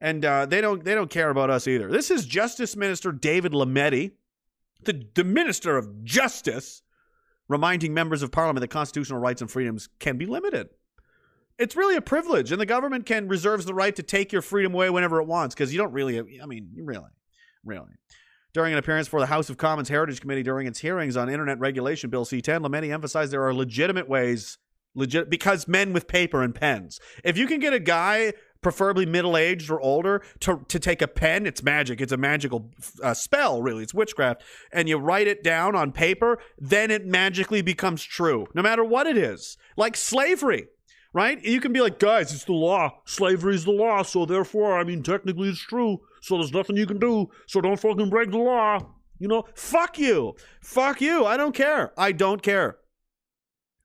And uh, they don't they don't care about us either. This is Justice Minister David Lametti, the, the Minister of Justice, reminding members of Parliament that constitutional rights and freedoms can be limited. It's really a privilege, and the government can reserves the right to take your freedom away whenever it wants because you don't really. I mean, really, really. During an appearance for the House of Commons Heritage Committee during its hearings on Internet Regulation Bill C10, Lametti emphasized there are legitimate ways, legit because men with paper and pens. If you can get a guy, preferably middle aged or older, to to take a pen, it's magic. It's a magical uh, spell, really. It's witchcraft, and you write it down on paper, then it magically becomes true, no matter what it is. Like slavery right? You can be like, guys, it's the law. Slavery is the law, so therefore, I mean, technically it's true. So there's nothing you can do. So don't fucking break the law. You know, fuck you. Fuck you. I don't care. I don't care.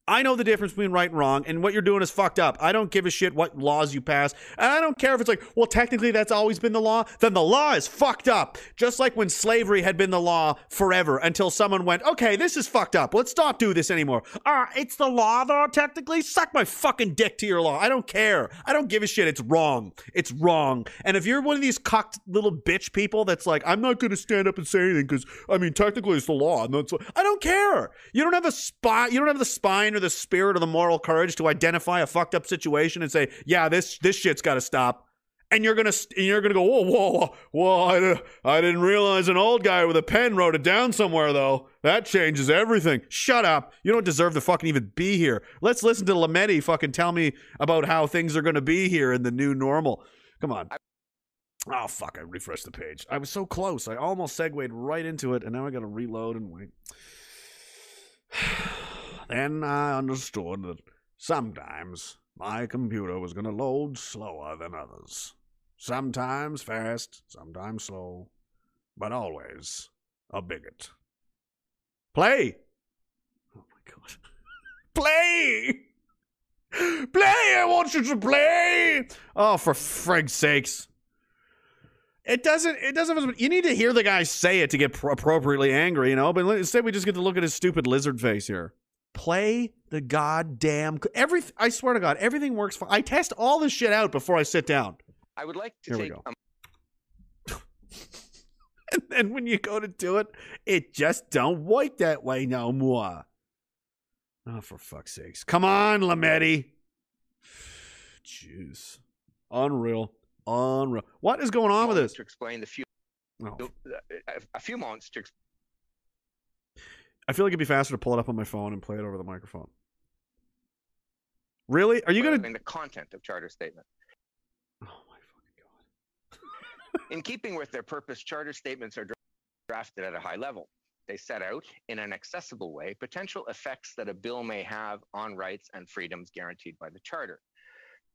I know the difference between right and wrong, and what you're doing is fucked up. I don't give a shit what laws you pass. And I don't care if it's like, well, technically that's always been the law. Then the law is fucked up. Just like when slavery had been the law forever until someone went, okay, this is fucked up. Let's not do this anymore. Ah, it's the law though, technically. Suck my fucking dick to your law. I don't care. I don't give a shit. It's wrong. It's wrong. And if you're one of these cocked little bitch people that's like, I'm not going to stand up and say anything because, I mean, technically it's the law. And that's, I don't care. You don't have a spine. You don't have the spine or the spirit or the moral courage to identify a fucked up situation and say, yeah, this this shit's got to stop. And you're gonna and you're gonna go, whoa, whoa, whoa! I, I didn't realize an old guy with a pen wrote it down somewhere though. That changes everything. Shut up! You don't deserve to fucking even be here. Let's listen to Lametti fucking tell me about how things are gonna be here in the new normal. Come on. Oh fuck! I refreshed the page. I was so close. I almost segued right into it, and now I got to reload and wait. Then I understood that sometimes my computer was going to load slower than others. Sometimes fast, sometimes slow, but always a bigot. Play! Oh my god. Play! Play! I want you to play! Oh, for frig's sakes. It doesn't. It doesn't. You need to hear the guy say it to get pro- appropriately angry, you know. But instead, we just get to look at his stupid lizard face here. Play the goddamn every. I swear to God, everything works. fine. I test all this shit out before I sit down. I would like to Here we go. a And then when you go to do it, it just don't work that way no more. Oh, for fuck's sakes! Come on, Lametti. Jeez, unreal, unreal. What is going on with this? to explain the few Oh. a- a few moments to ex- I feel like it'd be faster to pull it up on my phone and play it over the microphone. Really? Are you gonna? the content of charter statement. Oh my fucking god! in keeping with their purpose, charter statements are drafted at a high level. They set out, in an accessible way, potential effects that a bill may have on rights and freedoms guaranteed by the charter.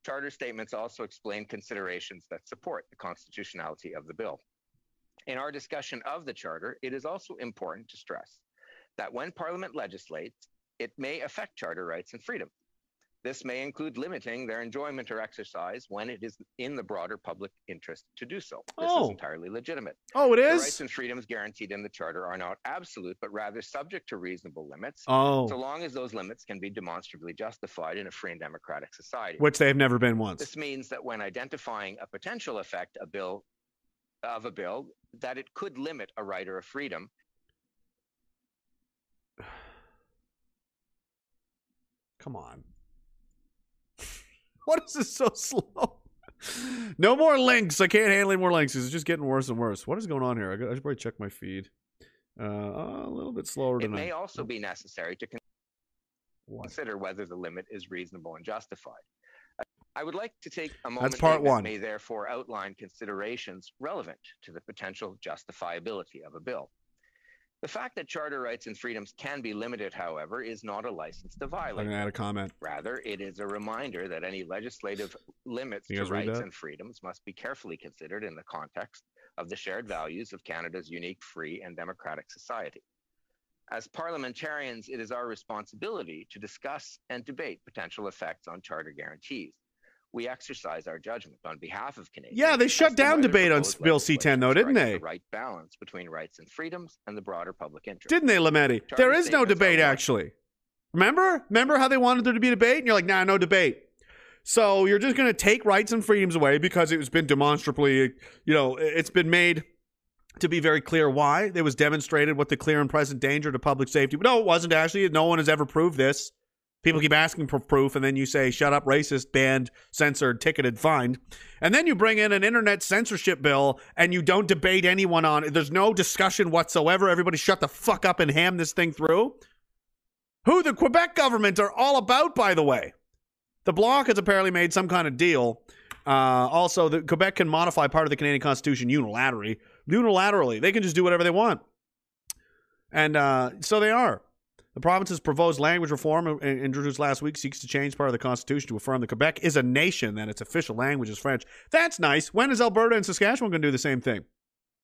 Charter statements also explain considerations that support the constitutionality of the bill. In our discussion of the charter, it is also important to stress that when Parliament legislates, it may affect charter rights and freedom. This may include limiting their enjoyment or exercise when it is in the broader public interest to do so. This Oh. is entirely legitimate. Oh, it The is? rights and freedoms guaranteed in the Charter are not absolute, but rather subject to reasonable limits, Oh. so long as those limits can be demonstrably justified in a free and democratic society. Which they have never been once. This means that when identifying a potential effect a bill of a bill, that it could limit a right or a freedom, Come on. What is this so slow? No more links. I can't handle any more links. It's just getting worse and worse. What is going on here? I, should probably check my feed. Uh, a little bit slower it may I. also be necessary to con- consider whether the limit is reasonable and justified. I would like to take a moment part that one. may therefore outline considerations relevant to the potential justifiability of a bill. The fact that charter rights and freedoms can be limited, however, is not a license to violate. I'm violate. gonna add a comment. Rather, it is a reminder that any legislative limits to rights and freedoms must be carefully considered in the context of the shared values of Canada's unique, free, and democratic society. As parliamentarians, it is our responsibility to discuss and debate potential effects on charter guarantees. We exercise our judgment on behalf of Canadians. Yeah, they shut down debate on Bill C10 though, didn't they? The right balance between rights and freedoms and the broader public interest. Didn't they, Lametti? There is no debate, actually. Remember? Remember how they wanted there to be debate? And you're like, nah, no debate. So you're just going to take rights and freedoms away because it's been demonstrably, you know, it's been made to be very clear why. It was demonstrated what the clear and present danger to public safety. But no, it wasn't actually. No one has ever proved this. People keep asking for proof, and then you say, shut up, racist, banned, censored, ticketed, fined. And then you bring in an internet censorship bill and you don't debate anyone on it. There's no discussion whatsoever. Everybody shut the fuck up and ham this thing through. Who the Quebec government are all about, by the way. The Bloc has apparently made some kind of deal. Uh, also, the, Quebec can modify part of the Canadian Constitution unilaterally. Unilaterally, they can just do whatever they want, and uh, so they are. The province's proposed language reform uh, introduced last week seeks to change part of the Constitution to affirm that Quebec is a nation and its official language is French. That's nice. When is Alberta and Saskatchewan going to do the same thing?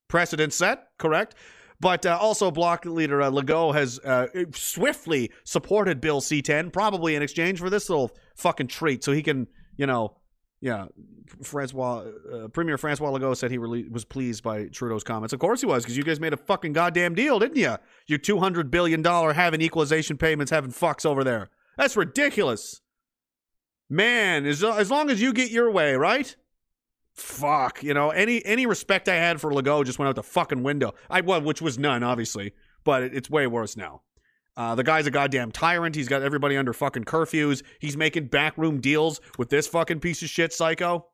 Precedent set, correct? But uh, also, Bloc leader uh, Legault has uh, swiftly supported Bill C-10, probably in exchange for this little fucking treat, so he can, you know, yeah. Francois, uh, Premier Francois Legault said he really was pleased by Trudeau's comments. Of course he was, because you guys made a fucking goddamn deal, didn't you? You two hundred billion dollar having equalization payments, having fucks over there. That's ridiculous. Man, as as long as you get your way, right? Fuck, you know, any any respect I had for Legault just went out the fucking window. I well, which was none, obviously, but it, it's way worse now. Uh, the guy's a goddamn tyrant. He's got everybody under fucking curfews. He's making backroom deals with this fucking piece of shit psycho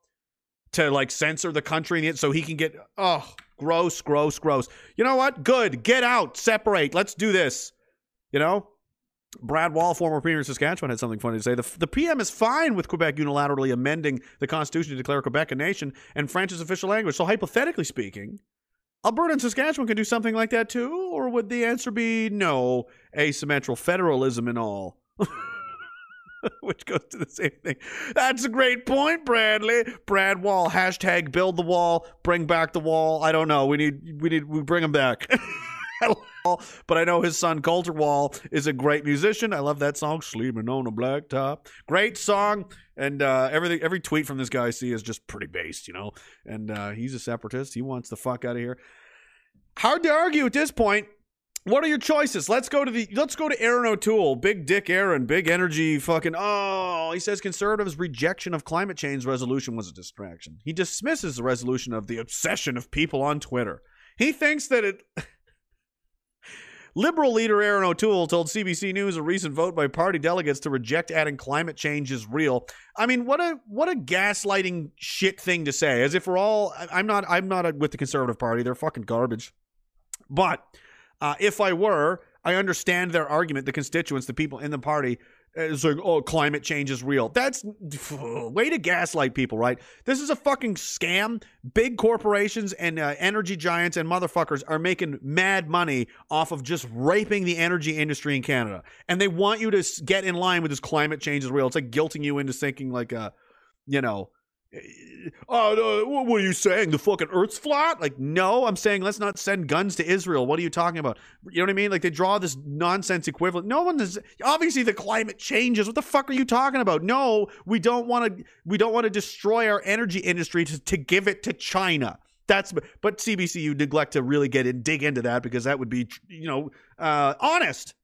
to like censor the country so he can get oh gross, gross, gross. You know what? Good. Get out. Separate. Let's do this. You know. Brad Wall, former premier of Saskatchewan, had something funny to say. The, the PM is fine with Quebec unilaterally amending the Constitution to declare Quebec a nation and French as official language. So, hypothetically speaking, Alberta and Saskatchewan could do something like that too? Or would the answer be no, asymmetrical federalism and all? Which goes to the same thing. That's a great point, Bradley. Brad Wall, hashtag build the wall, bring back the wall. I don't know. We need, we need, we bring them back. but I know his son Colter Wall is a great musician. I love that song, "Sleeping on a Blacktop." Great song, and uh, everything. Every tweet from this guy I see is just pretty based, you know. And uh, he's a separatist. He wants the fuck out of here. Hard to argue at this point. What are your choices? Let's go to the let's go to Erin O'Toole, big dick Erin, big energy fucking oh, he says conservatives rejection of climate change resolution was a distraction. He dismisses the resolution of the obsession of people on Twitter. He thinks that it Liberal leader Erin O'Toole told CBC News a recent vote by party delegates to reject adding climate change is real. I mean, what a what a gaslighting shit thing to say. As if we're all I'm not I'm not with the conservative party. They're fucking garbage. But uh, if I were, I understand their argument. The constituents, the people in the party, it's like, oh, climate change is real. That's way to gaslight people, right? This is a fucking scam. Big corporations and uh, energy giants and motherfuckers are making mad money off of just raping the energy industry in Canada, and they want you to get in line with this climate change is real. It's like guilting you into thinking like a, you know. Oh, no, what are you saying? The fucking Earth's flat? Like, no, I'm saying let's not send guns to Israel. What are you talking about? You know what I mean? Like, they draw this nonsense equivalent. No one is obviously the climate changes. What the fuck are you talking about? No, we don't want to. We don't want to destroy our energy industry to, to give it to China. That's but CBC you neglect to really get in, dig into that because that would be you know uh, honest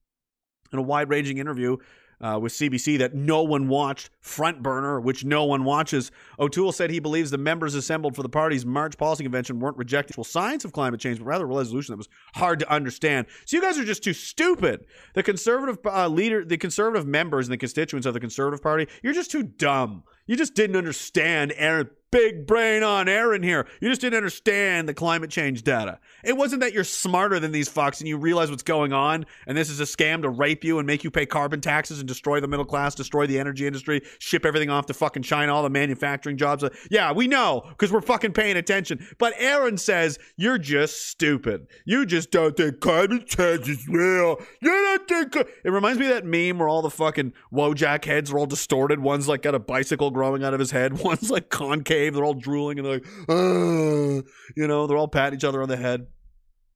in a wide ranging interview uh, with CBC that no one watched, Front Burner, which no one watches. O'Toole said he believes the members assembled for the party's March policy convention weren't rejecting actual science of climate change, but rather a resolution that was hard to understand. So you guys are just too stupid. The conservative uh, leader, the conservative members and the constituents of the Conservative Party, you're just too dumb. You just didn't understand Erin. Big brain on Erin here. You just didn't understand the climate change data. It wasn't that you're smarter than these fucks and you realize what's going on and this is a scam to rape you and make you pay carbon taxes and destroy the middle class, destroy the energy industry, ship everything off to fucking China, all the manufacturing jobs. Yeah, we know because we're fucking paying attention. But Erin says you're just stupid. You just don't think climate change is real. You don't think. It reminds me of that meme where all the fucking Wojak heads are all distorted. One's like got a bicycle growing out of his head. One's like concave. They're all drooling and they're like, you know, they're all patting each other on the head.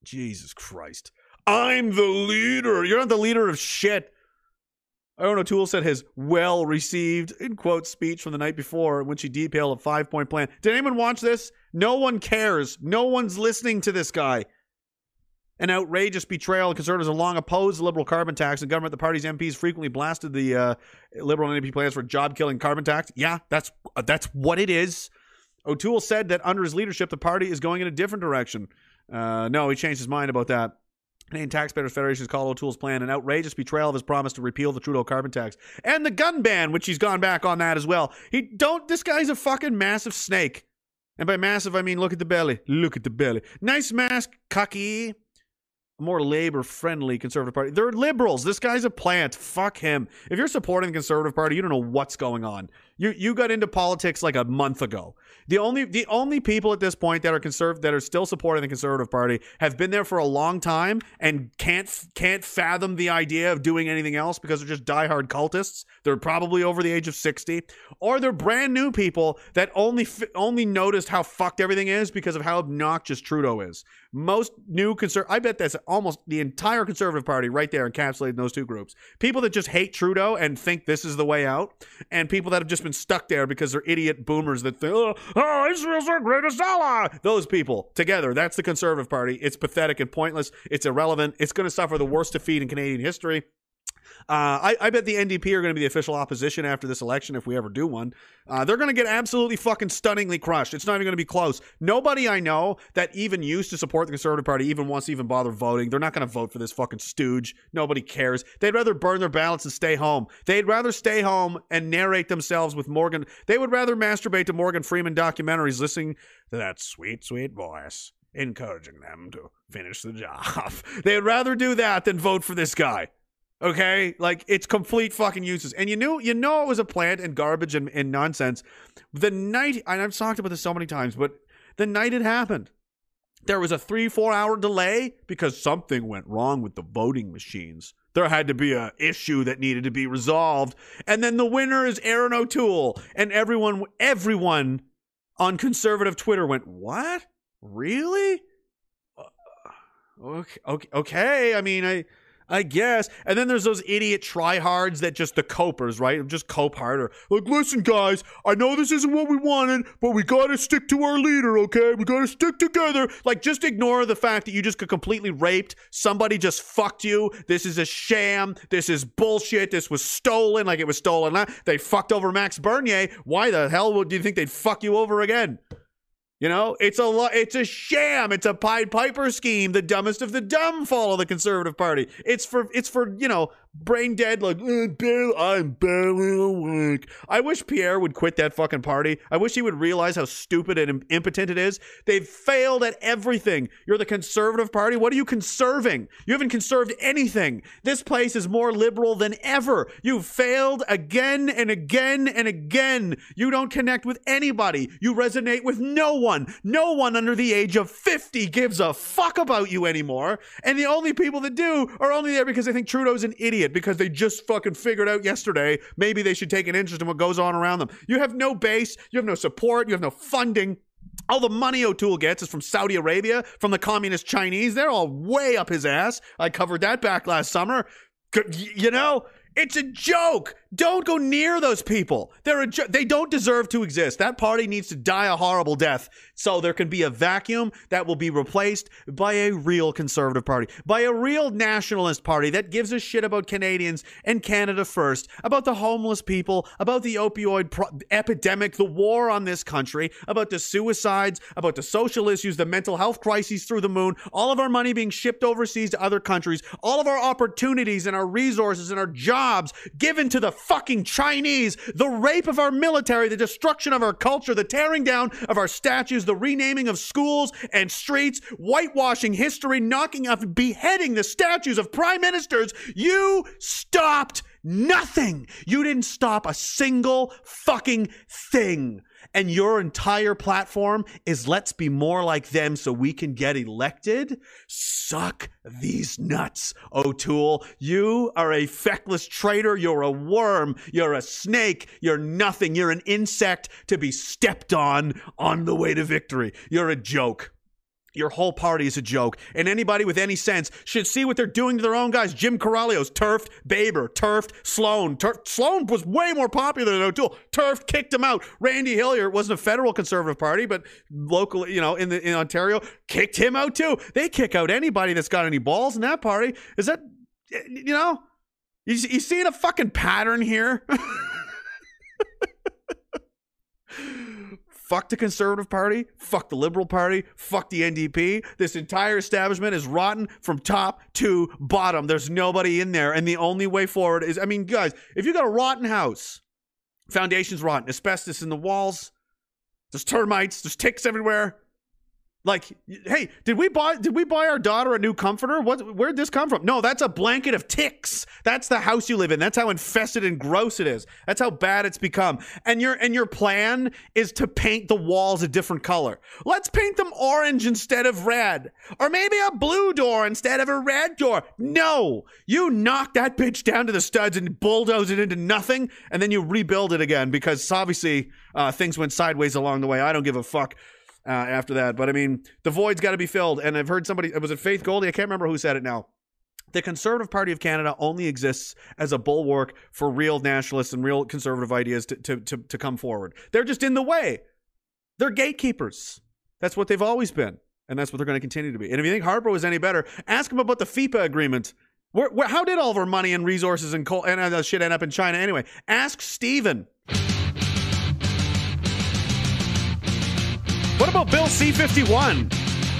Jesus Christ. I'm the leader. You're not the leader of shit. Erin O'Toole said his well received, in quote, speech from the night before when she he detailed a five point plan. Did anyone watch this? No one cares. No one's listening to this guy. An outrageous betrayal. Conservatives have long opposed the liberal carbon tax, and government, the party's MPs frequently blasted the uh, liberal and NDP plans for job killing carbon tax. Yeah, that's uh, that's what it is. O'Toole said that under his leadership, the party is going in a different direction. Uh, no, he changed his mind about that. Canadian Taxpayers Federation has called O'Toole's plan an outrageous betrayal of his promise to repeal the Trudeau carbon tax and the gun ban, which he's gone back on that as well. He don't. This guy's a fucking massive snake, and by massive I mean look at the belly. Look at the belly. Nice mask, cocky. More labor-friendly Conservative Party. They're liberals. This guy's a plant. Fuck him. If you're supporting the Conservative Party, you don't know what's going on. You you got into politics like a month ago. The only the only people at this point that are conserv that are still supporting the Conservative Party have been there for a long time and can't can't fathom the idea of doing anything else because they're just diehard cultists. They're probably over the age of sixty, or they're brand new people that only only noticed how fucked everything is because of how obnoxious Trudeau is. Most new conserv I bet that's almost the entire Conservative Party right there encapsulated in those two groups. People that just hate Trudeau and think this is the way out, and people that have just been stuck there because they're idiot boomers that think, oh, oh, Israel's our greatest ally. Those people together, that's the Conservative Party. It's pathetic and pointless. It's irrelevant. It's going to suffer the worst defeat in Canadian history. Uh, I, I bet the NDP are going to be the official opposition after this election if we ever do one. Uh, they're going to get absolutely fucking stunningly crushed. It's not even going to be close. Nobody I know that even used to support the Conservative Party even wants to even bother voting. They're not going to vote for this fucking stooge. Nobody cares. They'd rather burn their ballots and stay home. They'd rather stay home and narrate themselves with Morgan. They would rather masturbate to Morgan Freeman documentaries listening to that sweet, sweet voice encouraging them to finish the job. They'd rather do that than vote for this guy. Okay, like it's complete fucking useless. And you knew, you know, it was a plant and garbage and, and nonsense. The night, and I've talked about this so many times, but the night it happened, there was a three, four hour delay because something went wrong with the voting machines. There had to be a issue that needed to be resolved, and then the winner is Erin O'Toole, and everyone, everyone on conservative Twitter went, "What? Really? Uh, Okay, okay, okay. I mean, I." I guess. And then there's those idiot tryhards that just the copers, right? Just cope harder. Like, listen, guys, I know this isn't what we wanted, but we gotta stick to our leader, okay? We gotta stick together. Like, just ignore the fact that you just got completely raped. Somebody just fucked you. This is a sham. This is bullshit. This was stolen, like it was stolen. They fucked over Max Bernier. Why the hell would you think they'd fuck you over again? You know, it's a lo- it's a sham. It's a Pied Piper scheme. The dumbest of the dumb follow the Conservative Party. It's for it's for you know brain dead like "Uh, barely, I'm barely awake. I wish Pierre would quit that fucking party. I wish he would realize how stupid and impotent it is. They've failed at everything. You're the Conservative Party. What are you conserving? You haven't conserved anything. This place is more liberal than ever. You've failed again and again and again. You don't connect with anybody. You resonate with no one. No one under the age of 50 gives a fuck about you anymore. And the only people that do are only there because they think Trudeau's an idiot because they just fucking figured out yesterday maybe they should take an interest in what goes on around them. You have no base, you have no support, you have no funding. All the money O'Toole gets is from Saudi Arabia, from the communist Chinese. They're all way up his ass. I covered that back last summer. You know, it's a joke. Don't go near those people. They're a, they don't deserve to exist. That party needs to die a horrible death so there can be a vacuum that will be replaced by a real conservative party, by a real nationalist party that gives a shit about Canadians and Canada first, about the homeless people, about the opioid pro- epidemic, the war on this country, about the suicides, about the social issues, the mental health crises through the moon, all of our money being shipped overseas to other countries, all of our opportunities and our resources and our jobs given to the fucking Chinese, the rape of our military, the destruction of our culture, the tearing down of our statues, the renaming of schools and streets, whitewashing history, knocking off, beheading the statues of prime ministers. You stopped nothing. You didn't stop a single fucking thing. And your entire platform is let's be more like them so we can get elected? Suck these nuts, O'Toole. You are a feckless traitor. You're a worm. You're a snake. You're nothing. You're an insect to be stepped on on the way to victory. You're a joke. Your whole party is a joke, and anybody with any sense should see what they're doing to their own guys. Jim Karahalios, turfed, Baber, turfed, Sloan. Turf, Sloan was way more popular than O'Toole. Turfed, kicked him out. Randy Hillier wasn't a federal conservative party, but local, you know, in the in Ontario, kicked him out too. They kick out anybody that's got any balls in that party. Is that, you know, you, you seeing a fucking pattern here? Fuck the Conservative Party. Fuck the Liberal Party. Fuck the NDP. This entire establishment is rotten from top to bottom. There's nobody in there. And the only way forward is I mean, guys, if you got a rotten house, foundation's rotten, asbestos in the walls, there's termites, there's ticks everywhere. Like, hey, did we buy did we buy our daughter a new comforter? What where'd this come from? No, that's a blanket of ticks. That's the house you live in. That's how infested and gross it is. That's how bad it's become. And your and your plan is to paint the walls a different color. Let's paint them orange instead of red. Or maybe a blue door instead of a red door. No. You knock that bitch down to the studs and bulldoze it into nothing, and then you rebuild it again because obviously uh, things went sideways along the way. I don't give a fuck uh, after that. But I mean, the void's got to be filled. And I've heard somebody, was it Faith Goldy? I can't remember who said it now. The Conservative Party of Canada only exists as a bulwark for real nationalists and real conservative ideas to, to, to, to come forward. They're just in the way. They're gatekeepers. That's what they've always been. And that's what they're going to continue to be. And if you think Harper was any better, ask him about the FIPA agreement. Where, where, how did all of our money and resources and coal and uh, shit end up in China anyway? Ask Stephen. What about Bill C 51?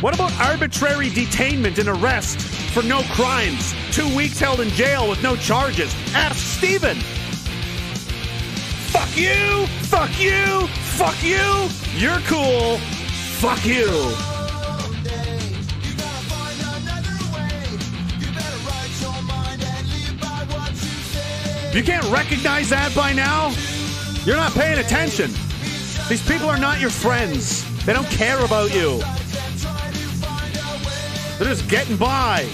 What about arbitrary detainment and arrest for no crimes? Two weeks held in jail with no charges. Ask Stephen. Fuck you! Fuck you! Fuck you! You're cool. Fuck you. You can't recognize that by now, you're not paying attention. These people are not your friends. They don't care about you. They're just getting by.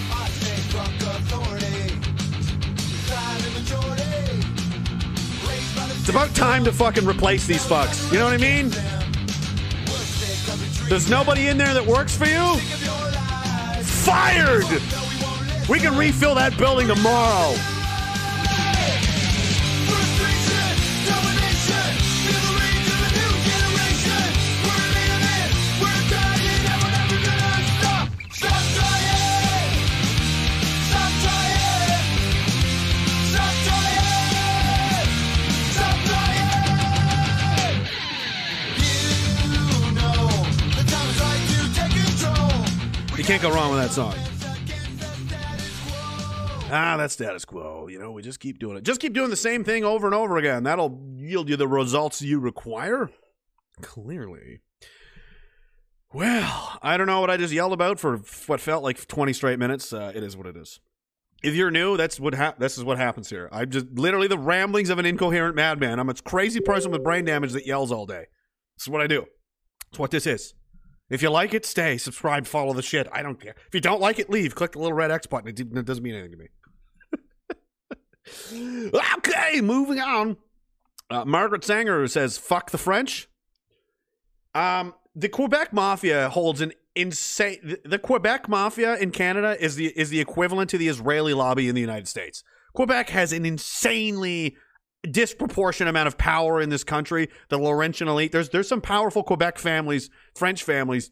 It's about time to fucking replace these fucks. You know what I mean? There's nobody in there that works for you? Fired! We can refill that building tomorrow. You can't go wrong with that song. Ah, that's status quo. You know, we just keep doing it. Just keep doing the same thing over and over again. That'll yield you the results you require. Clearly. Well, I don't know what I just yelled about for what felt like 20 straight minutes. Uh, it is what it is. If you're new, that's what this is what happens here. I'm just literally the ramblings of an incoherent madman. I'm a crazy person with brain damage that yells all day. This is what I do. It's what this is. If you like it, stay, subscribe, follow the shit. I don't care. If you don't like it, leave. Click the little red X button. It, doesn't mean anything to me. okay, moving on. Uh, Margaret Sanger says, "Fuck the French." Um, the Quebec Mafia holds an insane. The, the Quebec Mafia in Canada is the is the equivalent to the Israeli lobby in the United States. Quebec has an insanely disproportionate amount of power in this country. The Laurentian elite. There's there's some powerful Quebec families, French families,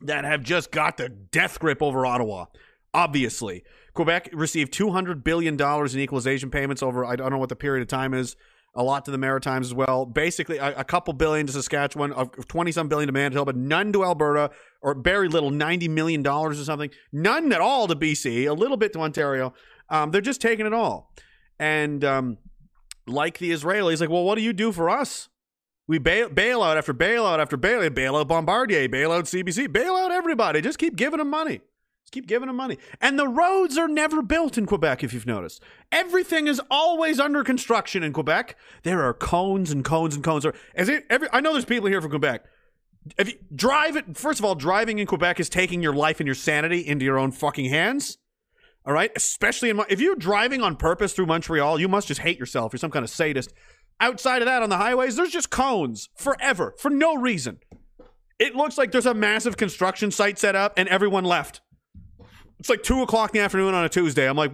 that have just got the death grip over Ottawa. Obviously, Quebec received two hundred billion dollars in equalization payments over. I don't know what the period of time is. A lot to the Maritimes as well. Basically, a, a couple billion to Saskatchewan, twenty some billion to Manitoba, but none to Alberta, or very little, ninety million dollars or something. None at all to BC. A little bit to Ontario. Um, they're just taking it all, and um, like the Israelis, like, well, what do you do for us? We bail bailout after bailout after bailout, bailout Bombardier, bailout CBC, bailout everybody. Just keep giving them money. Just keep giving them money. And the roads are never built in Quebec, if you've noticed. Everything is always under construction in Quebec. There are cones and cones and cones. As it, every, I know there's people here from Quebec. If you drive it, first of all, driving in Quebec is taking your life and your sanity into your own fucking hands. All right, especially in if you're driving on purpose through Montreal, you must just hate yourself. You're some kind of sadist. Outside of that, on the highways, there's just cones forever for no reason. It looks like there's a massive construction site set up and everyone left. It's like two o'clock in the afternoon on a Tuesday. I'm like,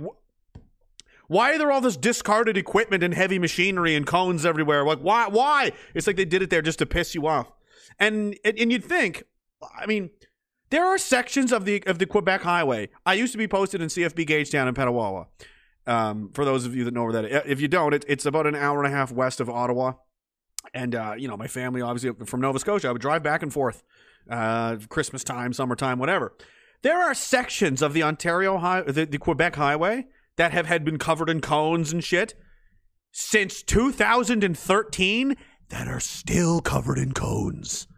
why are there all this discarded equipment and heavy machinery and cones everywhere? Like, why? Why? It's like they did it there just to piss you off. And and, and you'd think, I mean, there are sections of the of the Quebec Highway. I used to be posted in CFB Gagetown in Petawawa. Um, for those of you that know where that is. If you don't, it, it's about an hour and a half west of Ottawa. And uh, you know, my family obviously from Nova Scotia. I would drive back and forth, uh, Christmas time, summertime, whatever. There are sections of the Ontario high, the, the Quebec Highway that have had been covered in cones and shit since 2013 that are still covered in cones.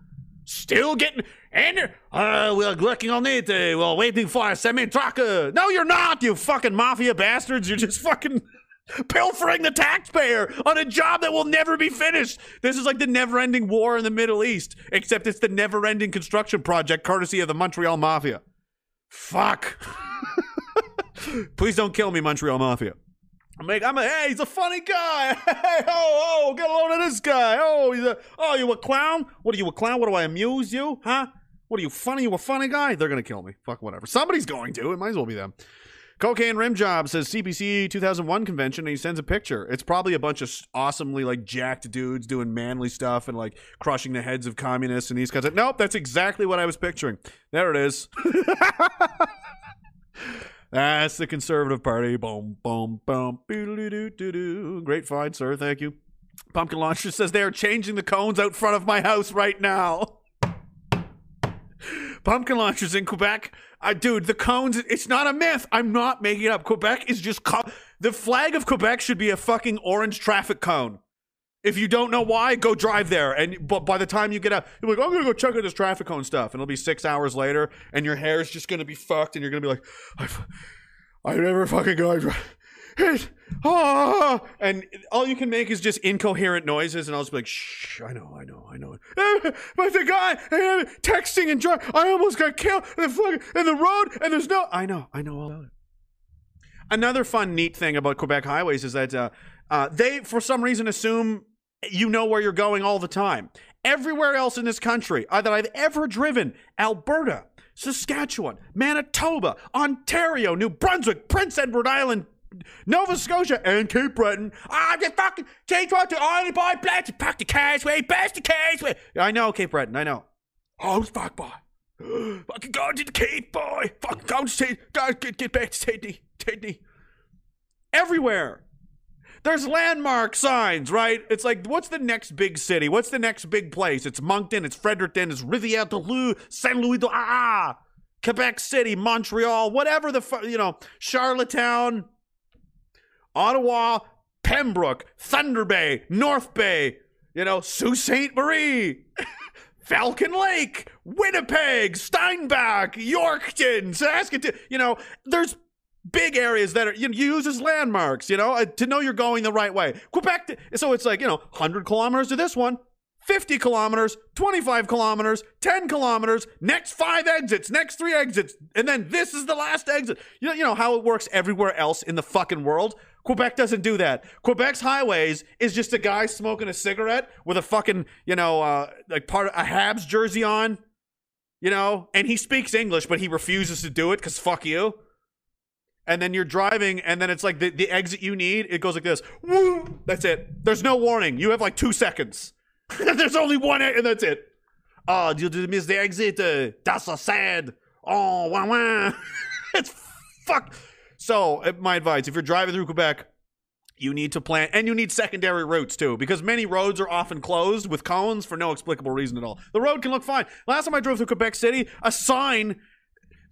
Still getting and uh, we're working on it. Uh, we're waiting for a semi truck. Uh, no, you're not, you fucking mafia bastards. You're just fucking pilfering the taxpayer on a job that will never be finished. This is like the never-ending war in the Middle East, except it's the never-ending construction project courtesy of the Montreal Mafia. Fuck. Please don't kill me, Montreal Mafia. I'm like, I'm a, hey, he's a funny guy. Hey, oh, oh, get a load of this guy. Oh, he's a, oh, you a clown? What are you, a clown? What do I amuse you? Huh? What are you, funny? You a funny guy? They're to kill me. Fuck, whatever. Somebody's going to. It might as well be them. Cocaine Rim Job says CBC 2001 convention, and he sends a picture. It's probably a bunch of awesomely like jacked dudes doing manly stuff and like crushing the heads of communists and these guys. Nope, that's exactly what I was picturing. There it is. That's the Conservative Party. Boom, boom, boom. Great find, sir. Thank you. Pumpkin Launcher says they are changing the cones out front of my house right now. Pumpkin launchers in Quebec. Dude, the cones, it's not a myth. I'm not making it up. Quebec is just. Co- the flag of Quebec should be a fucking orange traffic cone. If you don't know why, go drive there. And but by the time you get out, you're like, I'm gonna go check out this traffic cone stuff, and it'll be six hours later, and your hair's just gonna be fucked, and you're gonna be like, I've, I never fucking go. It, ah, and all you can make is just incoherent noises, and I'll just be like, "Shh, I know, I know, I know." But the guy texting and driving, I almost got killed in the fucking in the road, and there's no. I know, I know all about it. Another fun, neat thing about Quebec highways is that uh, uh, they, for some reason, assume you know where you're going all the time. Everywhere else in this country uh, that I've ever driven, Alberta, Saskatchewan, Manitoba, Ontario, New Brunswick, Prince Edward Island, Nova Scotia, and Cape Breton. I'm just fucking take what the island boy, blast pack the cash way, best the way. I know, Cape Breton, I know. Oh, fuck, boy. Fucking go to the Cape, boy. Fucking go to Sydney. Get, get back to Sydney. Sydney. Everywhere. There's landmark signs, right? It's like, what's the next big city? What's the next big place? It's Moncton, it's Fredericton, it's Rivière de Loup, Saint Louis de Ah, Quebec City, Montreal, whatever the fu- you know, Charlottetown, Ottawa, Pembroke, Thunder Bay, North Bay, you know, Sault Ste. Marie, Falcon Lake, Winnipeg, Steinbach, Yorkton, Saskatoon. You know, there's big areas that are you you use as landmarks, you know, uh, to know you're going the right way. Quebec, so it's like, you know, 100 kilometers to this one, 50 kilometers, 25 kilometers, 10 kilometers, next five exits, next three exits, and then this is the last exit. You know, you know how it works everywhere else in the fucking world? Quebec doesn't do that. Quebec's highways is just a guy smoking a cigarette with a fucking, you know, uh, like part of a Habs jersey on, you know, and he speaks English, but he refuses to do it because fuck you and then you're driving, and then it's like the, the exit you need, it goes like this. Woo! That's it. There's no warning. You have like two seconds. There's only one, and that's it. Oh, you miss the exit. Uh, that's so sad. Oh, wah, wah. it's fuck. So, uh, my advice if you're driving through Quebec, you need to plan, and you need secondary routes too, because many roads are often closed with cones for no explicable reason at all. The road can look fine. Last time I drove through Quebec City, a sign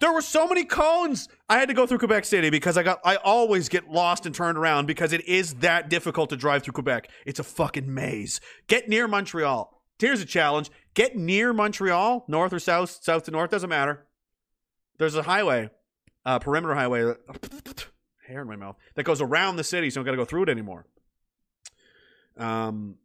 there were so many cones. I had to go through Quebec City because I got I always get lost and turned around because it is that difficult to drive through Quebec. It's a fucking maze. Get near Montreal. Here's a challenge. Get near Montreal, north or south, south to north, doesn't matter. There's a highway, perimeter highway, hair in my mouth, that goes around the city, so I don't got to go through it anymore. Um,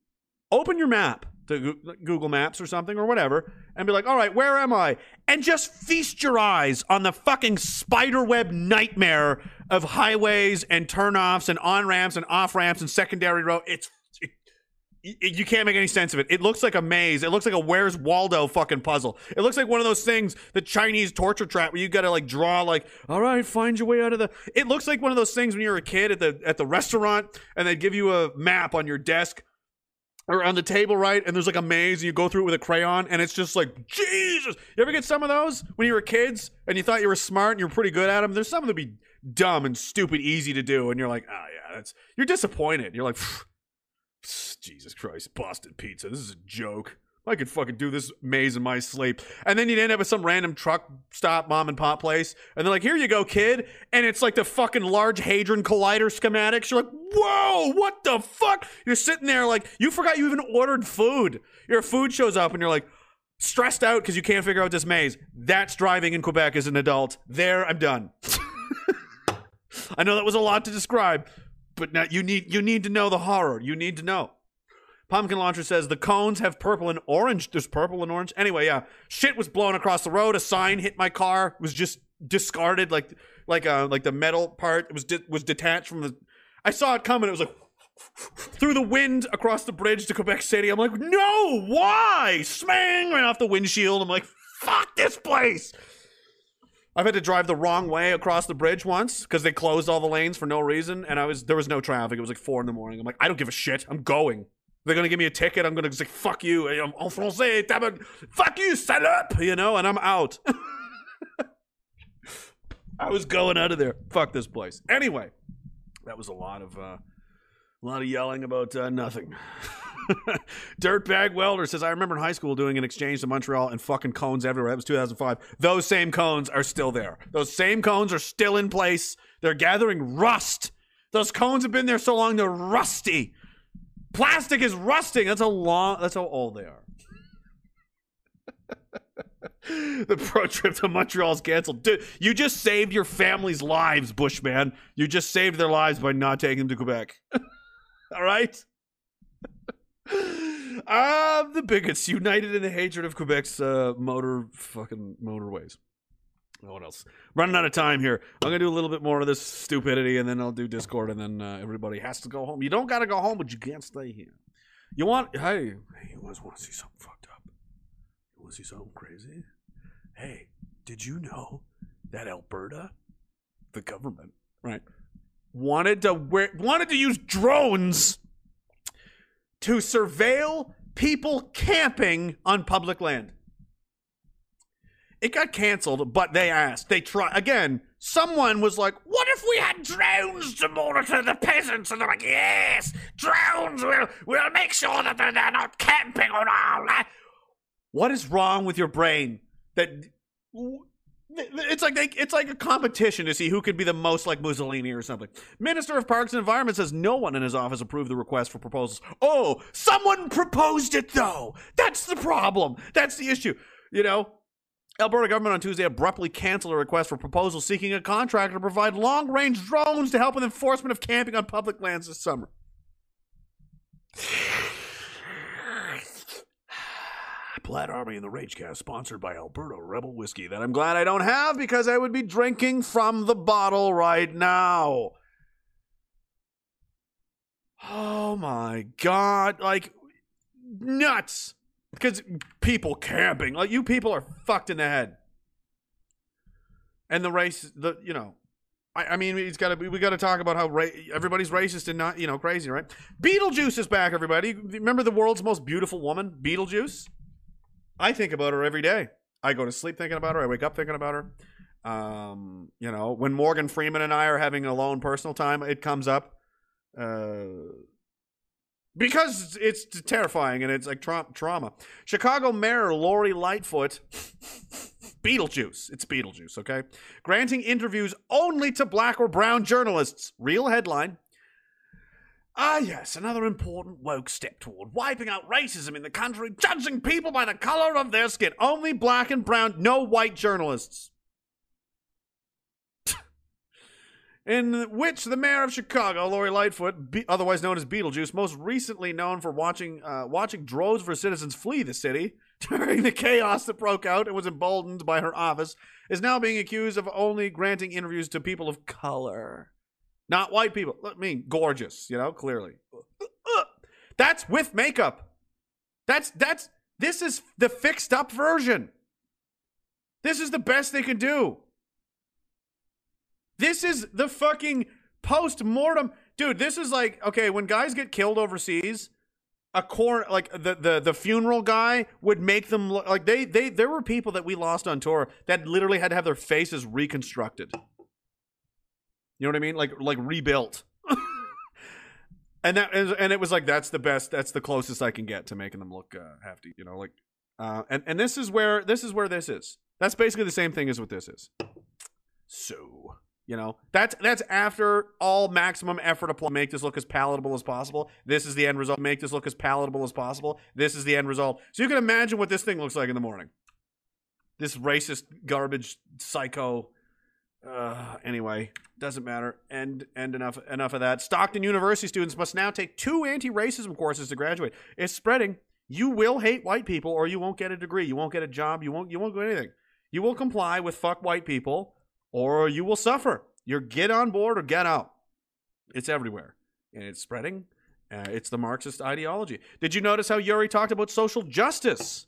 open your map to Google Maps or something or whatever and be like, all right, where am I? And just feast your eyes on the fucking spiderweb nightmare of highways and turnoffs and on ramps and off ramps and secondary road. It's you can't make any sense of it. It looks like a maze. It looks like a Where's Waldo fucking puzzle. It looks like one of those things, the Chinese torture trap, where you gotta like draw like, all right, find your way out of the. It looks like one of those things when you were a kid at the at the restaurant, and they give you a map on your desk or on the table, right? And there's like a maze, and you go through it with a crayon, and it's just like Jesus. You ever get some of those when you were kids and you thought you were smart and you were pretty good at them? There's some that be dumb and stupid, easy to do, and you're like, oh yeah, that's. You're disappointed. You're like, Jesus Christ, Boston Pizza. This is a joke. I could fucking do this maze in my sleep. And then you'd end up at some random truck stop mom and pop place. And they're like, here you go, kid. And it's like the fucking large Hadron Collider schematics. You're like, whoa, what the fuck? You're sitting there like, you forgot you even ordered food. Your food shows up and you're like, stressed out because you can't figure out this maze. That's driving in Quebec as an adult. There, I'm done. I know that was a lot to describe, but now you need you need to know the horror. You need to know. Pumpkin Launcher says the cones have purple and orange. There's purple and orange. Anyway, yeah, shit was blown across the road. A sign hit my car. Was just discarded, like like uh like the metal part was de- was detached from the. I saw it coming. It was like through the wind across the bridge to Quebec City. I'm like, no, why? Smang right off the windshield. I'm like, fuck this place. I've had to drive the wrong way across the bridge once because they closed all the lanes for no reason, and I was there was no traffic. It was like four in the morning. I'm like, I don't give a shit. I'm going. They're gonna give me a ticket. I'm gonna say fuck you. I'm en français. Fuck you, salope. You know, and I'm out. I was going out of there. Fuck this place. Anyway, that was a lot of uh, a lot of yelling about uh, nothing. Dirtbag Welder says, I remember in high school doing an exchange to Montreal and fucking cones everywhere. That was 2005. Those same cones are still there. Those same cones are still in place. They're gathering rust. Those cones have been there so long they're rusty. Plastic is rusting. That's how long. That's how old they are. the pro trip to Montreal is canceled. Dude, you just saved your family's lives, Bushman. You just saved their lives by not taking them to Quebec. All right? Ah, the bigots united in the hatred of Quebec's uh, motor fucking motorways. One else. Running out of time here. I'm gonna do a little bit more of this stupidity, and then I'll do Discord, and then uh, everybody has to go home. You don't gotta go home, but you can't stay here. You want? Hey, hey, you guys want to see something fucked up? You want to see something crazy? Hey, did you know that Alberta, the government, right, wanted to wear, wanted to use drones to surveil people camping on public land. It got canceled, but they asked. They try again. Someone was like, "What if we had drones to monitor the peasants?" And they're like, "Yes, drones will will make sure that they're, they're not camping on our land." What is wrong with your brain? That it's like they, it's like a competition to see who could be the most like Mussolini or something. Minister of Parks and Environment says no one in his office approved the request for proposals. Oh, someone proposed it though. That's the problem. That's the issue. You know, Alberta government on Tuesday abruptly canceled a request for proposals seeking a contractor to provide long-range drones to help with enforcement of camping on public lands this summer. Plaid Army and the Ragecast, sponsored by Alberta Rebel Whiskey, that I'm glad I don't have because I would be drinking from the bottle right now. Oh my god, like nuts. Because people camping, like you people are fucked in the head. And the race, the you know, I, I mean, it's got to we got to talk about how ra- everybody's racist and not you know crazy, right? Beetlejuice is back, everybody. Remember the world's most beautiful woman, Beetlejuice? I think about her every day. I go to sleep thinking about her. I wake up thinking about her. Um, you know, when Morgan Freeman and I are having a alone personal time, it comes up. Uh, because it's terrifying and it's like tra- trauma. Chicago Mayor Lori Lightfoot, Beetlejuice. It's Beetlejuice, okay? Granting interviews only to black or brown journalists. Real headline. Ah, yes, another important woke step toward wiping out racism in the country, judging people by the color of their skin. Only black and brown, no white journalists. In which the mayor of Chicago, Lori Lightfoot, be- otherwise known as Beetlejuice, most recently known for watching uh, watching droves of citizens flee the city during the chaos that broke out and was emboldened by her office, is now being accused of only granting interviews to people of color, not white people. I mean, gorgeous, you know, clearly. That's with makeup. That's that's this is the fixed up version. This is the best they can do. This is the fucking post mortem. Dude, this is like okay, when guys get killed overseas, a core like the the the funeral guy would make them look like they they there were people that we lost on tour that literally had to have their faces reconstructed. You know what I mean? Like like rebuilt. and that and it was like that's the best that's the closest I can get to making them look uh, hefty, you know, like uh and and this is where this is where this is. That's basically the same thing as what this is. So, you know, that's that's after all maximum effort to make this look as palatable as possible. This is the end result. Make this look as palatable as possible. This is the end result. So you can imagine what this thing looks like in the morning. This racist garbage psycho. Uh, anyway, doesn't matter. And and enough enough of that. Stockton University students must now take two anti-racism courses to graduate. It's spreading. You will hate white people, or you won't get a degree. You won't get a job. You won't. You won't do anything. You will comply with fuck white people, or you will suffer. You're get on board or get out. It's everywhere, and it's spreading. Uh, it's the Marxist ideology. Did you notice how Yuri talked about social justice?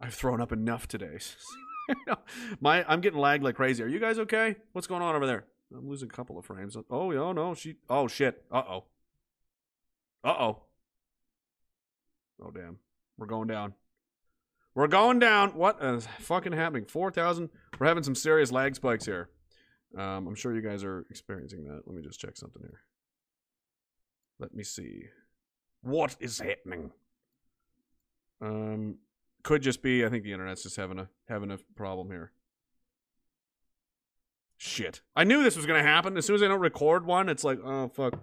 I've thrown up enough today. My, I'm getting lagged like crazy. Are you guys okay? What's going on over there? I'm losing a couple of frames. Oh, oh no, she. Oh shit. Uh oh. Uh oh. Oh damn. We're going down. We're going down. What is fucking happening? Four thousand. We're having some serious lag spikes here. Um, I'm sure you guys are experiencing that. Let me just check something here. Let me see. What is happening? Um, could just be. I think the internet's just having a having a problem here. Shit. I knew this was gonna happen. As soon as I don't record one, it's like, oh fuck.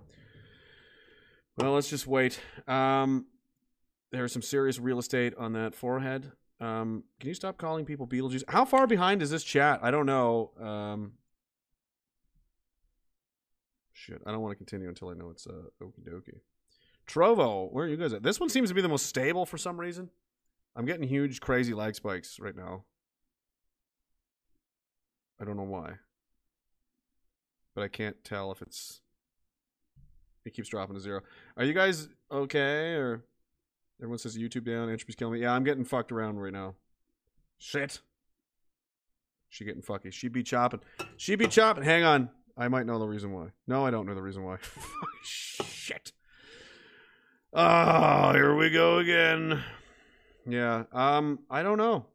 Well, let's just wait. Um, there's some serious real estate on that forehead. Um, can you stop calling people Beetlejuice? How far behind is this chat? I don't know. Um, shit, I don't want to continue until I know it's uh, okie dokie. Trovo, where are you guys at? This one seems to be the most stable for some reason. I'm getting huge, crazy lag spikes right now. I don't know why. But I can't tell if it's. It keeps dropping to zero. Are you guys okay? Or. Everyone says YouTube down, entropy's killing me. Yeah, I'm getting fucked around right now. Shit. She getting fucky. She be chopping. She be chopping. Hang on. I might know the reason why. No, I don't know the reason why. Shit. Oh, here we go again. Yeah. Um, I don't know.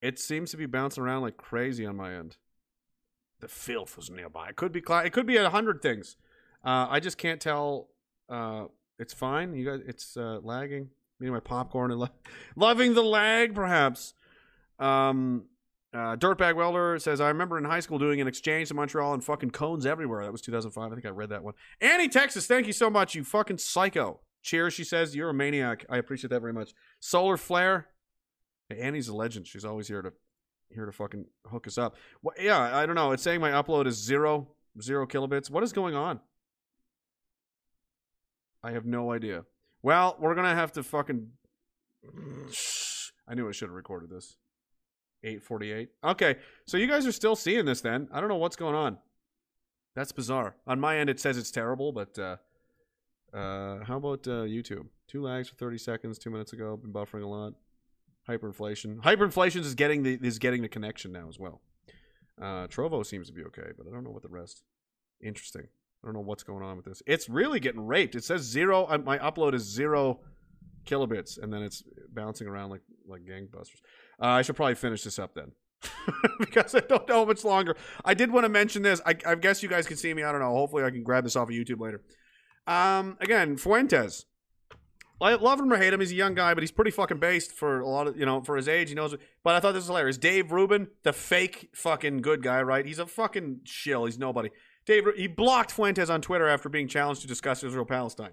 It seems to be bouncing around like crazy on my end. The filth was nearby. It could be. Cl- it could be a hundred things. Uh, I just can't tell. Uh, it's fine. You guys, it's uh, lagging. And my popcorn and lo- loving the lag, perhaps. Um, uh, Dirtbag Welder says, I remember in high school doing an exchange to Montreal and fucking cones everywhere. That was 2005. I think I read that one. Annie, Texas, thank you so much, you fucking psycho. Cheers, she says. You're a maniac. I appreciate that very much. Solar Flare. Hey, Annie's a legend. She's always here to here to fucking hook us up. Well, yeah, I don't know. It's saying my upload is zero zero kilobits. What is going on? I have no idea. Well, we're gonna have to fucking. I knew I should have recorded this. 848. Okay, so you guys are still seeing this then. I don't know what's going on. That's bizarre. On my end, it says it's terrible, but uh, uh, how about uh, YouTube? Two lags for 30 seconds two minutes ago. Been buffering a lot. Hyperinflation. Hyperinflation is getting the is getting the connection now as well. Uh, Trovo seems to be okay, but I don't know what the rest. Interesting. I don't know what's going on with this. It's really getting raped. It says zero. uh, My upload is zero kilobits, and then it's bouncing around like like gangbusters. Uh, I should probably finish this up then, because I don't know how much longer. I did want to mention this. I, I guess you guys can see me. I don't know. Hopefully, I can grab this off of YouTube later. Um, again, Fuentes. I love him or hate him. He's a young guy, but he's pretty fucking based for a lot of you know for his age. He knows. But I thought this was hilarious. Dave Rubin, the fake fucking good guy, right? He's a fucking shill. He's nobody. Dave, he blocked Fuentes on Twitter after being challenged to discuss Israel Palestine,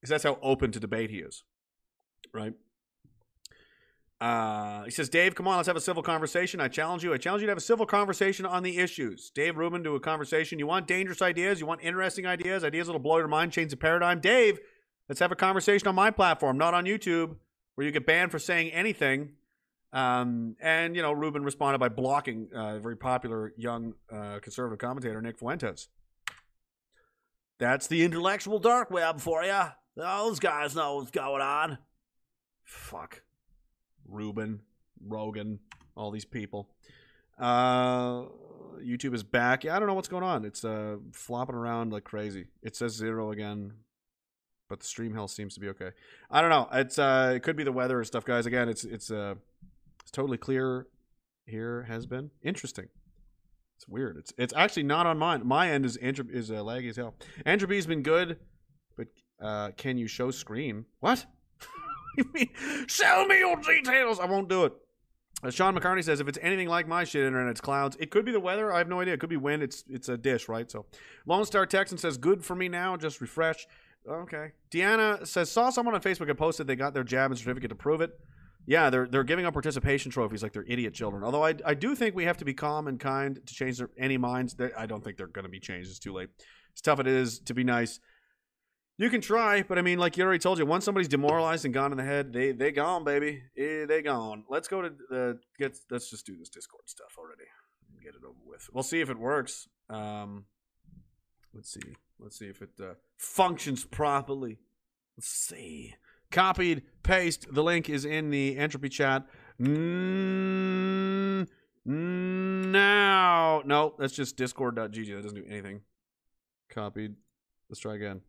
because that's how open to debate he is, right? Uh, he says, Dave, come on, let's have a civil conversation. I challenge you. I challenge you to have a civil conversation on the issues. Dave Rubin, do a conversation. You want dangerous ideas? You want interesting ideas? Ideas that'll blow your mind, change the paradigm? Dave, let's have a conversation on my platform, not on YouTube, where you get banned for saying anything. Um, and, you know, Rubin responded by blocking uh, a very popular young uh, conservative commentator, Nick Fuentes. That's the intellectual dark web for you. Those guys know what's going on. Fuck. Rubin, Rogan, all these people. Uh, YouTube is back. Yeah, I don't know what's going on. It's uh flopping around like crazy. It says zero again, but the stream health seems to be okay. I don't know. It's uh, it could be the weather and stuff, guys. Again, it's it's uh, it's totally clear. Here has been interesting. It's weird. It's it's actually not on mine. My end is entropy is uh, laggy as hell. Entropy's been good, but uh, can you show screen? What? show me your details? I won't do it. Uh, Sean McCartney says if it's anything like my shit internet, it's clouds. It could be the weather. I have no idea. It could be wind. It's it's a dish, right? So Lone Star Texan says good for me now. Just refresh. Okay. Deanna says saw someone on Facebook had posted they got their jab and certificate to prove it. Yeah, they're they're giving up participation trophies like they're idiot children. Although I, I do think we have to be calm and kind to change their, any minds. I don't think they're going to be changed. It's too late. It's tough it is to be nice. You can try, but I mean, like you already told you, once somebody's demoralized and gone in the head, they they gone, baby. Eh, they gone. Let's go to the get. Let's just do this Discord stuff already. and Get it over with. We'll see if it works. Um, let's see. Let's see if it uh, functions properly. Let's see. Copied, paste. The link is in the entropy chat. Mm, now, no, that's just discord.gg. That doesn't do anything. Copied. Let's try again.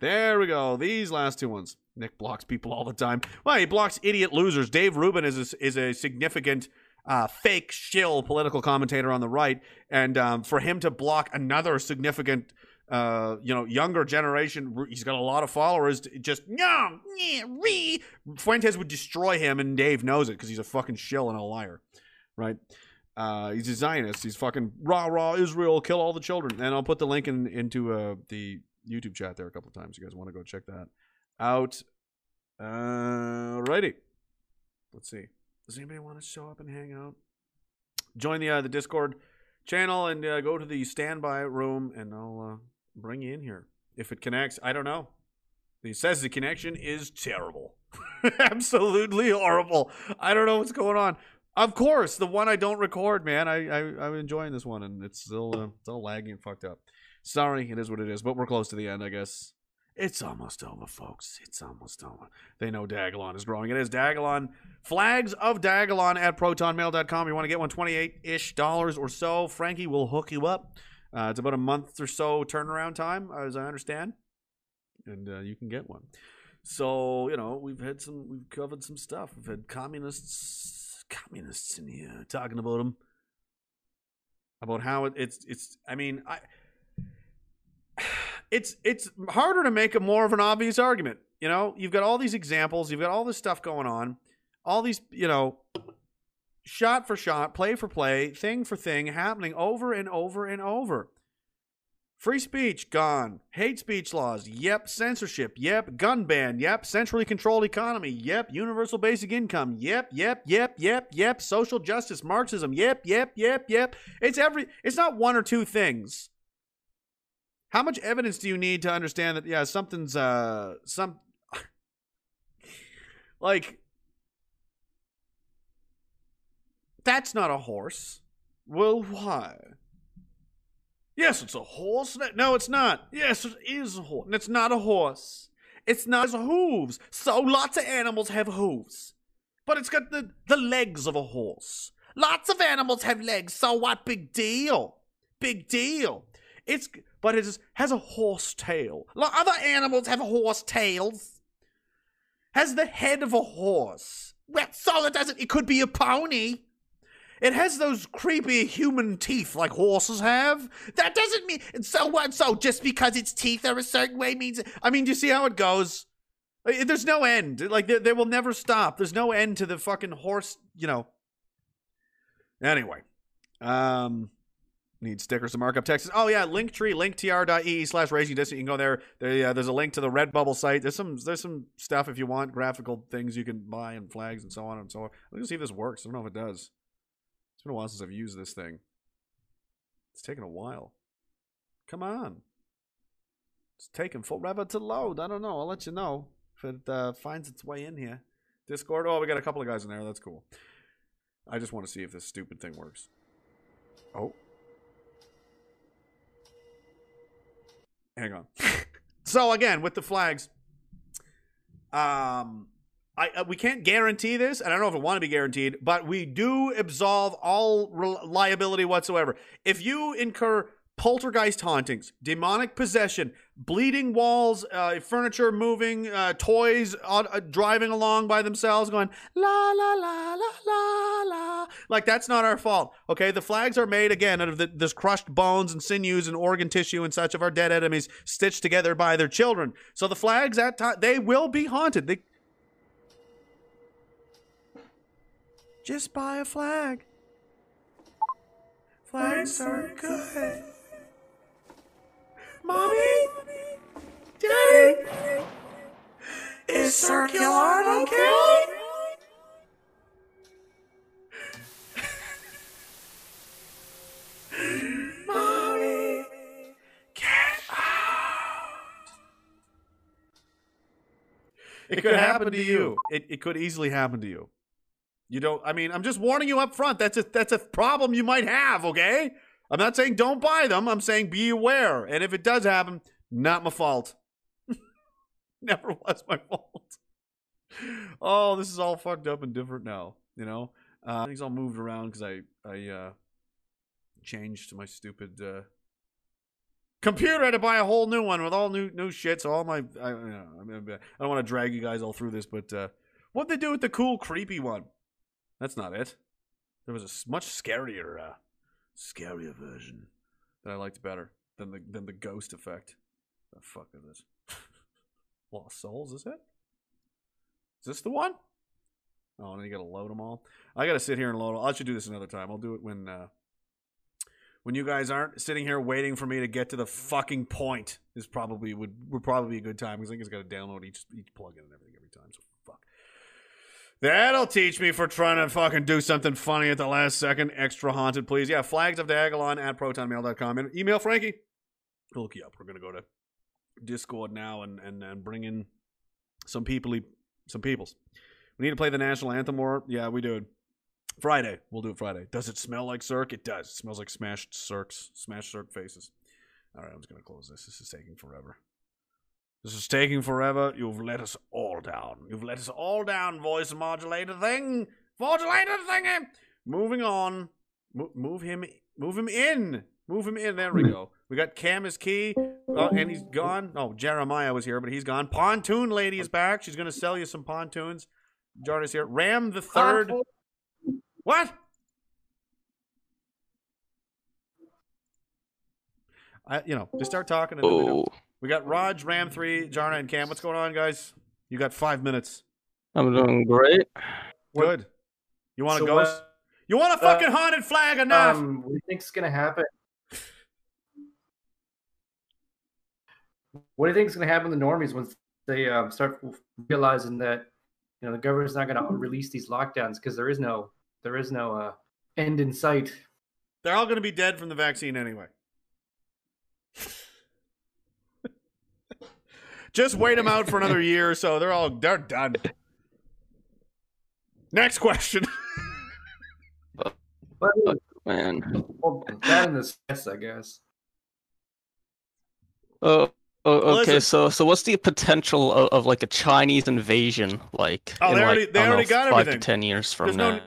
There we go. These last two ones. Nick blocks people all the time. Well, he blocks idiot losers. Dave Rubin is a, is a significant uh, fake shill political commentator on the right, and um, for him to block another significant, uh, you know, younger generation, he's got a lot of followers. Just yeah, re. Fuentes would destroy him, and Dave knows it because he's a fucking shill and a liar, right? Uh, he's a Zionist. He's fucking rah rah Israel, kill all the children. And I'll put the link in into uh, the YouTube chat there a couple times. You guys want to go check that out? Uh, righty. Let's see. Does anybody want to show up and hang out? Join the uh, the Discord channel and uh, go to the standby room, and I'll uh, bring you in here if it connects. I don't know. He says the connection is terrible, absolutely horrible. I don't know what's going on. Of course, the one I don't record, man. I, I I'm enjoying this one, and it's still uh, it's all laggy and fucked up. Sorry, it is what it is, but we're close to the end, I guess. It's almost over, folks. It's almost over. They know Diagolon is growing. It is Diagolon. Flags of Diagolon at protonmail.com. You want to get one 28 ish dollars or so. Frankie will hook you up. Uh, it's about a month or so turnaround time, as I understand. And uh, you can get one. So, you know, we've had some, we've covered some stuff. We've had communists, communists in here talking about them. About how it, it's, it's, I mean, I, it's it's harder to make a more of an obvious argument. You know, you've got all these examples, you've got all this stuff going on, all these, you know, shot for shot, play for play, thing for thing happening over and over and over. Free speech gone. Hate speech laws. Yep. Censorship. Yep. Gun ban. Yep. Centrally controlled economy. Yep. Universal basic income. Yep. Yep. Yep. Yep. Yep. Social justice. Marxism. Yep. Yep. Yep. Yep. It's every. It's not one or two things. How much evidence do you need to understand that? Yeah, something's uh some like that's not a horse. Well, why? Yes, it's a horse. No, it's not. Yes, it is a horse. And it's not a horse. It's not as hooves. So lots of animals have hooves. But it's got the, the legs of a horse. Lots of animals have legs. So what? Big deal. Big deal. It's but it is, has a horse tail. Like other animals have horse tails. Has the head of a horse. Well, so it doesn't. It could be a pony. It has those creepy human teeth like horses have. That doesn't mean. So what? So just because its teeth are a certain way means. I mean, do you see how it goes? There's no end. Like they, they will never stop. There's no end to the fucking horse. You know. Anyway, um, need stickers to mark up Texas. Oh yeah, Linktree, linktr.ee slash raging dissident. You can go there. there uh, there's a link to the Redbubble site. There's some there's some stuff if you want graphical things you can buy and flags and so on and so on. Let's see if this works. I don't know if it does. It's been a while since I've used this thing. It's taken a while. Come on. It's taking forever to load. I don't know. I'll let you know if it uh, finds its way in here. Discord. Oh, we got a couple of guys in there. That's cool. I just want to see if this stupid thing works. Oh. Hang on. So again, with the flags, um, I uh, we can't guarantee this, and I don't know if it want to be guaranteed, but we do absolve all liability whatsoever. If you incur poltergeist hauntings, demonic possession, bleeding walls, uh, furniture moving, uh, toys uh, driving along by themselves, going la la la la la la, like that's not our fault. Okay, the flags are made again out of the, this crushed bones and sinews and organ tissue and such of our dead enemies, stitched together by their children. So the flags at time they will be haunted. They just buy a flag. Flags are good. Mommy? Daddy? Is circular okay? Mommy? Get out. It could happen to you. It, it could easily happen to you. You don't. I mean, I'm just warning you up front. That's a that's a problem you might have. Okay. I'm not saying don't buy them. I'm saying be aware. And if it does happen, not my fault. Never was my fault. Oh, this is all fucked up and different now. You know, uh, things all moved around because I I uh, changed my stupid uh, computer. I had to buy a whole new one with all new new shit. So all my I, you know, I, don't want to drag you guys all through this, but uh, what they do with the cool creepy one? That's not it. There was a much scarier, uh, scarier version that I liked better than the than the ghost effect. The fuck is this? Lost Souls, is it? Is this the one? Oh, and you gotta load them all. I gotta sit here and load. I should do this another time. I'll do it when uh, when you guys aren't sitting here waiting for me to get to the fucking point. Is probably would would probably be a good time because I think it's got to download each each plugin and everything every time. So. That'll teach me for trying to fucking do something funny at the last second. Extra haunted, please. Yeah, flags of Diagolon at protonmail.com. And email Frankie. He'll look you up. We're going to go to Discord now and, and, and bring in some people, some peoples. We need to play the national anthem more. Yeah, we do. Friday. We'll do it Friday. Does it smell like Cirque? It does. It smells like smashed Cirques, smashed Cirque faces. All right, I'm just going to close this. This is taking forever. This is taking forever. You've let us all down. You've let us all down, voice modulator thing. Modulator thingy. Moving on. Mo- move him. Move him in. Move him in. There we go. We got Cam is key, uh, and he's gone. Oh, Jeremiah was here, but he's gone. Pontoon lady is back. She's going to sell you some pontoons. Jordan's here. Ram the third. What? I, you know, just start talking. And then we, got Raj, Ram three, Jarna, and Cam. What's going on, guys? You got five minutes. I'm doing great. Good. You want to So go? what- you want a uh, fucking haunted flag enough? Um, what do you think's gonna happen? What do you think is gonna happen to the normies once they um, start realizing that you know the government's not gonna release these lockdowns because there is no there is no uh, end in sight. They're all going to be dead from the vaccine anyway. Just wait them out for another year or so. They're all they're done. Next question. But Man. well, that and the stress, I guess. Oh, oh okay. Listen. So, so what's the potential of, of like a Chinese invasion, like Oh, in they like, already- they I don't already know, got five everything. to ten years from There's no-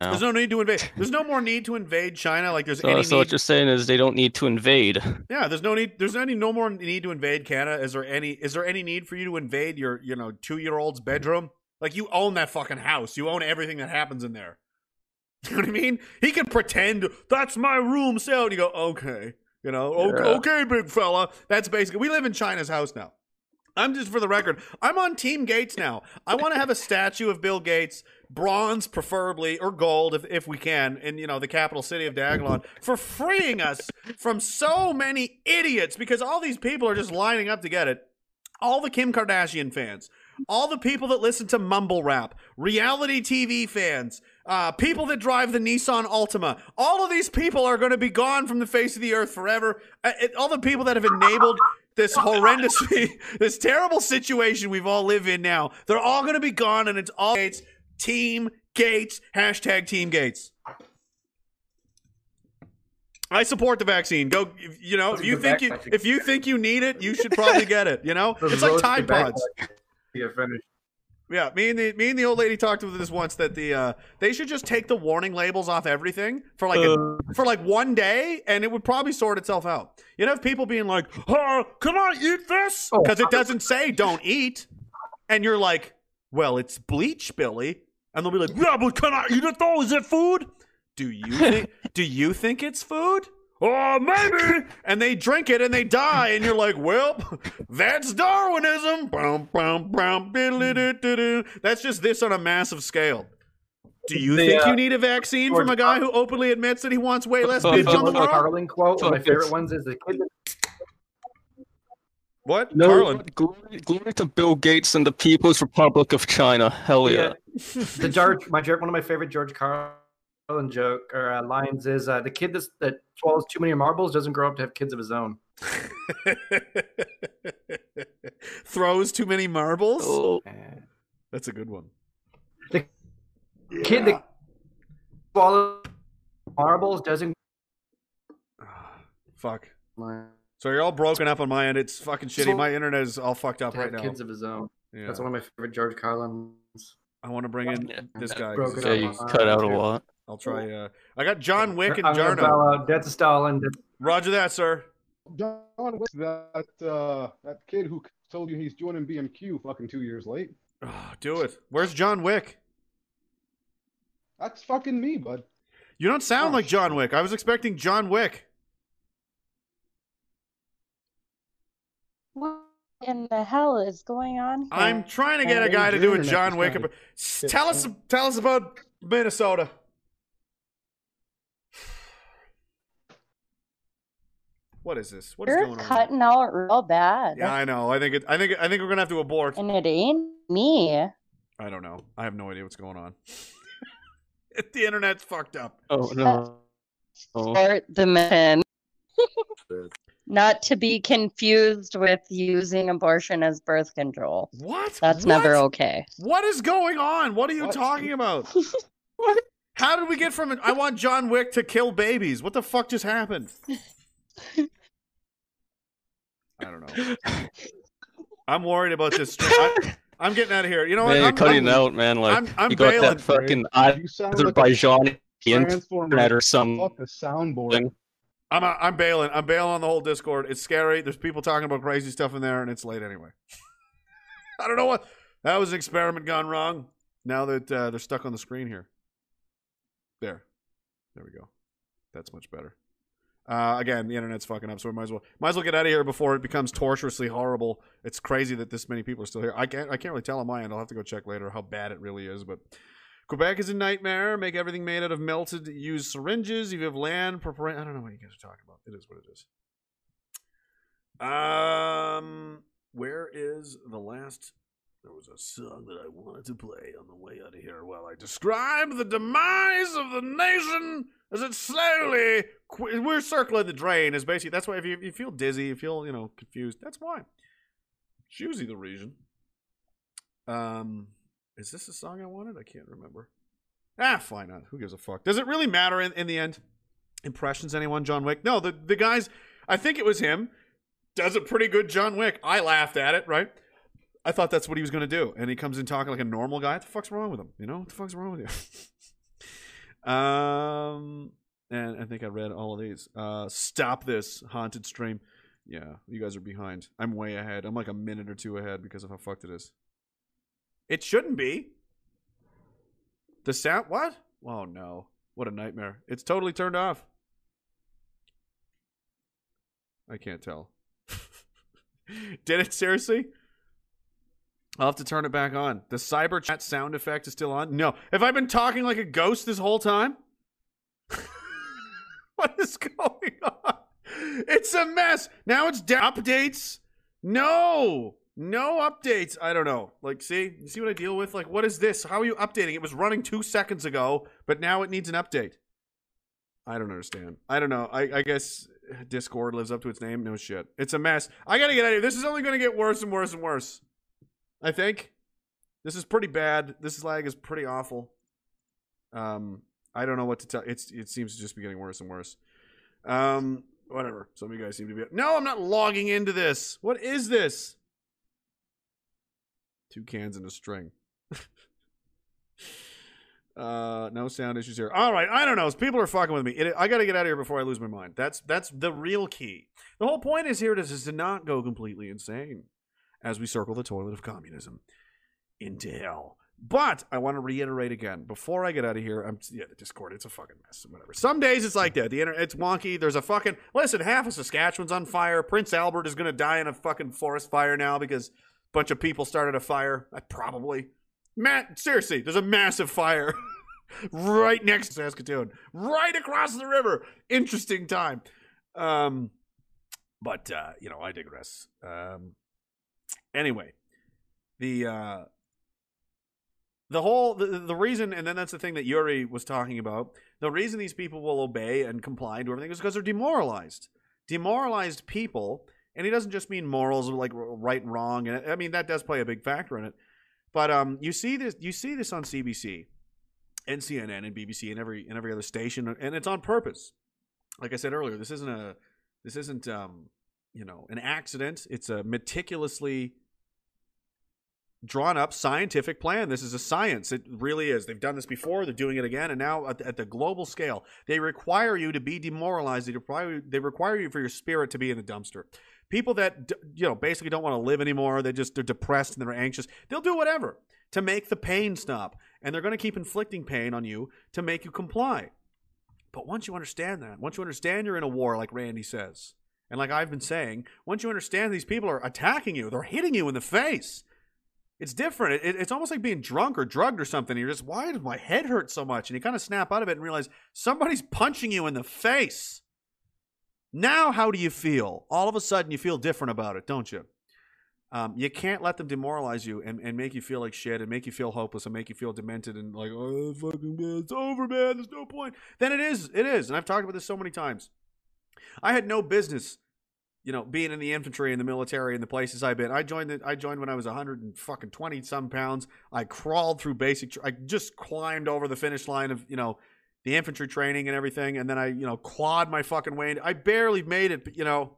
now? There's no need to invade. There's no more need to invade China. Like there's So, any so need. what you're saying is they don't need to invade. Yeah, there's no need. There's any no more need to invade Canada. Is there any? Is there any need for you to invade your you know two year old's bedroom? Like you own that fucking house. You own everything that happens in there. You know what I mean? He can pretend that's my room. So you go okay. You know okay, Yeah. okay, big fella. That's basically. We live in China's house now. I'm just for the record. I'm on Team Gates now. I want to have a statue of Bill Gates, bronze preferably or gold if, if we can, in you know the capital city of Diagolon for freeing us from so many idiots because all these people are just lining up to get it. All the Kim Kardashian fans, all the people that listen to mumble rap, reality TV fans, uh, people that drive the Nissan Altima, all of these people are going to be gone from the face of the earth forever. Uh, it- all the people that have enabled this horrendous, this terrible situation we've all live in now, they're all going to be gone, and it's all Gates, Team Gates, hashtag Team Gates. I support the vaccine. Go, you know, if you think you if you think you need it, you should probably get it. You know, it's like Tide Pods. Yeah, finished. Yeah, me and the me and the old lady talked about this once that the uh, they should just take the warning labels off everything for like a, for like one day, and it would probably sort itself out. You'd have people being like, "Oh, can I eat this?" Because it doesn't say "don't eat," and you're like, "Well, it's bleach, Billy," and they'll be like, "Yeah, but can I eat it though? Is it food?" Do you think? do you think it's food? Oh, maybe. And they drink it and they die, and you're like, well, that's Darwinism. That's just this on a massive scale. Do you The, think uh, you need a vaccine from a guy who openly admits that he wants way less The bitch on the George world? Carlin quote, one of my favorite ones is the kid that What? No, Carlin. glory, glory to Bill Gates and the People's Republic of China. Hell yeah. the George, my one of my favorite George Carlin joke or uh, lines is uh, the kid that's, that swallows too many marbles doesn't grow up to have kids of his own. Throws too many marbles? Oh. That's a good one. The kid that swallows marbles doesn't. Fuck. So you're all broken up on my end. It's fucking shitty. So- My internet is all fucked up right have now. kids of his own. Yeah. That's one of my favorite George Carlin. I want to bring in this guy. 'cause Broken he's Yeah, you cut out a lot. I'll try. Uh, I got John Wick and I'm gonna Jarno. bow out. Death to Stalin. Roger that, sir. John Wick, that uh, that kid who told you he's joining BMQ fucking two years late. Oh, do it. Where's John Wick? That's fucking me, bud. You don't sound like John Wick. I was expecting John Wick. What in the hell is going on? Here? I'm trying to get a guy to do a John Wick. ab- S- Tell us, tell us about Minnesota. What is this? What is You're going on? cutting out real bad. Yeah, I know. I think it. I think. I think we're gonna have to abort. And it ain't me. I don't know. I have no idea what's going on. the internet's fucked up. Oh no. Oh. The mission. Not to be confused with using abortion as birth control. What? That's never okay. What is going on? What are you talking about? How did we get from it? I want John Wick to kill babies. What the fuck just happened? I don't know. I'm worried about this. I, I'm getting out of here. You know what? Man, you're I'm, cutting I'm- out, man. Like I'm, I'm you got bailing. that fucking You sound like a Azerbaijani Transformer. internet or something. Fuck the soundboard. I'm I'm bailing. I'm bailing on the whole Discord. It's scary. There's people talking about crazy stuff in there, and it's late anyway. I don't know what. That was an experiment gone wrong. Now that uh, they're stuck on the screen here. There, there we go. That's much better. Uh, again, the internet's fucking up, so we might as well might as well get out of here before it becomes torturously horrible. It's crazy that this many people are still here. I can't I can't really tell on my end. I'll have to go check later how bad it really is, but. Quebec is a nightmare. Make everything made out of melted. used syringes. If you have land, prepare. I don't know what you guys are talking about. It is what it is. Um, where is the last? There was a song that I wanted to play on the way out of here while I describe the demise of the nation as it slowly. Qu- we're circling the drain. Is basically that's why if you, if you feel dizzy, you feel you know confused. That's why. It's usually the reason. Um, is this the song I wanted? I can't remember. Ah, why not? Who gives a fuck? Does it really matter in, in the end? Impressions, anyone? John Wick? No, the, the guys, I think it was him, does a pretty good John Wick. I laughed at it, right? I thought that's what he was going to do. And he comes in talking like a normal guy. What the fuck's wrong with him? You know? What the fuck's wrong with you? um, and I think I read all of these. Uh, stop this haunted stream. Yeah, you guys are behind. I'm way ahead. I'm like a minute or two ahead because of how fucked it is. It shouldn't be. The sound what? Oh no. What a nightmare. It's totally turned off. I can't tell. Did it seriously? I'll have to turn it back on. The cyber chat sound effect is still on? No. Have I been talking like a ghost this whole time? what is going on? It's a mess. Now it's down. Updates? No. No updates. I don't know. Like, see? You see what I deal with? Like, what is this? How are you updating? It was running two seconds ago, but now it needs an update. I don't understand. I don't know. I, I guess Discord lives up to its name. No shit. It's a mess. I gotta get out of here. This is only gonna get worse and worse and worse. I think. This is pretty bad. This lag is pretty awful. Um, I don't know what to tell. It's it seems to just be getting worse and worse. Um, whatever. Some of you guys seem to be. No, I'm not logging into this. What is this? Two cans and a string. uh, no sound issues here. All right, I don't know. People are fucking with me. It, I got to get out of here before I lose my mind. That's that's the real key. The whole point is here is, is to not go completely insane as we circle the toilet of communism into hell. But I want to reiterate again before I get out of here. I'm yeah, the Discord. It's a fucking mess. Whatever. Some days it's like that. The internet. It's wonky. There's a fucking listen. Half of Saskatchewan's on fire. Prince Albert is gonna die in a fucking forest fire now because bunch of people started a fire. I probably. Matt, seriously, there's a massive fire right next to Saskatoon, right across the river. Interesting time. Um, but uh, you know, I digress. Um, anyway, the uh, the whole the, the reason, and then that's the thing that Yuri was talking about. The reason these people will obey and comply do everything is because they're demoralized. Demoralized people, and he doesn't just mean morals like right and wrong, and I mean that does play a big factor in it. But um, you see this, you see this on CBC, and CNN, and BBC, and every and every other station, and it's on purpose. Like I said earlier, this isn't a this isn't um, you know an accident. It's a meticulously drawn up scientific plan. This is a science. It really is. They've done this before. They're doing it again, and now at, at the global scale, they require you to be demoralized. They require they require you for your spirit to be in the dumpster. People that you know basically don't want to live anymore. They just they're depressed and they're anxious. They'll do whatever to make the pain stop, and they're going to keep inflicting pain on you to make you comply. But once you understand that, once you understand you're in a war, like Randy says, and like I've been saying, once you understand these people are attacking you, they're hitting you in the face. It's different. It, it's almost like being drunk or drugged or something. You're just, why does my head hurt so much? And you kind of snap out of it and realize somebody's punching you in the face. Now, how do you feel? All of a sudden, you feel different about it, don't you? Um, you can't let them demoralize you and, and make you feel like shit and make you feel hopeless and make you feel demented and like, oh, fucking man, it's over, man. There's no point. Then it is. It is. And I've talked about this so many times. I had no business you know, being in the infantry and the military and the places I've been. I joined the, I joined when I was 120 some pounds. I crawled through basic I just climbed over the finish line of, you know, the infantry training and everything and then I, you know, clawed my fucking way. I barely made it, but you know,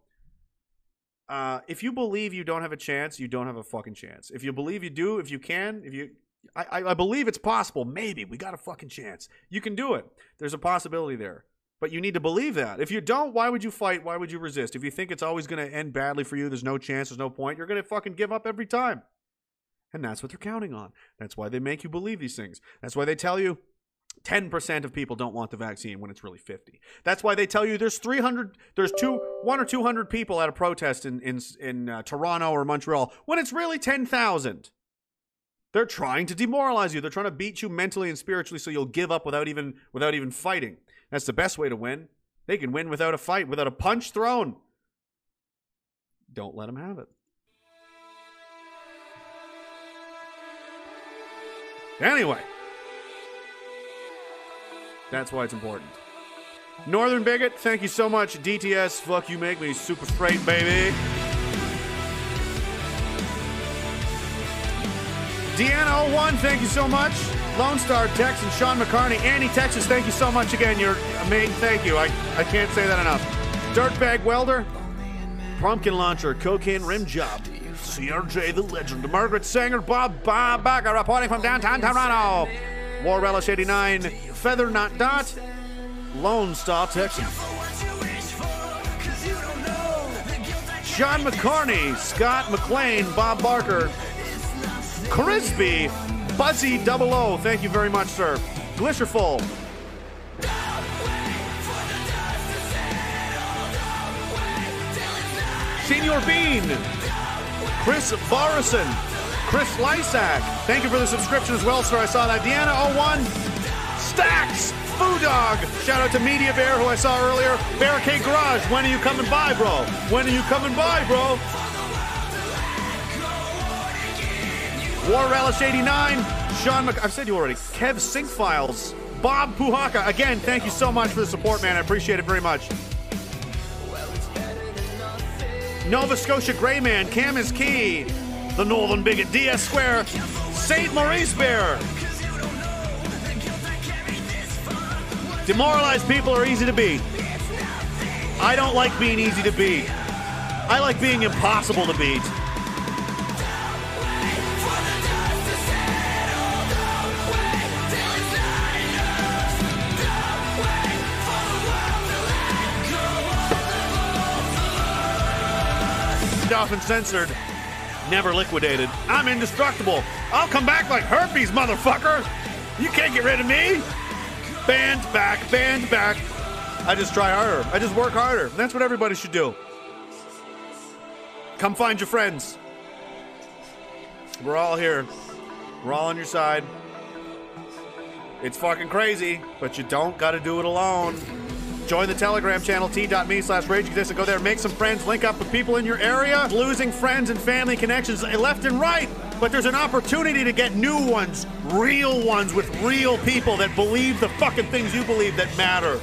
uh, if you believe you don't have a chance, you don't have a fucking chance. If you believe you do, if you can, if you I, I, I believe it's possible. Maybe we got a fucking chance. You can do it. There's a possibility there. But you need to believe that. If you don't, why would you fight? Why would you resist? If you think it's always going to end badly for you, there's no chance, there's no point, you're going to fucking give up every time. And that's what they're counting on. That's why they make you believe these things. That's why they tell you 10% of people don't want the vaccine when it's really 50. That's why they tell you there's 300 there's two one or 200 people at a protest in in in uh, Toronto or Montreal when it's really 10,000. They're trying to demoralize you. They're trying to beat you mentally and spiritually so you'll give up without even without even fighting. That's the best way to win. They can win without a fight, without a punch thrown. Don't let them have it. Anyway, that's why it's important. Northern Bigot, thank you so much. DTS, fuck you, make me super straight, baby. Deanna01, thank you so much. Lone Star Tex and Sean McCartney. Andy Texas, thank you so much again. You're amazing. Thank you. I, I can't say that enough. Dirtbag Welder, Pumpkin Launcher, Cocaine Rim Job, CRJ the Legend, Margaret Sanger, Bob Bob reporting from downtown Toronto. War Relish 89, Feather Not Dot, Lone Star Texas. Sean McCarney, Scott McLean, Bob Barker, Crispy, Buzzy Double O, thank you very much, sir. Glisherful. Senior Bean. Chris Barrison. Chris Lysak. Thank you for the subscription as well, sir. I saw that. Deanna01. Stacks. Foo Dog. Shout out to Media Bear, who I saw earlier. Barricade Garage. When are you coming by, bro? When are you coming by, bro? War Relish 89, Sean Mc- I've said you already. Kev Sync Files, Bob Puhaka. Again, thank you so much for the support, man. I appreciate it very much. Nova Scotia Greyman, Cam is Key, The Northern Bigot, DS Square, St. Maurice Bear. Demoralized people are easy to beat. I don't like being easy to beat. I like being impossible to beat. Often censored, never liquidated. I'm indestructible. I'll come back like herpes, motherfucker. You can't get rid of me. Band back, band back. I just try harder. I just work harder. That's what everybody should do. Come find your friends. We're all here. We're all on your side. It's fucking crazy, but you don't gotta do it alone. Join the Telegram channel, t.me slash and go there, make some friends, link up with people in your area, losing friends and family connections left and right. But there's an opportunity to get new ones, real ones with real people that believe the fucking things you believe that matter.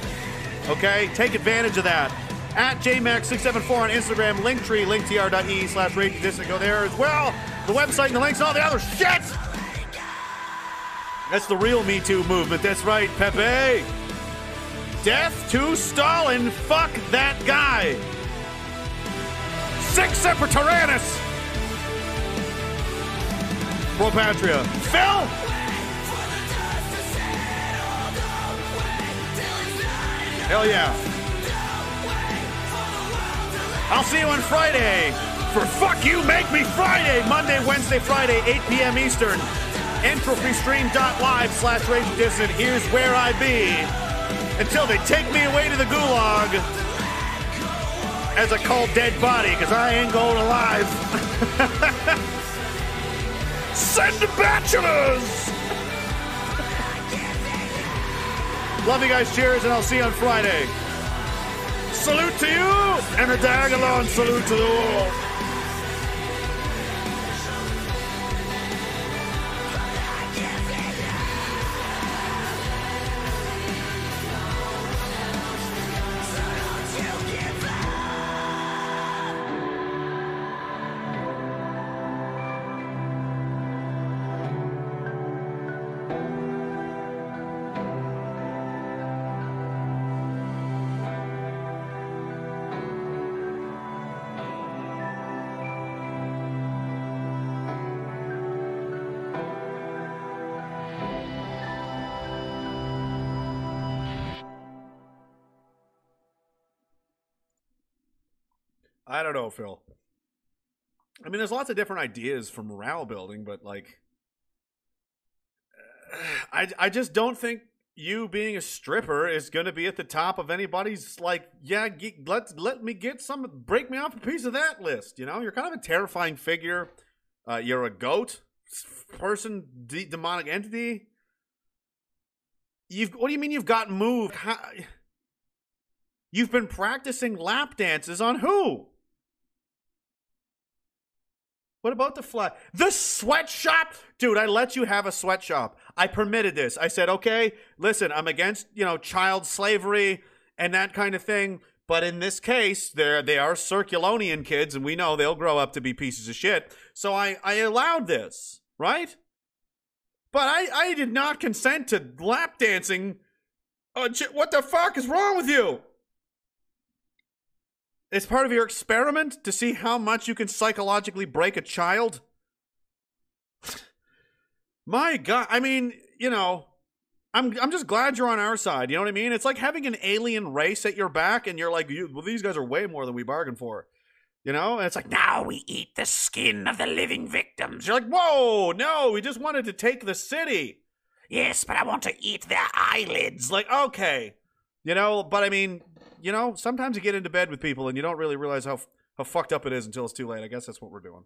Okay? Take advantage of that. At JMax674 on Instagram, Linktree, linktr.e slash distant. Go there as well. The website and the links and all the other shit. That's the real Me Too movement. That's right, Pepe. Death to Stalin. Fuck that guy. Sic semper tyrannis. Pro Patria. Phil. Hell yeah. I'll see you on Friday for Fuck You Make Me Friday, Monday, Wednesday, Friday, 8 p.m. Eastern. EntropyStream.live slash Raging Dissident. Here's where I be until they take me away to the gulag as a cold dead body because I ain't going alive. Send the bachelors! Love you guys. Cheers, and I'll see you on Friday. Salute to you, and a Diagolon salute to the world. I don't know, Phil. I mean, there's lots of different ideas for morale building, but like, I I just don't think you being a stripper is going to be at the top of anybody's like, yeah, get, let let me get some, break me off a piece of that list. You know, you're kind of a terrifying figure. Uh, you're a goat person, de- demonic entity. You've what do you mean you've got moved? How, you've been practicing lap dances on who? What about the flat? The sweatshop? Dude, I let you have a sweatshop. I permitted this. I said, okay, listen, I'm against, you know, child slavery and that kind of thing. But in this case, they're, they are Circulonian kids, and we know they'll grow up to be pieces of shit. So I, I allowed this, right? But I, I did not consent to lap dancing. Oh, what the fuck is wrong with you? It's part of your experiment to see how much you can psychologically break a child? My God. I mean, you know, I'm I'm just glad you're on our side. You know what I mean? It's like having an alien race at your back, and you're like, well, these guys are way more than we bargained for. You know? And it's like, now we eat the skin of the living victims. You're like, whoa, no, we just wanted to take the city. Yes, but I want to eat their eyelids. Like, okay. You know, but I mean, you know, sometimes you get into bed with people and you don't really realize how how fucked up it is until it's too late. I guess that's what we're doing.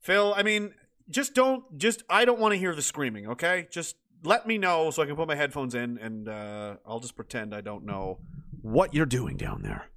Phil, I mean, just don't just I don't want to hear the screaming, okay? Just let me know so I can put my headphones in and uh, I'll just pretend I don't know what you're doing down there.